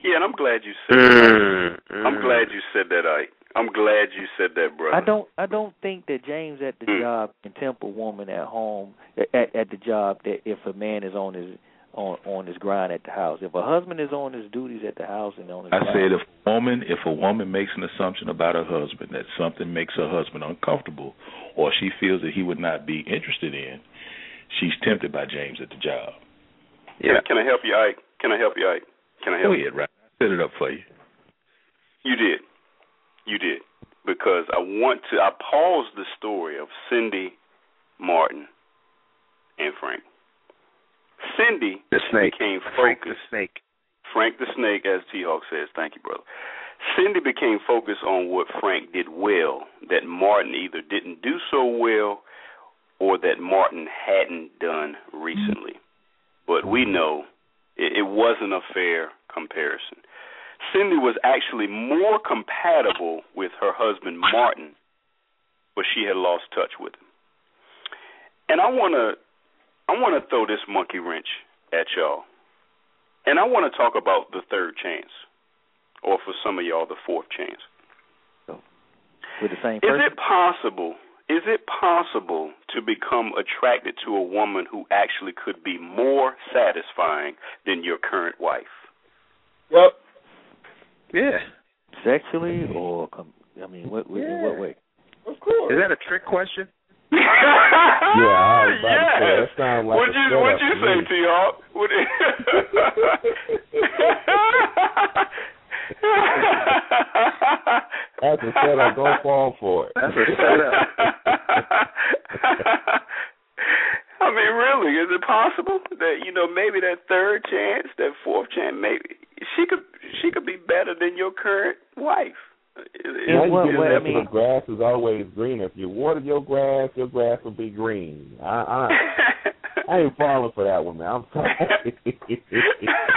yeah, and I'm glad you said that. Mm, I'm glad you said that, Ike. I'm glad you said that, brother. I don't I don't think that James at the Mm. job can tempt a woman at home at at the job that if a man is on his on on his grind at the house. If a husband is on his duties at the house and on his I grind, said if a woman if a woman makes an assumption about her husband that something makes her husband uncomfortable or she feels that he would not be interested in, she's tempted by James at the job. Yeah. Can I help you, Ike? Can I help you, Ike? Can I Go help you? ahead, right? Set it up for you. You did. You did. Because I want to I paused the story of Cindy Martin and Frank. Cindy The snake. became Frank the focused snake. Frank the Snake, as T Hawk says. Thank you, brother. Cindy became focused on what Frank did well, that Martin either didn't do so well or that Martin hadn't done recently. But we know it, it wasn't a fair comparison. Cindy was actually more compatible with her husband Martin, but she had lost touch with him. And I want to I want to throw this monkey wrench at y'all. And I want to talk about the third chance, or for some of y'all, the fourth chance. with the same Is it possible? Is it possible to become attracted to a woman who actually could be more satisfying than your current wife? Yep. Yeah. Sexually or com- I mean, what, what, in what way? Of course. Is that a trick question? yeah, I was about to say, that sounds like What'd you setup What'd you to say, me. T Hawk? What? That's a setup. Don't fall for it. That's a setup. I mean, really, is it possible that you know maybe that third chance, that fourth chance, maybe she could she could be better than your current wife? Is- is- Now In you what way? I mean- the grass is always greener. If you water your grass, your grass will be green. I I, I ain't falling for that one, man. I'm sorry.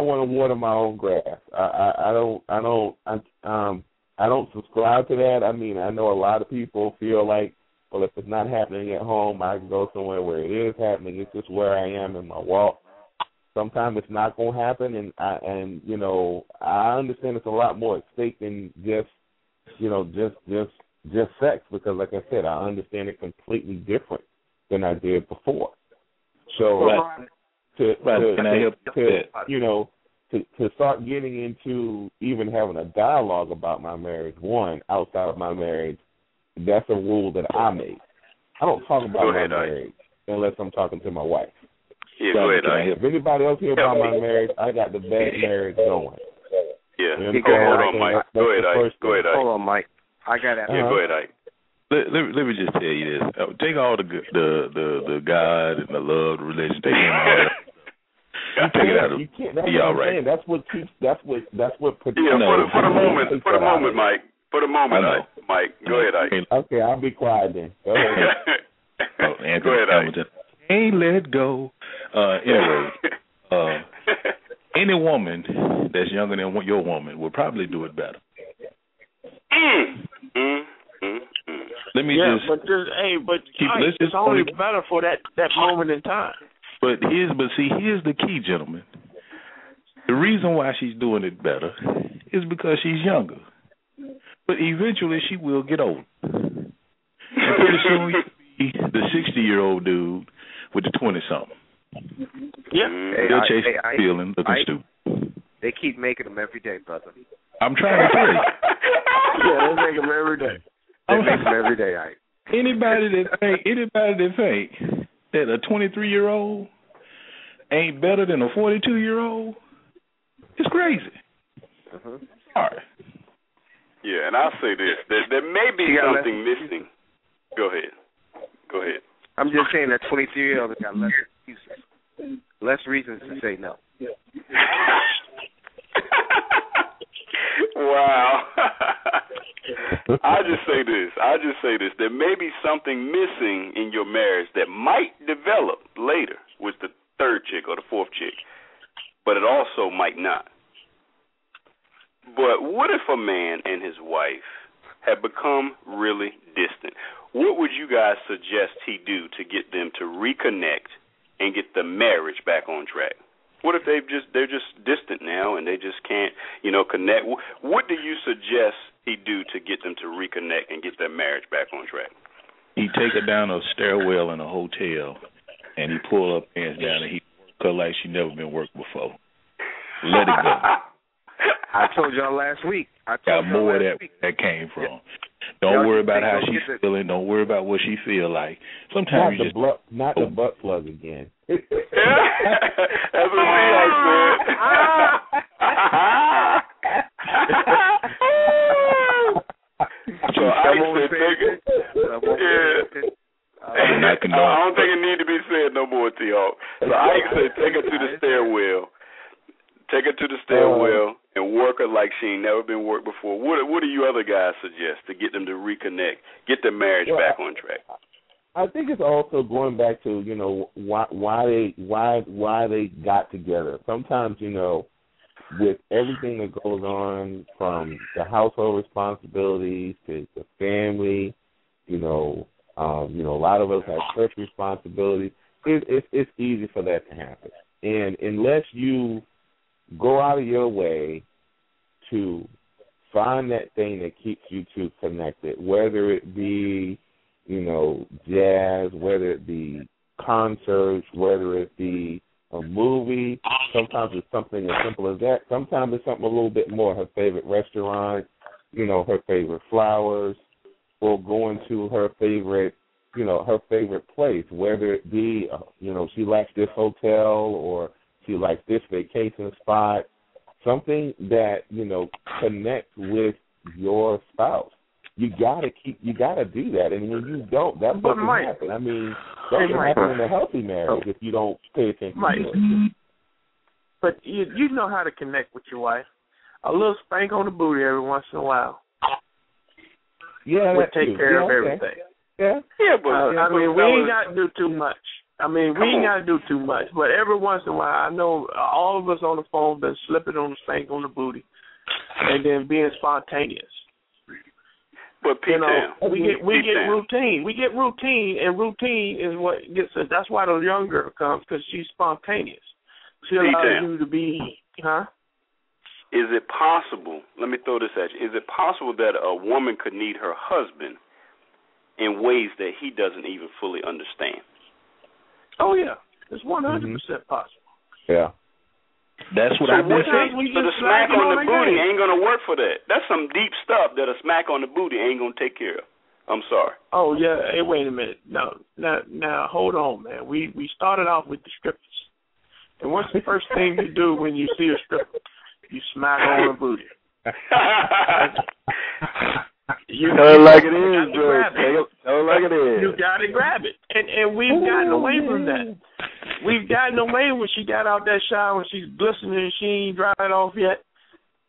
I want to water my own grass. I, I I don't I don't I, um I don't subscribe to that. I mean I know a lot of people feel like well if it's not happening at home I can go somewhere where it is happening. It's just where I am in my walk. Sometimes it's not going to happen, and I and you know I understand it's a lot more at stake than just you know just just just sex because like I said I understand it completely different than I did before. So. To Right. to, to, to you know to to start getting into even having a dialogue about my marriage one outside of my marriage that's a rule that I made. I don't talk about Go my ahead, Ike. marriage unless I'm talking to my wife. yeah, go ahead, I If anybody else hear about my marriage, I got the best marriage going. Yeah, You go understand? hold I on, think Mike. that's- Go ahead, the Ike. first Go ahead, Ike. Hold on, Mike. I got to Yeah, Uh-huh. go ahead, Ike. Let, let, me- let me just tell you this. Uh, take all the the the the God and the love, the religion, take all that. Take it out of You can't. That's be what all I'm right. saying. That's what keeps. That's what. That's what. Yeah, No, for the for the moment, for the moment, Mike. For the moment, I. Ike. Mike. Go ahead, Ike. Okay, I'll be quiet then. Go ahead. Oh, Anthony Go ahead, Ike. Hamilton. Ain't let go. Uh, anyway, uh, any woman that's younger than your woman will probably do it better. mm, mm, mm, mm. Let me yeah, just. but just hey, but Keep- Ike, it's only only- better for that that moment in time. But here's but see here's the key, gentlemen. The reason why she's doing it better is because she's younger. But eventually she will get old. And pretty soon you'll be the sixty year old dude with the twenty something. Yeah. Hey, Still I- chasing hey, I- feeling, looking I- stupid. They keep making them every day, brother. I'm trying to tell you. Yeah, they make them every day. They make them every day, Ike. Anybody that think anybody that think that a twenty three year old ain't better than a forty two year old is crazy. Uh-huh. Sorry. Yeah, and I'll say this: there, there may be You got something missing. Go ahead. Go ahead. I'm just saying that 23 year old got less excuses, less reasons to say no. wow. I just say this. I just say this. There may be something missing in your marriage that might develop later with the third chick or the fourth chick, but it also might not. But what if a man and his wife have become really distant? What would you guys suggest he do to get them to reconnect and get the marriage back on track? What if they've just they're just distant now and they just can't, you know, connect? Wh- What do you suggest he do to get them to reconnect and get their marriage back on track? He take her down a stairwell in a hotel, and he pull her pants down, and he work her like she never been worked before. Let it go. I told y'all last week. I Got told y'all more last that week. that came from. Don't Y'all worry about how she's feeling. Don't worry about what she feel like. Not Sometimes the you just butt, not the oh. butt plug again. That's what Leon said. so I said, say take it. it. Come on, Yeah. say. I'm not I condoning don't think it need to be said no more, T.O. So I said, take her to the stairwell. Take her to the stairwell and work her like she ain't never been worked before. What What do you other guys suggest to get them to reconnect, get their marriage Well, back on track? I think it's also going back to you know why why they why why they got together. Sometimes you know with everything that goes on from the household responsibilities to the family, you know, um, you know, a lot of us have church responsibilities. It, it, it's easy for that to happen, and unless you go out of your way to find that thing that keeps you two connected, whether it be you know, jazz, whether it be concerts, whether it be a movie. Sometimes it's something as simple as that. Sometimes it's something a little bit more. Her favorite restaurant, you know, her favorite flowers, or going to her favorite, you know, her favorite place, whether it be, uh, you know, she likes this hotel or she likes this vacation spot. Something that, you know, connects with your spouse you gotta keep you gotta do that and when you don't that But doesn't Mike- happen. I mean that Hey, can Mike. happen in a healthy marriage if you don't pay attention Mike. to it. But you you know how to connect with your wife. A little spank on the booty every once in a while Yeah, would that take too. care yeah, of okay. everything. Yeah. Yeah, but Uh, I but mean, we ain't got to do too much. I mean, we ain't got to do too much. But every once in a while, I know all of us on the phone been slipping on the spank on the booty, and then being spontaneous. But You know, we get we Pete get routine. We get routine, and routine is what gets us. That's why the young girl comes because she's spontaneous. She Pete allows Town. you to be, huh? Is it possible? Let me throw this at you. Is it possible that a woman could need her husband in ways that he doesn't even fully understand? Oh yeah, it's one hundred mm-hmm. percent possible. Yeah. That's what so I've been what saying. we so the smack on on the the booty game. ain't gonna work for that. That's some deep stuff that a smack on the booty ain't gonna take care of. I'm sorry. Oh yeah. Hey, wait a minute. No, now, now hold on, man. We we started off with the strippers, and what's the first thing you do when you see a stripper? You smack on the booty. You Tell it like it is. you gotta George. grab it. Tell it, tell it like it is. You got to grab it, and and we've gotten away from that. we've gotten away when she got out that shower when she's glistening and she ain't dried off yet.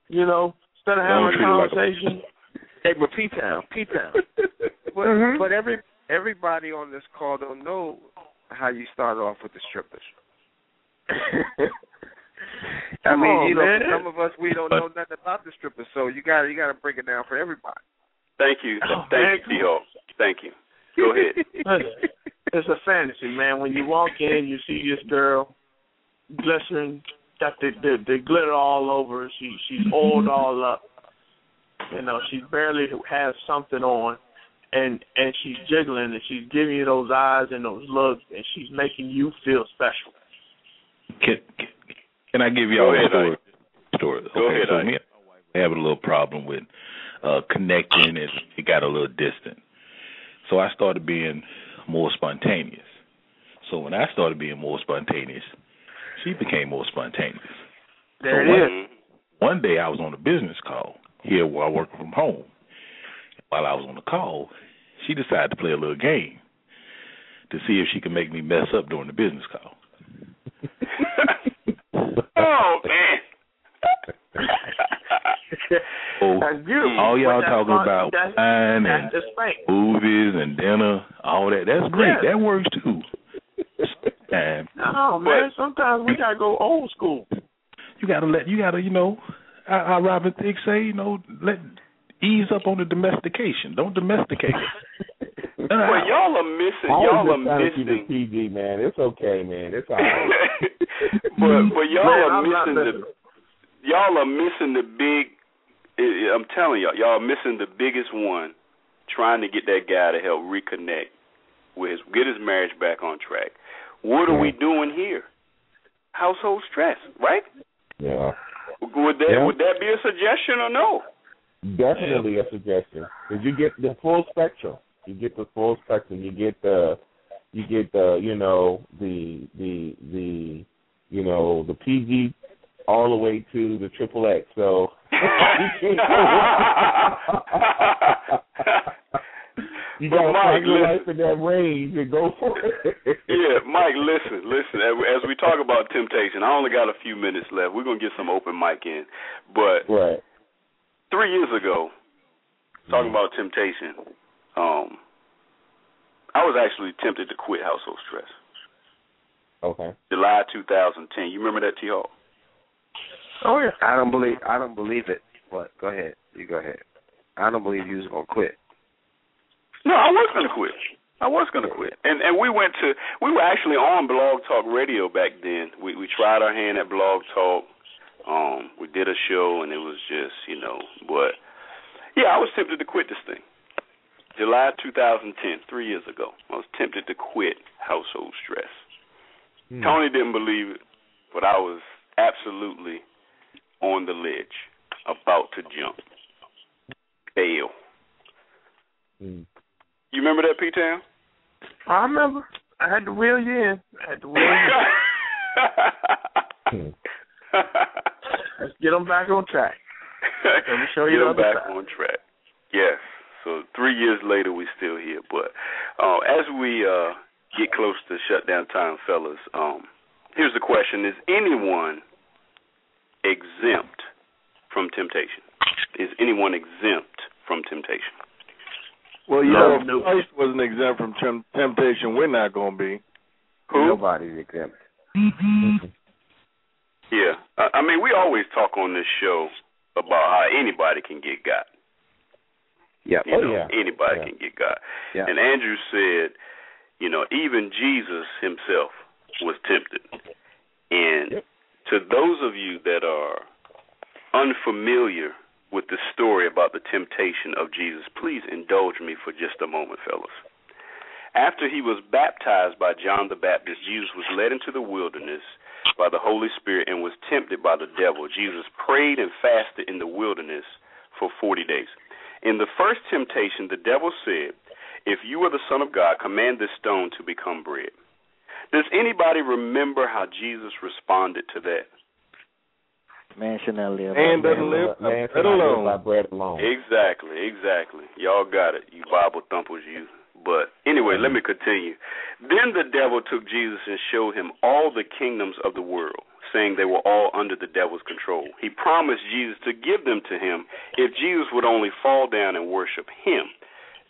You know, instead of having a conversation. Hey, but P Town, P Town. But Mhm. but every everybody on this call don't know how you start off with the strippers. I mean, on, you know, man. some of us we don't know nothing about the strippers, so you got to you got to break it down for everybody. Thank you, Oh, thank man, you, T Hawk. Thank you. Go ahead. Listen, it's a fantasy, man. When you walk in, you see this girl glistening, got the, the the glitter all over. She she's oiled mm-hmm. all up. You know, she barely has something on, and and she's jiggling and she's giving you those eyes and those looks, and she's making you feel special. Can, can, can I give y'all a story? Story? Go okay, ahead, so Ike. me and my wife have a little problem with uh connecting and it got a little distant. So I started being more spontaneous. So when I started being more spontaneous, she became more spontaneous. There So it what- is. One day I was on a business call here while I work from home. While I was on the call, she decided to play a little game to see if she could make me mess up during the business call. oh man. So That's beautiful. all y'all that's talking fun- about that's- wine and That's the movies and dinner, all that. That's great. Yeah. That works too. And No, man. Sometimes we gotta go old school. you gotta let you gotta, you know, I, how Robin Thicke say, you know, let ease up on the domestication. Don't domesticate it. Uh, well, y'all are missing. Y'all was are just trying to keep missing. it PG, man. It's okay, man. It's all right. but but y'all Man, are I'm missing the y'all are missing the big. I- I'm telling y'all, y'all are missing the biggest one. Trying to get that guy to help reconnect with his get his marriage back on track. What are we doing here? Household stress, right? Yeah. Would that Yeah. would that be a suggestion or no? Definitely a suggestion. Because you get the full spectrum. You get the full spectrum. You get the you get the you know the the the you know the PG all the way to the triple X. So you gotta Mike, your life in that range and go for it. yeah, Mike, listen, listen. As we talk about temptation, I only got a few minutes left. We're gonna get some open mic in, but Right. three years ago, talking about temptation, um, I was actually tempted to quit household stress. Okay. July 2010. You remember that, T Hawk? Oh yeah. I don't believe I don't believe it. But go ahead. You go ahead. I don't believe you was gonna quit. No, I was gonna quit. I was gonna quit, and and we went to we were actually on Blog Talk Radio back then. We we tried our hand at Blog Talk. Um, we did a show, and it was just you know, but yeah, I was tempted to quit this thing. July 2010, three years ago, I was tempted to quit household stress. Hmm. Tony didn't believe it, but I was absolutely on the ledge, about to jump. Fail. Hmm. You remember that, P Town? I remember. I had to wheel you in. I had to wheel you in. Let's get them back on track. Let me show you Get 'em the other back side. on track. Yes. So three years later, we're still here. But uh, as we uh, get close to shutdown time, fellas, um, here's the question: Is anyone exempt from temptation? Is anyone exempt from temptation? Well, you No, know, no. if Christ wasn't exempt from tem- temptation. We're not going to be. Who? Nobody's exempt. Mm-hmm. Yeah. I, I mean, we always talk on this show about how anybody can get got. Yeah. You Oh, know, yeah. anybody Yeah. can get got. Yeah. And Andrew said, you know, even Jesus himself was tempted. And Yep. To those of you that are unfamiliar with the story about the temptation of Jesus, please indulge me for just a moment, fellas. After he was baptized by John the Baptist, Jesus was led into the wilderness by the Holy Spirit and was tempted by the devil. Jesus prayed and fasted in the wilderness for 40 days. In the first temptation, the devil said, If you are the Son of God, command this stone to become bread. Does anybody remember how Jesus responded to that? Man should not live. Man by doesn't live Man bread cannot live alone. by bread alone. Exactly, exactly. Y'all got it, you Bible thumpers, you. But anyway, let me continue. Then the devil took Jesus and showed him all the kingdoms of the world, saying they were all under the devil's control. He promised Jesus to give them to him if Jesus would only fall down and worship him.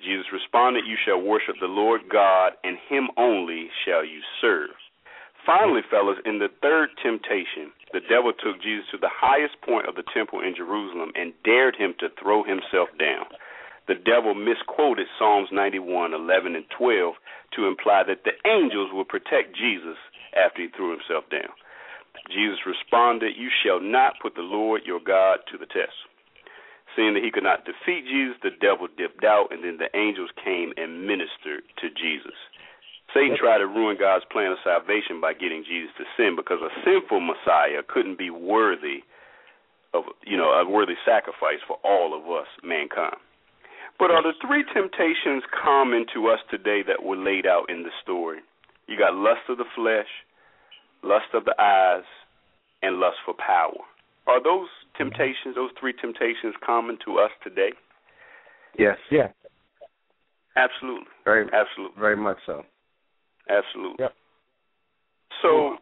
Jesus responded, You shall worship the Lord God, and him only shall you serve. Finally, fellas, in the third temptation, the devil took Jesus to the highest point of the temple in Jerusalem and dared him to throw himself down. The devil misquoted Psalms 91, 11, and 12 to imply that the angels would protect Jesus after he threw himself down. Jesus responded, You shall not put the Lord your God to the test. Seeing that he could not defeat Jesus, the devil dipped out, and then the angels came and ministered to Jesus. Satan tried to ruin God's plan of salvation by getting Jesus to sin because a sinful Messiah couldn't be worthy of you know a worthy sacrifice for all of us mankind. But are the three temptations common to us today that were laid out in the story? You got lust of the flesh, lust of the eyes, and lust for power. Are those temptations, those three temptations, common to us today? Yes. Yeah. Absolutely. Very absolutely. Very much so. Absolutely. Yep. So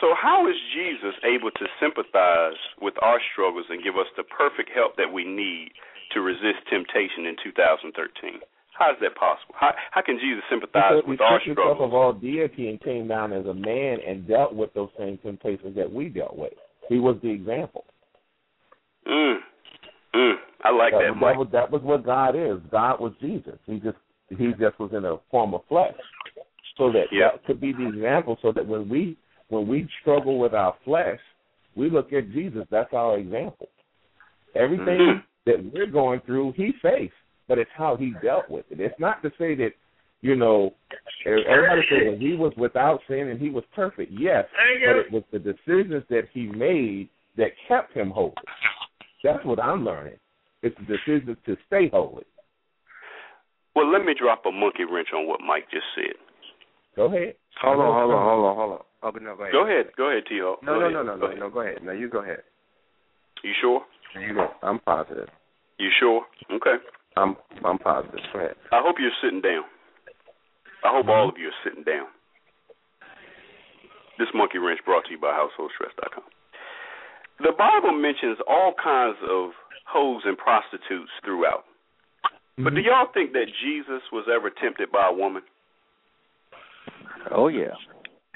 so how is Jesus able to sympathize with our struggles and give us the perfect help that we need to resist temptation in 2013? How is that possible? How how can Jesus sympathize because with he our took himself struggles? of all deity and came down as a man and dealt with those same temptations that we dealt with. He was the example. Mm. Mm. I like that, that, was that was what God is. God was Jesus. He just he just was in a form of flesh. So that Yeah. that could be the example so that when we when we struggle with our flesh, we look at Jesus, that's our example. Everything Mhm. that we're going through, he faced, but it's how he dealt with it. It's not to say that, you know, everybody said that he was without sin and he was perfect. Yes, but it was the decisions that he made that kept him holy. That's what I'm learning. It's the decisions to stay holy. Well, let me drop a monkey wrench on what Mike just said. Go ahead. Hold on, hold on, hold on, hold on. Oh, no, go ahead. Go ahead. Go ahead, T Hawk. No, Go no, ahead. no, no, Go no, no. Go ahead. No, you go ahead. You sure? You go. I'm positive. You sure? Okay. I'm I'm positive. Go ahead. I hope you're sitting down. I hope all mm-hmm. of you are sitting down. This monkey wrench brought to you by HouseholdStress.com. The Bible mentions all kinds of hoes and prostitutes throughout. But mm-hmm. do y'all think that Jesus was ever tempted by a woman? Oh yeah.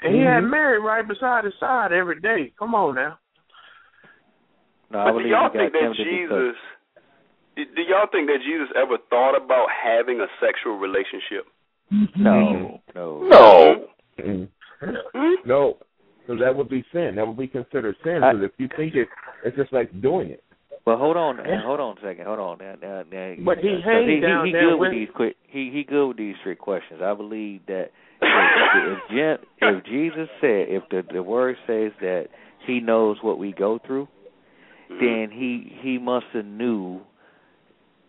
And he had mm-hmm. Mary right beside his side every day. Come on now. No, I but do believe y'all think that tempted because- Jesus do y'all think that Jesus ever thought about having a sexual relationship? No, no, No. Mm. Hmm? No, because that would be sin. That would be considered sin. I- Because if you think it, it's just like doing it. But hold on, hold on a second, hold on. Now, now, now, But he 'cause hangs he, down he, he there good with with- these quick. He he good with these trick questions. I believe that if if, Je- if Jesus said, if the the word says that He knows what we go through, Mm-hmm. then he he must have knew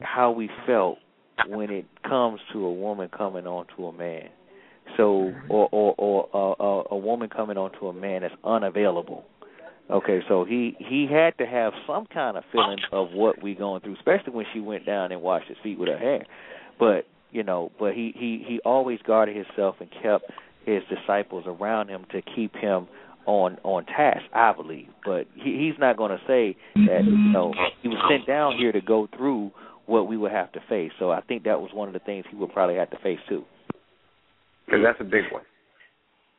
how we felt when it comes to a woman coming on to a man. So or or or uh, a, a woman coming on to a man that's unavailable. Okay, so he he had to have some kind of feeling of what we going through, especially when she went down and washed his feet with her hair. But you know, but he he he always guarded himself and kept his disciples around him to keep him on on task, I believe. But he, he's not going to say that you know he was sent down here to go through what we would have to face. So I think that was one of the things he would probably have to face too. Because that's a big one.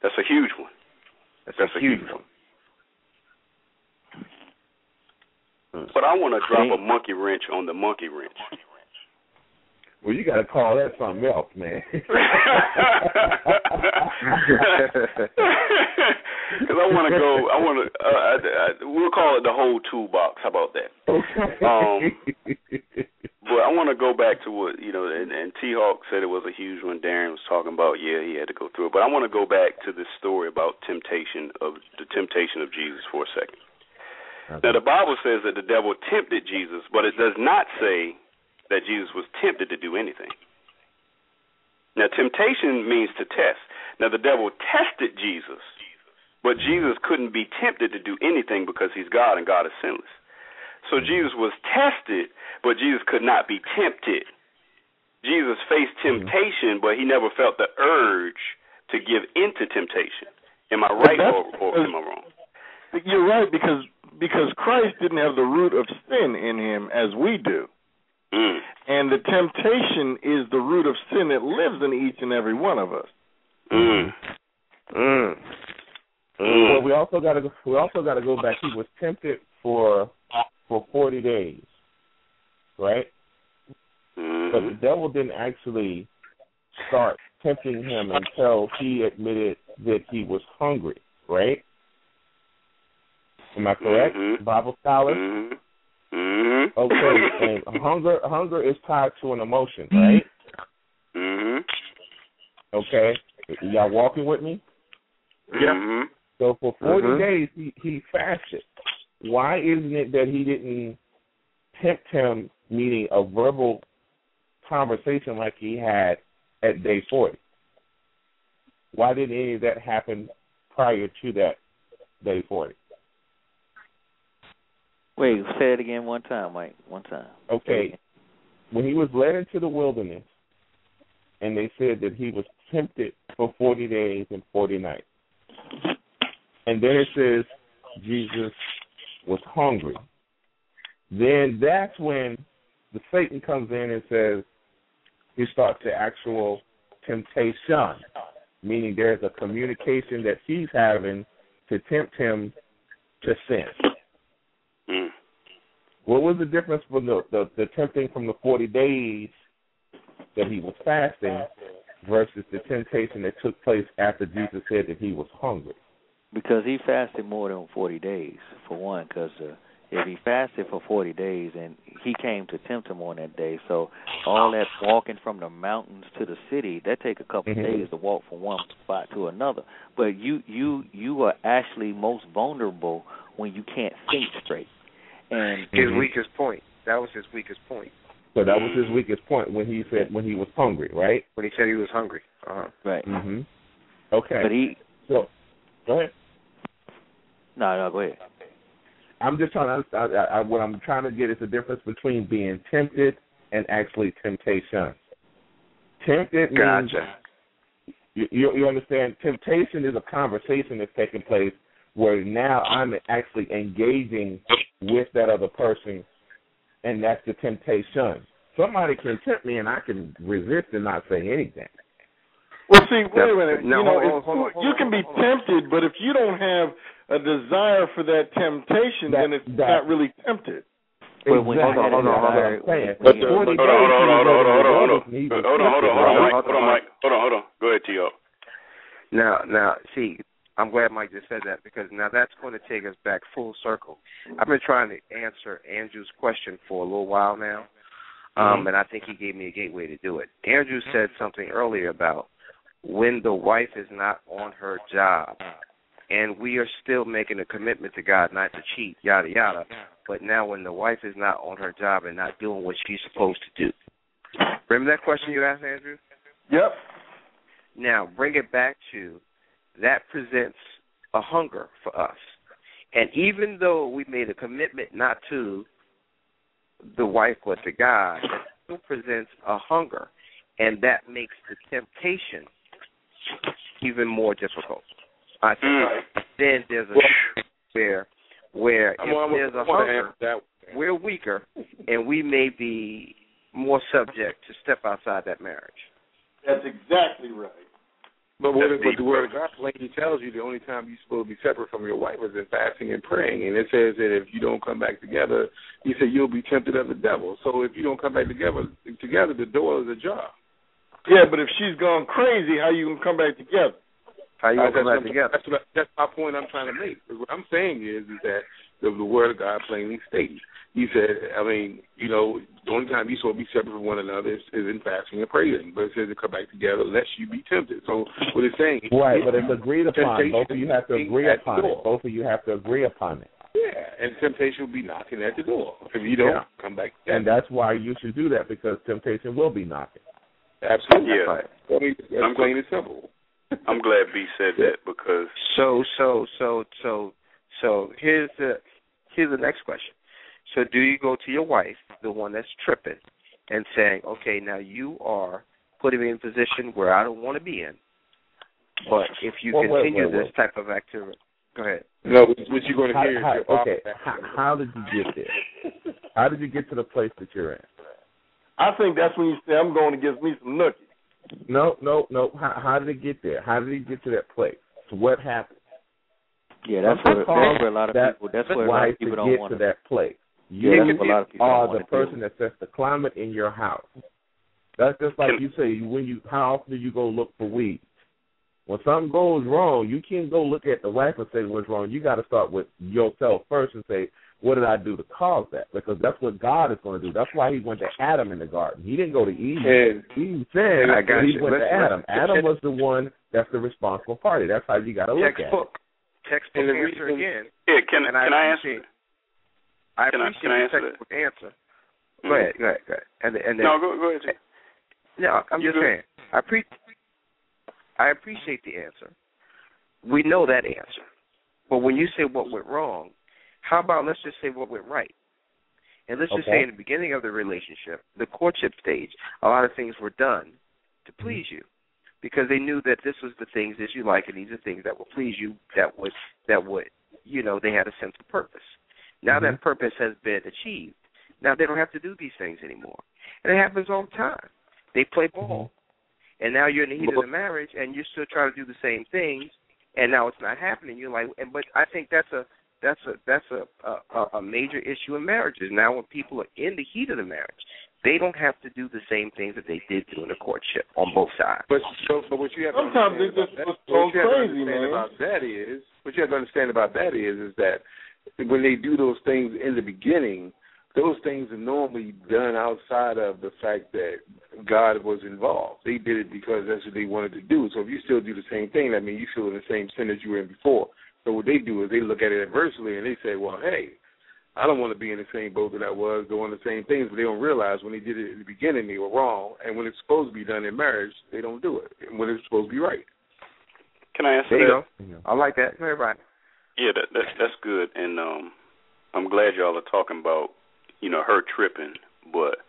That's a huge one. That's, That's a a huge huge one. But I want to drop a monkey wrench on the monkey wrench. Well, you got to call that something else, man. Because I want to go. I want to. Uh, I, I, we'll call it the whole toolbox. How about that? Um, But I want to go back to what you know. And, and T Hawk said it was a huge one. Darren was talking about. Yeah, he had to go through it. But I want to go back to this story about temptation of the temptation of Jesus for a second. Now the Bible says that the devil tempted Jesus, but it does not say that Jesus was tempted to do anything. Now temptation means to test. Now the devil tested Jesus, but Jesus couldn't be tempted to do anything because he's God and God is sinless. So Jesus was tested, but Jesus could not be tempted. Jesus faced hmm. temptation, but he never felt the urge to give into temptation. Am I right or, or am I wrong? You're right because because Christ didn't have the root of sin in him as we do. Mm. And the temptation is the root of sin that lives in each and every one of us. Mm. Mm. Well, we also got to we also got to go back. He was tempted for for forty days, right? Mm. But the devil didn't actually start tempting him until he admitted that he was hungry, right? Am I correct, Mhm. Bible scholars? Mhm. Okay, and hunger hunger is tied to an emotion, right? Mhm. Okay, y'all walking with me? Mhm. So for 40 Mhm. days he he fasted. Why isn't it that he didn't tempt him, meaning a verbal conversation like he had at day 40? Why didn't any of that happen prior to that day 40? Wait, say it again one time, Mike. One time. Okay, when he was led into the wilderness, and they said that he was tempted for 40 days and 40 nights. And then it says Jesus was hungry. Then that's when the Satan comes in and says he starts the actual temptation, meaning there's a communication that he's having to tempt him to sin. Mm. What was the difference from the, the, the tempting from the 40 days that he was fasting versus the temptation that took place after Jesus said that he was hungry? Because he fasted more than 40 days, for one, because uh, if he fasted for 40 days and he came to tempt him on that day, so all that walking from the mountains to the city, that take a couple Mhm. of days to walk from one spot to another. But you you you are actually most vulnerable when you can't think straight. And His Mhm. weakest point. That was his weakest point So that was his weakest point when he said when he was hungry, right? when he said he was hungry. Uh-huh. right, Mm-hmm. Okay. but he so go ahead. no no go ahead. I'm just trying to. I, I, I, what I'm trying to get is the difference between being tempted and actually temptation. Tempted means Gotcha. you, you you understand. Temptation is a conversation that's taking place where now I'm actually engaging with that other person, and that's the temptation. Somebody can tempt me, and I can resist and not say anything. Well, see, wait a minute. No, you know, hold if- hold hold you on, can be hold on. tempted, but if you don't have a desire for that temptation, That- then it's that- not really tempted. Well, when you Exactly. had a Hold on, hold on, desire- I'm saying. when you- Forty Hold on, hold on, hold on, hold on, hold on, hold on, hold on, days, he was hold on, hold on, hold on, tempted, Mike, right? hold on, Mike, hold on, hold on. Go ahead, T.O. Now, now, see, I'm glad Mike just said that because now that's going to take us back full circle. I've been trying to answer Andrew's question for a little while now, um, and I think he gave me a gateway to do it. Andrew said something earlier about when the wife is not on her job, and we are still making a commitment to God not to cheat, yada yada. But now, when the wife is not on her job and not doing what she's supposed to do, remember that question you asked, Andrew? Yep. Now, bring it back to that presents a hunger for us. And even though we made a commitment not to the wife but to God, it still presents a hunger. And that makes the temptation even more difficult. I think Mm. then there's a where where if I'm, I'm, there's a I want to hunger, that. we're weaker and we may be more subject to step outside that marriage. That's exactly right. But what but the word of God plainly tells you the only time you're supposed to be separate from your wife is in fasting and praying. And it says that if you don't come back together, he said you'll be tempted of the devil. So if you don't come back together together, the door is ajar. Yeah, but if she's gone crazy, how you gonna come back together? How you gonna come back together? that's, what, that's my point I'm trying to make. What I'm saying is, is that the, the word of God plainly states. He said, I mean, you know, the only time you're supposed to be separate from one another is, is in fasting and praying. But it says to come back together lest you be tempted. So what it's saying, Right, but it's you- agreed upon. temptation Both of you have to agree upon it. Both of you have to agree upon it. Yeah, and temptation will be knocking at the door if you don't Yeah. come back together. And that's why you should do that because temptation will be knocking. Absolutely. Yeah. I mean, that's I'm plain and simple. I'm glad B said that because So so so so so here's the here's the next question. So do you go to your wife, the one that's tripping, and saying, Okay, now you are putting me in a position where I don't want to be in. But if you Well, wait, continue wait, this wait. type of activity, go ahead. No, what what you're going to How, hear is how, okay, how, how did you get there? How did you get to the place that you're in? I think that's when you say I'm going to get me some nookie. No, no, no. How, how did it get there? How did he get to that place? So what happened? Yeah, that's Some where, that's where a lot of that people. That's where a lot why of people to don't get want to that place. Yeah, You that's a lot of people are the want person that sets the climate in your house. That's just like you say when you how often do you go look for weeds? When something goes wrong, you can't go look at the wife and say what's wrong. You got to start with yourself first and say, what did I do to cause that? Because that's what God is going to do. That's why He went to Adam in the garden. He didn't go to Eve. And Eve sinned. I got He you. went Listen, to Adam. Adam was the one that's the responsible party. That's how you got to look at it. Textbook. Textbook And the answer reason- again. Yeah, can And can I answer? appreciate- I Can I- can I the answer that? textbook answer. Mhm. Go ahead, go ahead, go ahead. And and then, No, go go ahead. Jay. No, I'm You just good? saying. I pre- I appreciate the answer. We know that answer. But when you say what went wrong, how about let's just say what went right? And let's just say in the beginning of the relationship, the courtship stage, a lot of things were done to please you. Because they knew that this was the things that you like and these are things that will please you that would that would you know, they had a sense of purpose. Now mm-hmm. that purpose has been achieved. Now they don't have to do these things anymore. And it happens all the time. They play mm-hmm. ball. And now you're in the heat of the marriage and you're still trying to do the same things and now it's not happening. You're like and but I think that's a that's a that's a a, a major issue in marriages. Now when people are in the heat of the marriage, they don't have to do the same things that they did during the courtship on both sides. But so, but what you have to Sometimes understand they just about that, so you have to crazy, understand about that is what you have to understand about that is is that when they do those things in the beginning, those things are normally done outside of the fact that God was involved. They did it because that's what they wanted to do. So if you still do the same thing, that means you still in the same sin that you were in before. So what they do is they look at it adversely and they say, well, hey, I don't want to be in the same boat that I was doing the same things, but they don't realize when they did it in the beginning they were wrong, and when it's supposed to be done in marriage, they don't do it. And when it's supposed to be right. Can I answer There you that? go. I like that. Go ahead, Brian. Yeah, that, that that's good, and um, I'm glad y'all are talking about you know her tripping, but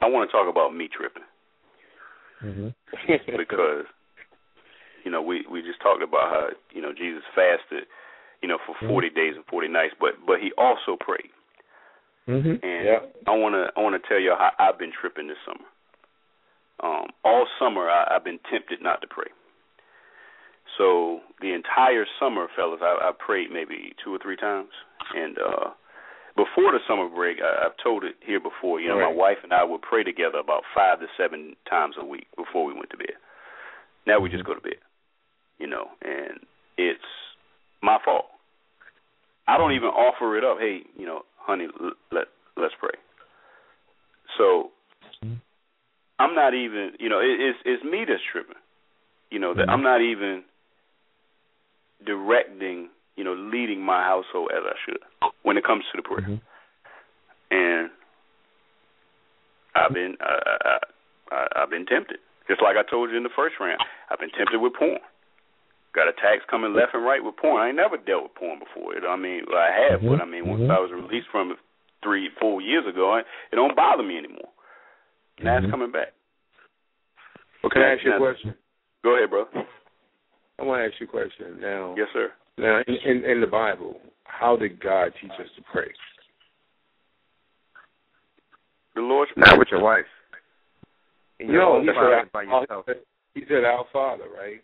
I want to talk about me tripping because you know we we just talked about how you know Jesus fasted you know for 40 days and 40 nights, but but he also prayed, Mm-hmm. and Yeah. I want to I want to tell y'all how I've been tripping this summer. Um, all summer I, I've been tempted not to pray. So the entire summer, fellas, I, I prayed maybe two or three times. And uh before the summer break, I, I've told it here before. You know, my wife and I would pray together about five to seven times a week before we went to bed. Now we just go to bed. You know, and it's my fault. I don't even offer it up. Hey, you know, honey, l- let let's pray. So I'm not even, you know, it, it's it's me that's tripping. You know, that mm-hmm. I'm not even directing, you know, leading my household as I should when it comes to the prayer. Mm-hmm. And I've been I, I, I, I've been tempted, just like I told you in the first round. I've been tempted with porn. Got attacks coming left and right with porn. I ain't never dealt with porn before. It, I mean, well, I have, but I mean, once mm-hmm. I was released from it three, four years ago, it it don't bother me anymore. Now it's mm-hmm. coming back. Well, can I ask you a question? Go ahead, bro. I want to ask you a question now. Yes, sir. Now, in, in, in the Bible, how did God teach us to pray? The Lord's Not with your wife. In your no, he said, private by yourself. he said, "Our Father," right?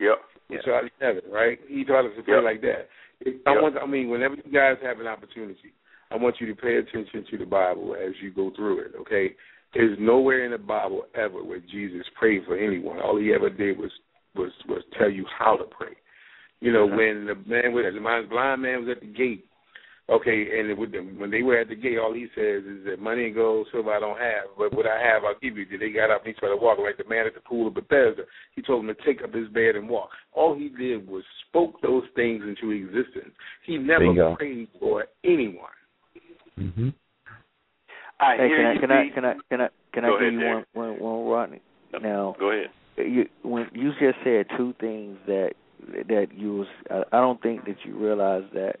Yep. Which art in heaven, right? He taught us to pray Yep. like that. I Yep. want. I mean, whenever you guys have an opportunity, I want you to pay attention to the Bible as you go through it. Okay? There's nowhere in the Bible ever where Jesus prayed for anyone. All he ever did was was was tell you how to pray. You know, mm-hmm. when the man with the blind man was at the gate, okay, and it would, when they were at the gate, all he says is that money and gold, silver I don't have, but what I have I'll give you. They got up and he started walking like the man at the pool of Bethesda. He told him to take up his bed and walk. All he did was spoke those things into existence. He never Bingo. prayed for anyone. Mm-hmm. I Hey, hear can I you. can I B. can I can I can Go I give ahead, you Derek. one one one Rodney? Now Go ahead. you when you just said two things that that you was I I don't think that you realize that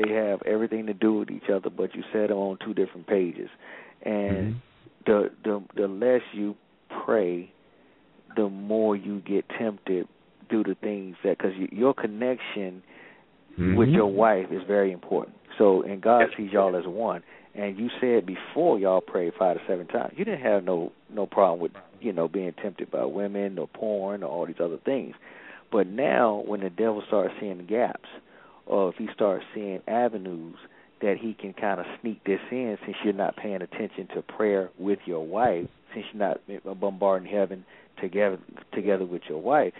they have everything to do with each other, but you said them on two different pages, and the the the less you pray, the more you get tempted due to things that because your connection Mm-hmm. with your wife is very important. So, and God sees y'all as one. And you said before y'all prayed five to seven times, you didn't have no no problem with you know being tempted by women or porn or all these other things. But now, when the devil starts seeing gaps, or if he starts seeing avenues that he can kind of sneak this in, since you're not paying attention to prayer with your wife, since you're not bombarding heaven together together with your wife,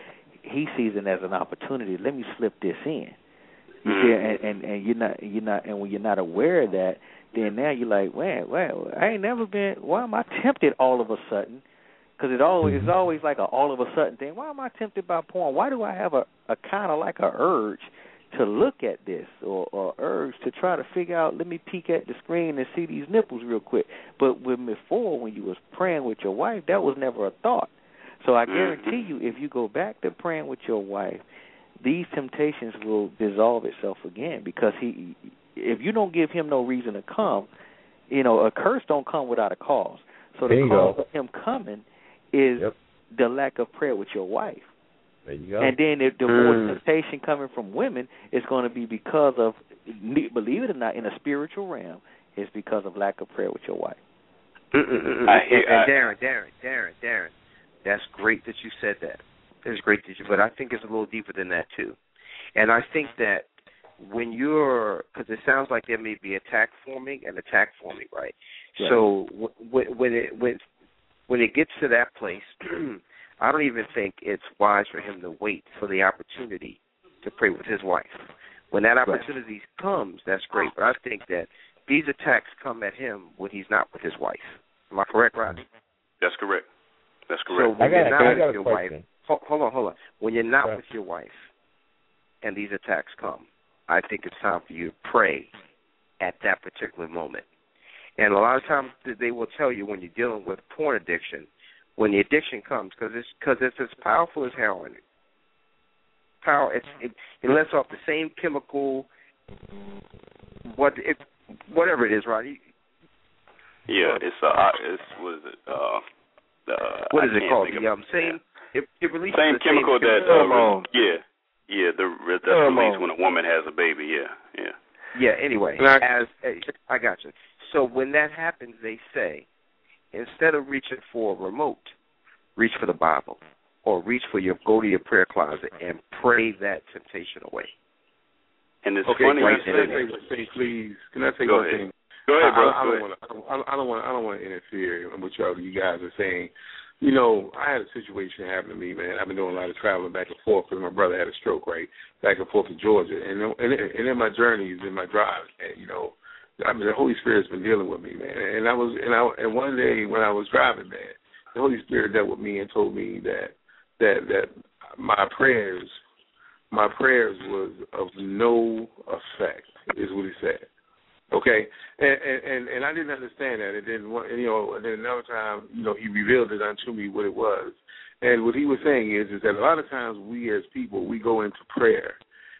he sees it as an opportunity. Let me slip this in. You see, mm. and, and and you're not you're not and when you're not aware of that, then now you're like, man, well, I ain't never been. Why am I tempted all of a sudden? Because it always it's mm-hmm. always like a all of a sudden thing. Why am I tempted by porn? Why do I have a a kind of like a urge to look at this or, or urge to try to figure out? Let me peek at the screen and see these nipples real quick. But when before, when you was praying with your wife, that was never a thought. So I mm-hmm. guarantee you, if you go back to praying with your wife these temptations will dissolve itself again because he if you don't give him no reason to come, you know, a curse don't come without a cause. So the Bingo. cause of him coming is Yep. the lack of prayer with your wife. There you go. And then if the more Mm. temptation coming from women is going to be because of believe it or not in a spiritual realm is because of lack of prayer with your wife. I hear- and, and I- Darren, Darren, Darren, Darren, that's great that you said that. It's great that you, but I think it's a little deeper than that too. And I think that when you're, because it sounds like there may be attack forming and attack forming, right? Right. So wh- when when it when when it gets to that place, I don't even think it's wise for him to wait for the opportunity to pray with his wife. When that opportunity comes, that's great. But I think that these attacks come at him when he's not with his wife. Am I correct, Rodney? That's correct. That's correct. So when I you're not I with got a your wife, hold, hold on, hold on. When you're not Right. with your wife, and these attacks come, I think it's time for you to pray at that particular moment. And a lot of times they will tell you when you're dealing with porn addiction, when the addiction comes, because it's because it's as powerful as heroin. Power, it's, it, it lets off the same chemical, what it, whatever it is, Roddy. yeah, it's uh, it's what is it? Uh, the What I it called? think The of- um, same. It, it releases same the chemical same that chemical. uh, Hormone. yeah, yeah, the that's Hormone. released when a woman has a baby. Yeah, yeah. Yeah. Anyway, Now- as I got you. So when that happens, they say instead of reaching for a remote, reach for the Bible, or reach for your go to your prayer closet and pray that temptation away. And it's Okay, funny can I you say, say say one thing, please? Can I say Go one ahead. thing? Go ahead, bro. I, I, Go don't ahead. want to. I don't want. I don't want to interfere with y'all. You guys are saying. You know, I had a situation happen to me, man. I've been doing a lot of traveling back and forth because my brother had a stroke, right, back and forth to Georgia, and and, and in my journeys, in my drives, and, you know, I mean, the Holy Spirit's been dealing with me, man. And I was, and I, and one day when I was driving, man, the Holy Spirit dealt with me and told me that that that my prayers, my prayers was of no effect, is what he said. Okay, and and and I didn't understand that. And then one, you know, and then another time, you know, he revealed it unto me what it was. And what he was saying is, is that a lot of times we as people we go into prayer,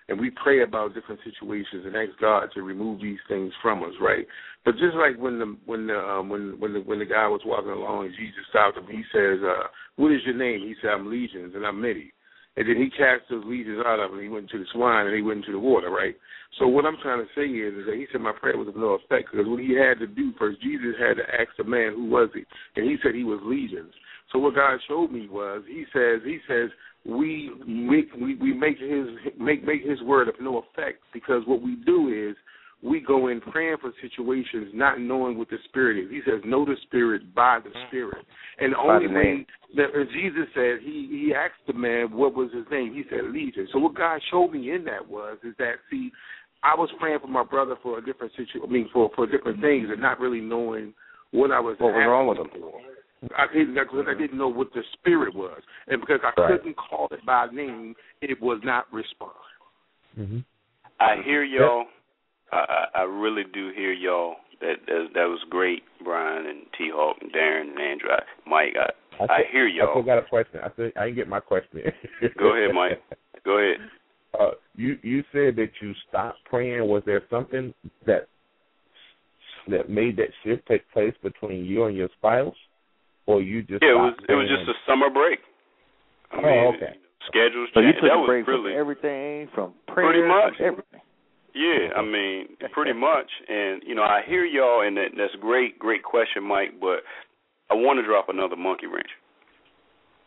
and we pray about different situations and ask God to remove these things from us, right? But just like when the when the um, when when the when the guy was walking along and Jesus stopped him, he says, uh, "What is your name?" He said, "I'm Legions and I'm many." And then he cast those legions out of him. He went to the swine and he went into the water, right? So what I'm trying to say is, is that he said my prayer was of no effect because what he had to do first, Jesus had to ask the man who was he, and he said he was legions. So what God showed me was, he says, he says we make we, we make his make make his word of no effect because what we do is we go in praying for situations not knowing what the spirit is. He says, know the spirit by the mm. spirit. And the only the way that Jesus said he he asked the man what was his name. He said Legion. So what God showed me in that was is that see, I was praying for my brother for a different situation. I mean for for different things and not really knowing what I was. What was wrong with him. for. I didn't because I didn't know what the spirit was, and because I Right. couldn't call it by name, it was not respond. Mm-hmm. I hear y'all. I, I I really do hear y'all. That that, that was great, Brian and T Hawk and Darren and Andrew. I, Mike, I, I hear I y'all. I forgot a question. I said I didn't get my question. Go ahead, Mike. Go ahead. Uh, you you said that you stopped praying. Was there something that that made that shift take place between you and your spouse, or you just Yeah, it was it was just a summer break. I Oh, mean, okay. schedules So you change. took that a was break really from everything, from prayer, Pretty much. from everything. Yeah, I mean, pretty much. And you know, I hear y'all, and that, that's great, great question, Mike. But I want to drop another monkey wrench.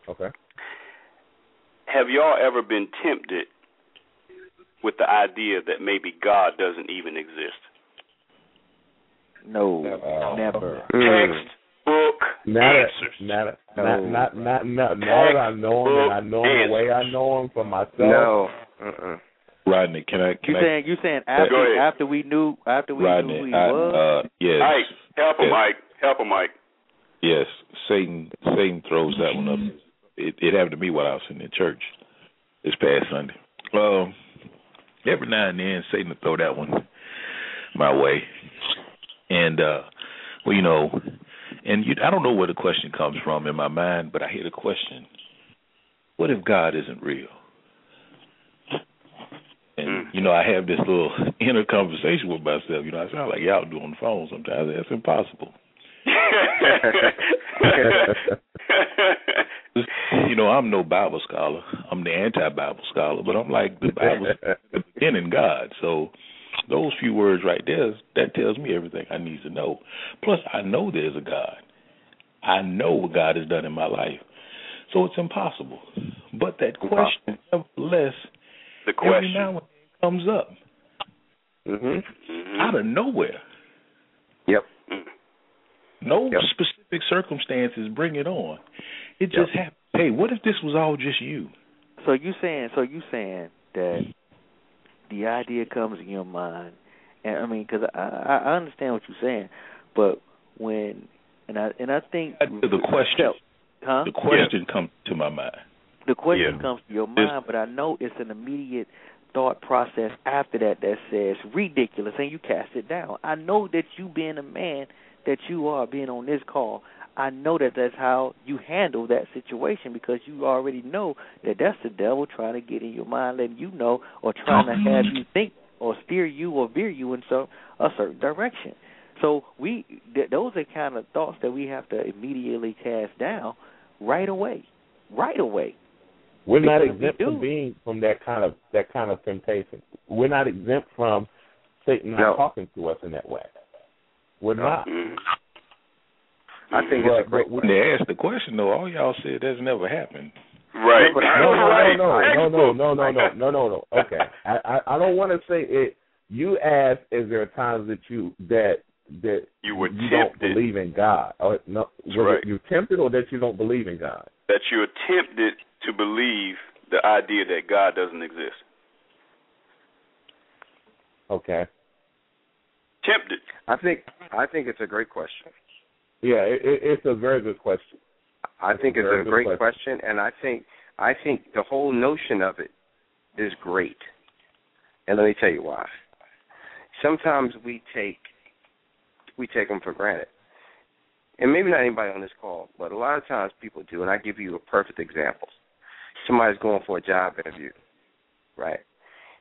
Okay. Have y'all ever been tempted with the idea that maybe God doesn't even exist? No, Uh, never. Textbook Now that, answers. now that, No. not, not, not, not, now that I know him and I know him the way I know him for myself. No. Uh-uh. Rodney, can I? Can You I? saying you saying after after we knew after we knew who he I, was? uh, yes, Ike, help him, yes, Mike. Help him, Mike. yes. Satan, Satan throws that one up. It, it happened to me while I was sitting in church this past Sunday. Um, every now and then, Satan will throw that one my way, and uh, well, you know, and you, I don't know where the question comes from in my mind, but I hear the question: What if God isn't real? And mm. you know, I have this little inner conversation with myself. You know, I sound like y'all do on the phone sometimes. That's impossible. you know, I'm no Bible scholar. I'm the anti-Bible scholar, but I'm like the Bible the beginning God. So those few words right there, that tells me everything I need to know. Plus, I know there's a God. I know what God has done in my life. So it's impossible. But that question, nevertheless, the every question. now and then comes up Mhm. Mhm. out of nowhere. Yep. No Yep. specific circumstances bring it on. It Yep. just happens. Hey, what if this was all just you? So you saying so you saying that the idea comes in your mind, and I mean because I, I I understand what you're saying, but when and I and I think The question, huh? the question comes to my mind. The question Yeah. comes to your It's- mind, but I know it's an immediate thought process after that that says ridiculous, and you cast it down. I know that you being a man that you are, being on this call, I know that that's how you handle that situation because you already know that that's the devil trying to get in your mind, letting you know, or trying to have you think or steer you or veer you in some a certain direction. So we th- those are kind of thoughts that we have to immediately cast down right away, right away. We're not Because we exempt do. from being from that kind of that kind of temptation. We're not exempt from Satan not talking to us in that way. We're not. Mm-hmm. I think But- it's a great but When they asked the question, though, all y'all said that's never happened. Right. No, no, right. no, no, no, no, no, no, no, no, no, no. Okay, I, I, I don't want to say it. You asked, is there times that you that that You were you don't tempted. believe in God? Or no, was right. it you tempted or that you don't believe in God? That you're tempted to believe the idea that God doesn't exist. Okay. Tempted. I think I think it's a great question. Yeah, it, it, it's a very good question. I think it's Very a great question. question, and I think I think the whole notion of it is great. And let me tell you why. Sometimes we take we take them for granted, and maybe not anybody on this call, but a lot of times people do. And I give you a perfect example. Somebody's going for a job interview, right?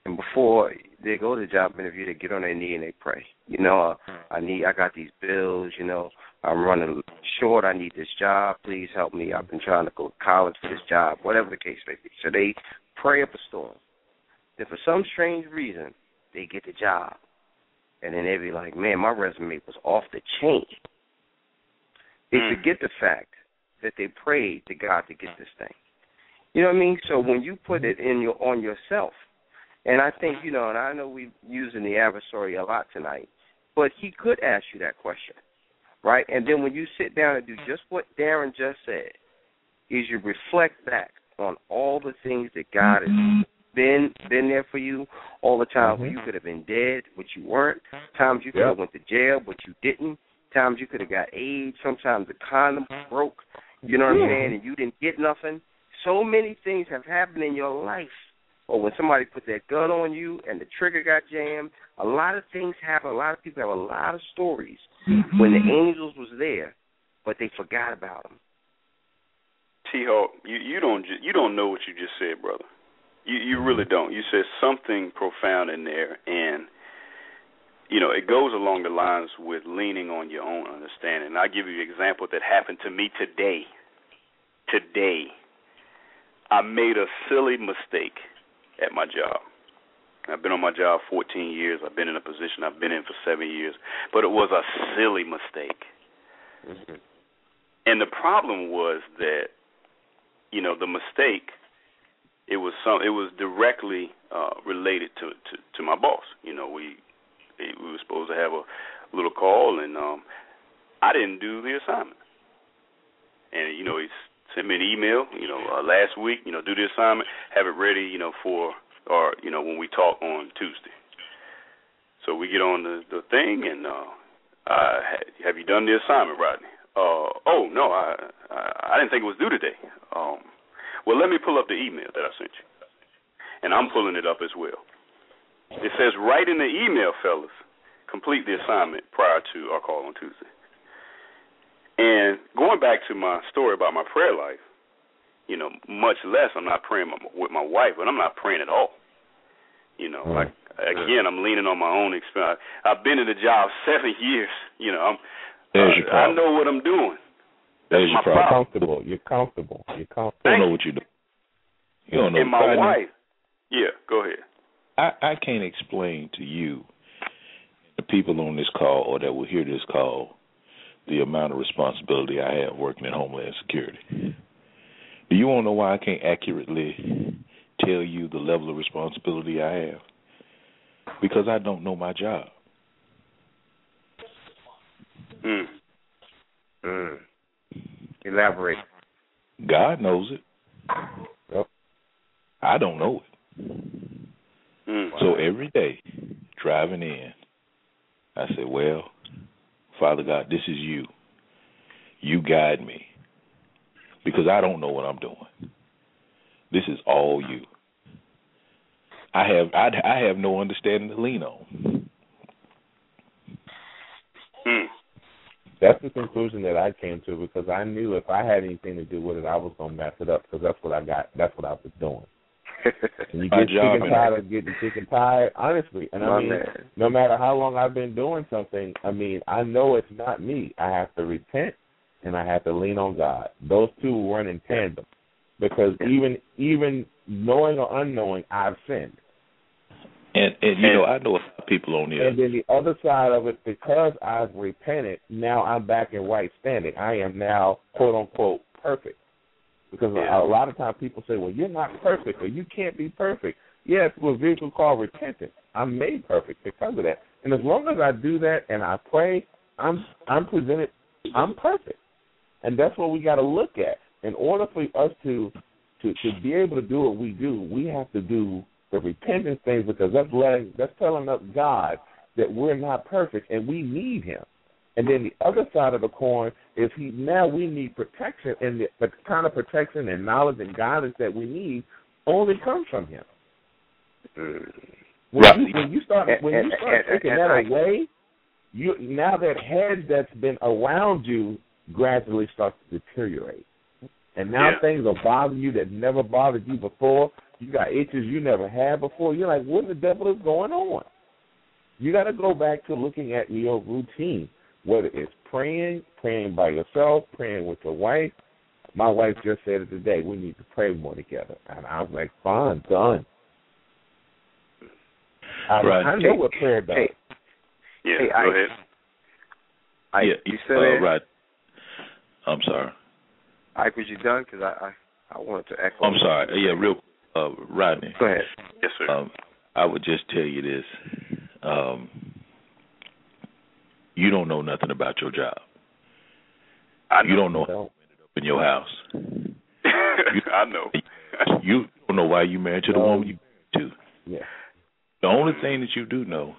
And before they go to the job interview, they get on their knee and they pray. You know, uh, I need, I got these bills. You know, I'm running short. I need this job. Please help me. I've been trying to go to college for this job, whatever the case may be. So they pray up a storm. Then for some strange reason, they get the job, and then they be like, "Man, my resume was off the chain." They Mm. forget the fact that they prayed to God to get this thing. You know what I mean? So when you put it in your on yourself, and I think you know, and I know we're using the adversary a lot tonight, but he could ask you that question, right? And then when you sit down and do just what Darren just said, is you reflect back on all the things that God has been been there for you, all the times Mhm. you could have been dead, but you weren't, times you could have Yep. went to jail, but you didn't, times you could have got AIDS, sometimes the condom broke, you know what I'm Mhm. saying, and you didn't get nothing. So many things have happened in your life. Or when somebody put that gun on you and the trigger got jammed, a lot of things happen. A lot of people have a lot of stories mm-hmm. when the angels was there, but they forgot about them. T Hawk, you you don't ju- you don't know what you just said, brother. You you really mm-hmm. don't. You said something profound in there, and you know it goes along the lines with leaning on your own understanding. And I'll give you an example that happened to me today. Today, I made a silly mistake at my job. I've been on my job 14 years. I've been in a position I've been in for seven years, but it was a silly mistake. Mm-hmm. And the problem was that, you know, the mistake it was some it was directly uh related to to to my boss. You know, we we were supposed to have a little call and um I didn't do the assignment. And you know, he sent me an email, you know, uh, last week, you know, do the assignment, have it ready, you know, for or you know, when we talk on Tuesday. So we get on the the thing and uh uh have you done the assignment, Rodney? Uh oh, no, I I, I didn't think it was due today. Um well, let me pull up the email that I sent you. And I'm pulling it up as well. It says write in the email, fellas, complete the assignment prior to our call on Tuesday. And going back to my story about my prayer life, you know, much less I'm not praying with my wife, but I'm not praying at all. You know, Mm. like again, I'm leaning on my own experience. I've been in the job seven years. You know, I'm. There's your uh, I know what I'm doing. There's my your problem. problem. comfortable. You're comfortable. You're You comfortable. don't know what you do. You don't know. and my wife. Yeah, go ahead. I, I can't explain to you, the people on this call or that will hear this call, the amount of responsibility I have working in Homeland Security. Do you want to know why I can't accurately tell you the level of responsibility I have? Because I don't know my job. Mm. Mm. Elaborate. God knows it. Yep. I don't know it. Mm. So every day, driving in, I said, Well, Father God, this is you. You guide me. Because I don't know what I'm doing. This is all you. I have I, I have no understanding to lean on. Mm. That's the conclusion that I came to because I knew if I had anything to do with it, I was gonna mess it up because that's what I got. That's what I was doing. And you My get sick job and and- tired of getting sick and tired, honestly. And I mean, man. no matter how long I've been doing something, I mean, I know it's not me. I have to repent and I have to lean on God. Those two run in tandem because even even knowing or unknowing, I've sinned. And and you know, I know a lot of people on here. And then the other side of it, because I've repented, now I'm back in right standing. I am now quote unquote perfect. Because Yeah. a lot of times people say, "Well, you're not perfect, or you can't be perfect." Yeah, through a vehicle called repentance, I'm made perfect because of that. And as long as I do that and I pray, I'm I'm presented, I'm perfect. And that's what we got to look at. In order for us to to to be able to do what we do, we have to do the repentance things because that's letting that's telling us God that we're not perfect and we need Him. And then the other side of the coin is He now we need protection and the, the kind of protection and knowledge and guidance that we need only comes from Him. When you when you start when you start taking that away, you now that head that's been around you gradually starts to deteriorate. And now Yeah. things are bothering you that never bothered you before. You got itches you never had before. You're like, what the devil is going on? You got to go back to looking at your routine, whether it's praying, praying by yourself, praying with your wife. My wife just said it today. We need to pray more together, and I was like, fine, done. I, Right. I know Hey, what prayer does. hey, Yeah, Hey, go I- ahead. I, yeah, you said uh, there? right. I'm sorry. Ike, was you done? Because I, I I wanted to echo. I'm sorry. Uh, Yeah, real uh Rodney. Go ahead. Yes, sir. Um, I would just tell you this. Um, you don't know nothing about your job. I You don't know how you ended up in your house. I know. You don't know why you married to the No. woman you married to. Yeah. The only thing that you do know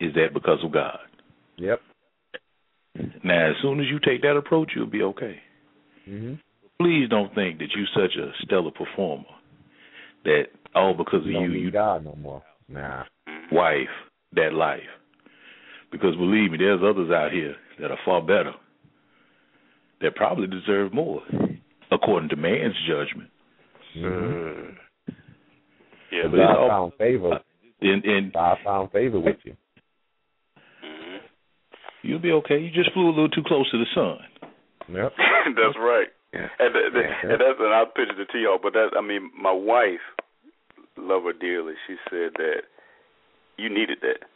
is that because of God. Yep. Now, as soon as you take that approach, you'll be okay. hmm Please don't think that you're such a stellar performer that all because of You you, don't you God no more. Nah. wife that life. Because believe me, there's others out here that are far better, that probably deserve more, according to man's judgment. hmm Mm. Yeah. But it's God all- found favor. And and God found favor with you. Mhm. you'll be okay. You just flew a little too close to the sun. Yep. That's right. Yeah. And, that, Yeah. and that's and I'll pitch it to T.O. But that I mean, my wife, love her dearly. She said that you needed that.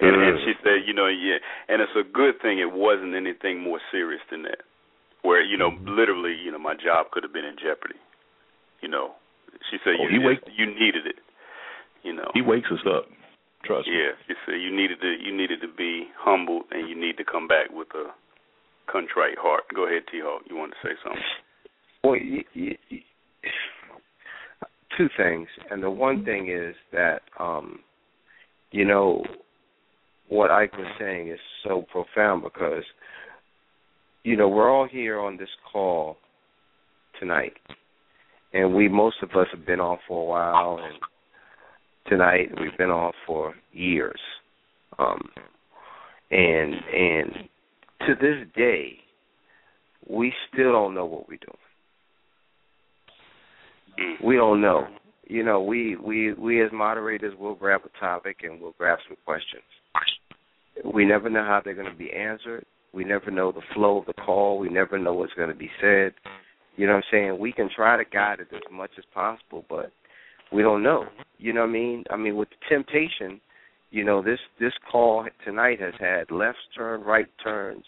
And, and she said, you know, yeah, and it's a good thing it wasn't anything more serious than that. Where you know, literally, you know, my job could have been in jeopardy. You know, she said Oh, you he wake- just, you needed it. You know, He wakes us up. Trust me. yeah, she said you needed to you needed to be humbled and you need to come back with a contrite heart. Go ahead, T Hawk. You want to say something? Well, y- y- y- two things, and the one thing is that um, you know what Ike was saying is so profound because you know we're all here on this call tonight, and we most of us have been on for a while, and tonight we've been on for years, um, and and to this day we still don't know what we're doing we don't know. You know, we we we as moderators will grab a topic and we'll grab some questions. We never know how they're going to be answered. We never know the flow of the call. We never know what's going to be said. You know what I'm saying? We can try to guide it as much as possible, but we don't know. You know what I mean? I mean, with the temptation, you know, this this call tonight has had left turn, right turns,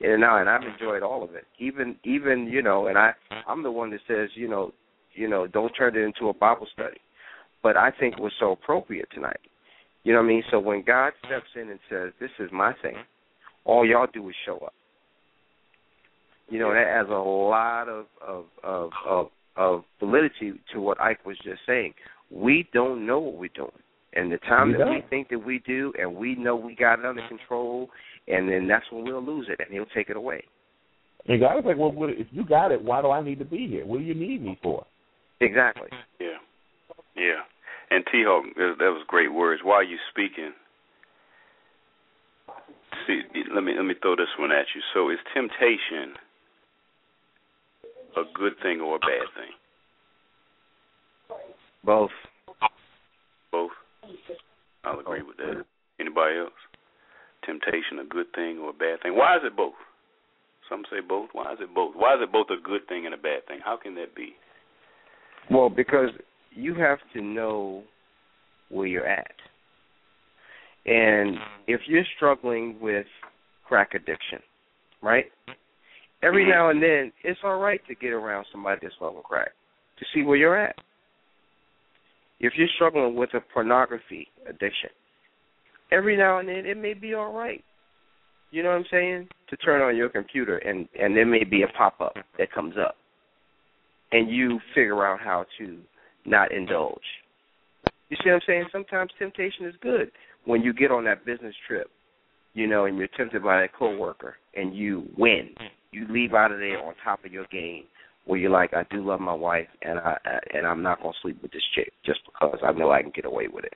in and out, and I've enjoyed all of it. Even even you know, and I I'm the one that says you know you know, don't turn it into a Bible study. But I think it was so appropriate tonight. You know what I mean? So when God steps in and says, This is my thing, all y'all do is show up. You know, that adds a lot of of of of, of validity to what Ike was just saying. We don't know what we're doing. And the time We that we don't. think that we do and we know we got it under control and then that's when we'll lose it and he'll take it away. And God is like, well, what, if you got it, why do I need to be here? What do you need me for? Exactly. Yeah, yeah. And T Hawk, that that was great words. While you speaking, see, let me let me throw this one at you. So, is temptation a good thing or a bad thing? Both. Both. I'll agree with that. Anybody else? Temptation a good thing or a bad thing? Why is it both? Some say both. Why is it both? Why is it both a good thing and a bad thing? How can that be? Well, because you have to know where you're at. And if you're struggling with crack addiction, right? Every Mhm. now and then, it's all right to get around somebody that's smoking crack to see where you're at. If you're struggling with a pornography addiction, every now and then it may be all right. You know what I'm saying? To turn on your computer and and there may be a pop up that comes up, and you figure out how to not indulge. You see what I'm saying? Sometimes temptation is good when you get on that business trip, you know, and you're tempted by that coworker and you win. You leave out of there on top of your game where you're like, I do love my wife and I, and I'm not gonna sleep with this chick just because I know I can get away with it.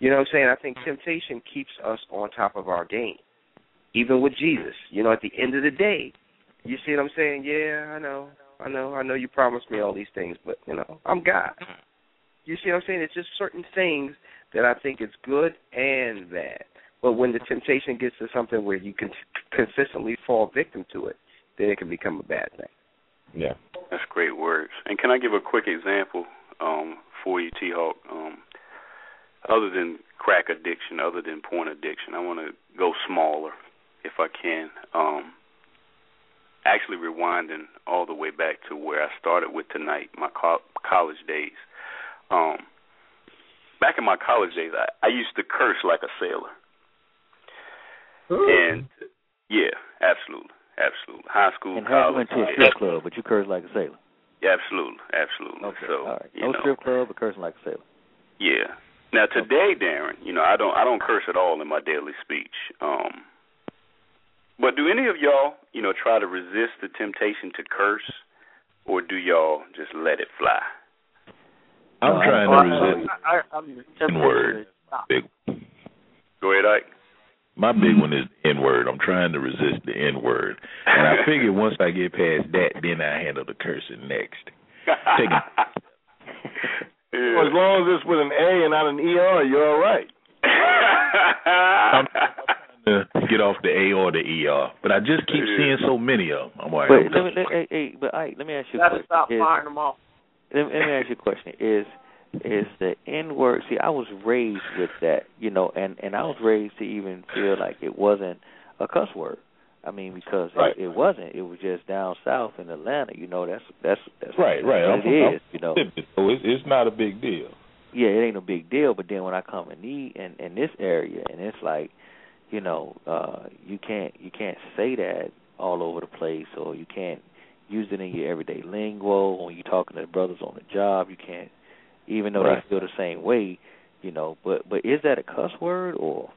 You know what I'm saying? I think temptation keeps us on top of our game. Even with Jesus. You know, at the end of the day, you see what I'm saying? Yeah, I know. I know, I know you promised me all these things, but you know, I'm God. You see what I'm saying? It's just certain things that I think is good and bad. But when the temptation gets to something where you can consistently fall victim to it, then it can become a bad thing. Yeah. That's great words. And can I give a quick example um, for you, T Hawk? Um, other than crack addiction, other than porn addiction, I want to go smaller if I can. Um, actually, rewinding all the way back to where I started with tonight, my co- college days. Um, back in my college days, I, I used to curse like a sailor. And yeah, absolutely, absolutely. High school, And college, went to a strip club, but you cursed like a sailor. Yeah, absolutely, absolutely. Okay, So, all right. No know, strip club, but cursing like a sailor. yeah. Now today, Darren, you know, I don't I don't curse at all in my daily speech. Um but do any of y'all, you know, try to resist the temptation to curse or do y'all just let it fly? I'm trying to resist I, I, I'm tempted N word. to stop. big. Go ahead, Ike. My big one is the N word. I'm trying to resist the N word, and I figure once I get past that, then I handle the cursing next. Take it. Well, as long as it's with an A and not an ER, you're all right. I'm, to get off the A or the ER, but I just keep Yeah. seeing so many of them. I'm like, But I'm let me, let, hey, hey, but I, let me ask you a Gotta question. stop Is- firing them off. let, me- let me ask you a question. Is is the N word? See, I was raised with that, you know, and and I was raised to even feel like it wasn't a cuss word. I mean, because Right. it, it wasn't. It was just down south in Atlanta. You know, that's that's that's right, right. What I'm, it I'm is, you know. So it's it's not a big deal. Yeah, it ain't a big deal. But then when I come and eat in in this area, and it's like, you know, uh, you can't you can't say that all over the place, or you can't use it in your everyday lingo when you're talking to the brothers on the job. You can't, even though Right. they feel the same way, you know. But but is that a cuss word or?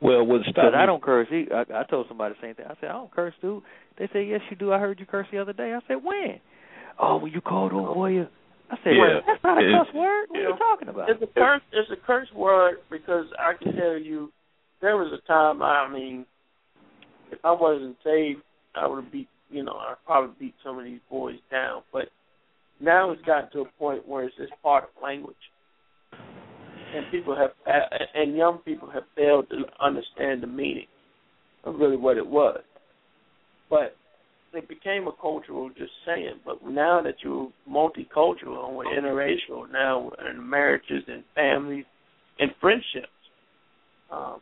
Well, what Because I don't curse. I, I told somebody the same thing. I said I don't curse, dude. They said yes, you do. I heard you curse the other day. I said when? Oh, when you called old boy. a-" I said Yeah. that's not a It's- cuss word. What are you talking about? It's a curse. It's a curse word because I can tell you, there was a time. I mean, if I wasn't saved, I would beat. You know, I probably beat some of these boys down. But now it's gotten to a point where it's just part of language, and people have, and young people have failed to understand the meaning of really what it was. But it became a cultural just saying. But now that you're multicultural and we're interracial now in marriages and families and friendships, um,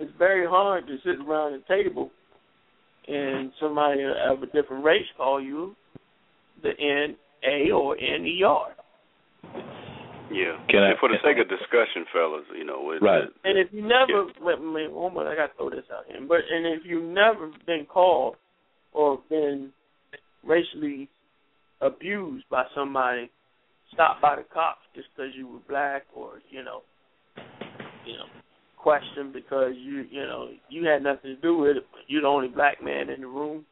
it's very hard to sit around a table and somebody of a different race call you the N A or N E R. Yeah. Can I- for the sake of discussion, fellas, you know, it, Right. it- And if you never let me one more I gotta throw this out here. But and if you've never been called or been racially abused by somebody, stopped by the cops just because you were black or, you know, you know, questioned because you you know, you had nothing to do with it, but you're the only black man in the room.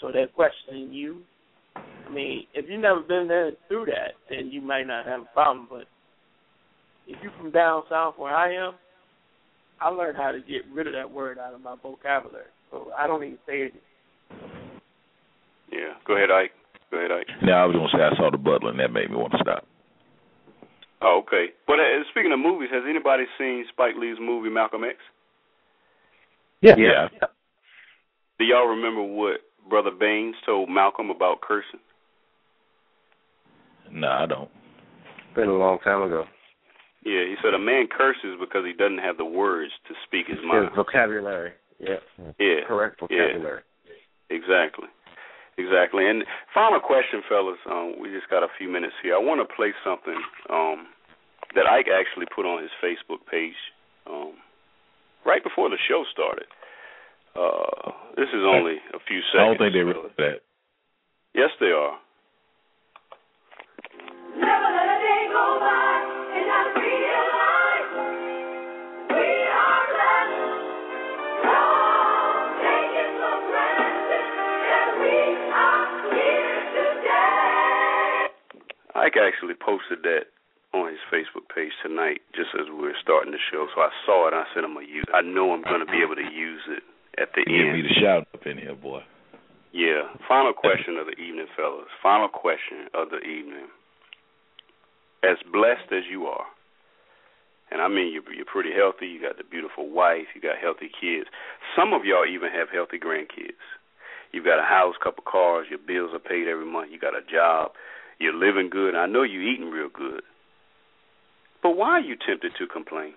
So they're questioning you. I mean, if you've never been there through that, then you might not have a problem. But if you're from down south where I am, I learned how to get rid of that word out of my vocabulary. So I don't even say it. yeah. Go ahead, Ike. Go ahead, Ike. Now I was gonna say I saw the Butler, and that made me want to stop. Oh, okay. But uh, speaking of movies, has anybody seen Spike Lee's movie Malcolm X? Yeah. Yeah. Do y'all remember what Brother Baines told Malcolm about cursing? No, I don't. It's been a long time ago. Yeah, he said a man curses because he doesn't have the words to speak his His mind. vocabulary. Yeah. Yeah, Correct vocabulary. exactly, exactly. And final question, fellas. Um, we just got a few minutes here. I want to play something um, that Ike actually put on his Facebook page um, right before the show started. Uh, this is only a few seconds. I don't think they realize that. Yes, they are. Ike actually posted that on his Facebook page tonight, just as we were starting the show. So I saw it. and I said, I'm gonna use. it. I know I'm gonna be able to use it at the Give end. Give me the shout up in here, boy. Yeah. Final question of the evening, fellas. Final question of the evening. As blessed as you are, and I mean you're, you're pretty healthy. You got the beautiful wife. You got healthy kids. Some of y'all even have healthy grandkids. You've got a house, couple cars. Your bills are paid every month. You got a job. You're living good. I know you're eating real good. But why are you tempted to complain?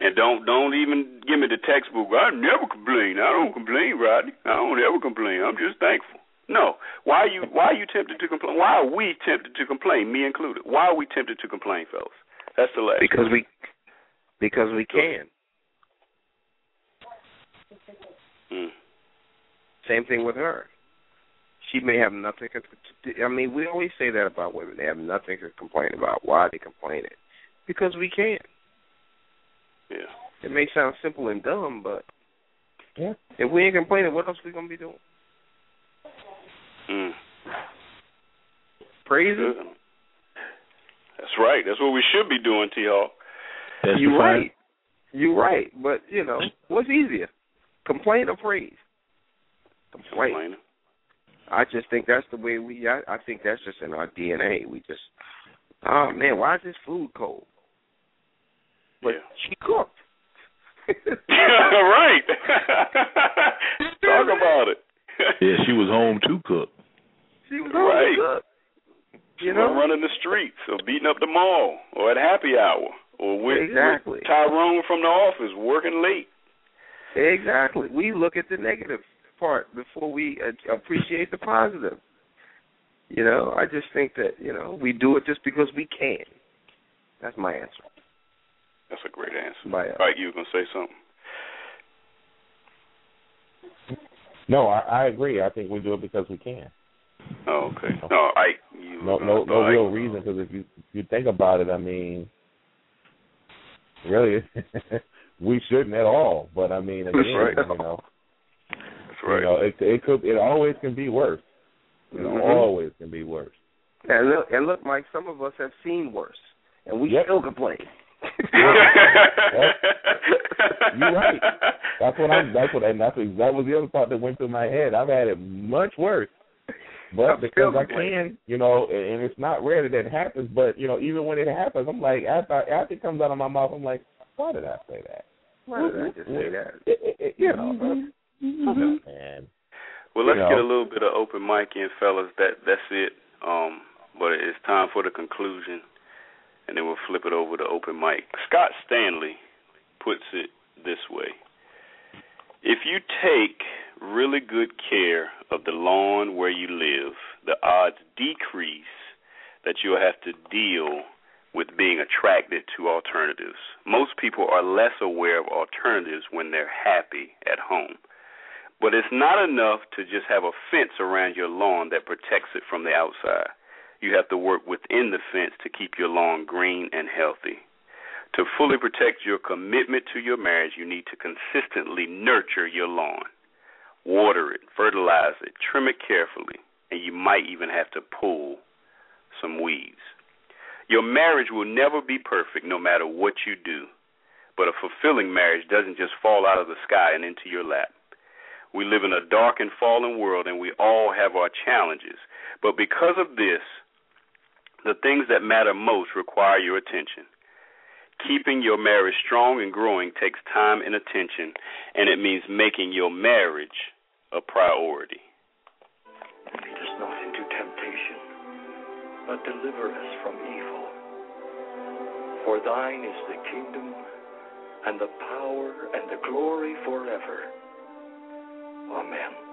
And don't don't even give me the textbook. I never complain. I don't complain, Rodney. I don't ever complain. I'm just thankful. No. Why are you why are you tempted to complain? Why are we tempted to complain, me included? Why are we tempted to complain, fellas? That's the last. Because we because we can. Mm. Same thing with her. She may have nothing. I mean, we always say that about women. They have nothing to complain about. Why are they complaining? Because we can. Yeah. It may sound simple and dumb, but Yeah. if we ain't complaining, what else we gonna be doing? Mm. Praising? Good. That's right. That's what we should be doing, T Hawk. That's You the fine- right. You right. But you know, what's easier? Complain or praise? Complain. Complaining. I just think that's the way we. I, I think that's just in our DNA. We just, oh man, why is this food cold? but Yeah. she cooked. right. Talk about it. Yeah, she was home to cook. She was Right. to cook. You Or know, running the streets, or beating up the mall, or at happy hour, or with, Exactly. with Tyrone from the office working late. Exactly. We look at the negative part before we uh, appreciate the positive. You know, I just think that you know we do it just because we can. That's my answer. That's a great answer. My, uh, All right, you were gonna say something? No, I, I agree. I think we do it because we can. Oh, okay. No, I. You, No, no, no I- real reason. Because if you if you think about it, I mean, really, we shouldn't at all. But I mean, again, right. you know, That's right. you know, it it could, it always can be worse. You know, Mhm. always can be worse. And look, and look, Mike. Some of us have seen worse, and we Yep. still complain. You're right. That's what I'm. That's what, and that's that was the other part that went through my head. I've had it much worse, but I'm because I can, you know, and and it's not rare that it happens. But you know, even when it happens, I'm like, after after it comes out of my mouth, I'm like, why did I say that? Why did I just say that? It, it, it, you know, Mm-hmm. Man. Well, let's You know. get a little bit of open mic in, fellas. That that's it. Um, but it's time for the conclusion, and then we'll flip it over to open mic. Scott Stanley puts it this way: If you take really good care of the lawn where you live, the odds decrease that you'll have to deal with being attracted to alternatives. Most people are less aware of alternatives when they're happy at home. But it's not enough to just have a fence around your lawn that protects it from the outside. You have to work within the fence to keep your lawn green and healthy. To fully protect your commitment to your marriage, you need to consistently nurture your lawn. Water it, fertilize it, trim it carefully, and you might even have to pull some weeds. Your marriage will never be perfect no matter what you do, but a fulfilling marriage doesn't just fall out of the sky and into your lap. We live in a dark and fallen world, and we all have our challenges. But because of this, the things that matter most require your attention. Keeping your marriage strong and growing takes time and attention, and it means making your marriage a priority. Lead us not into temptation, but deliver us from evil. For thine is the kingdom, and the power, and the glory forever. Amen.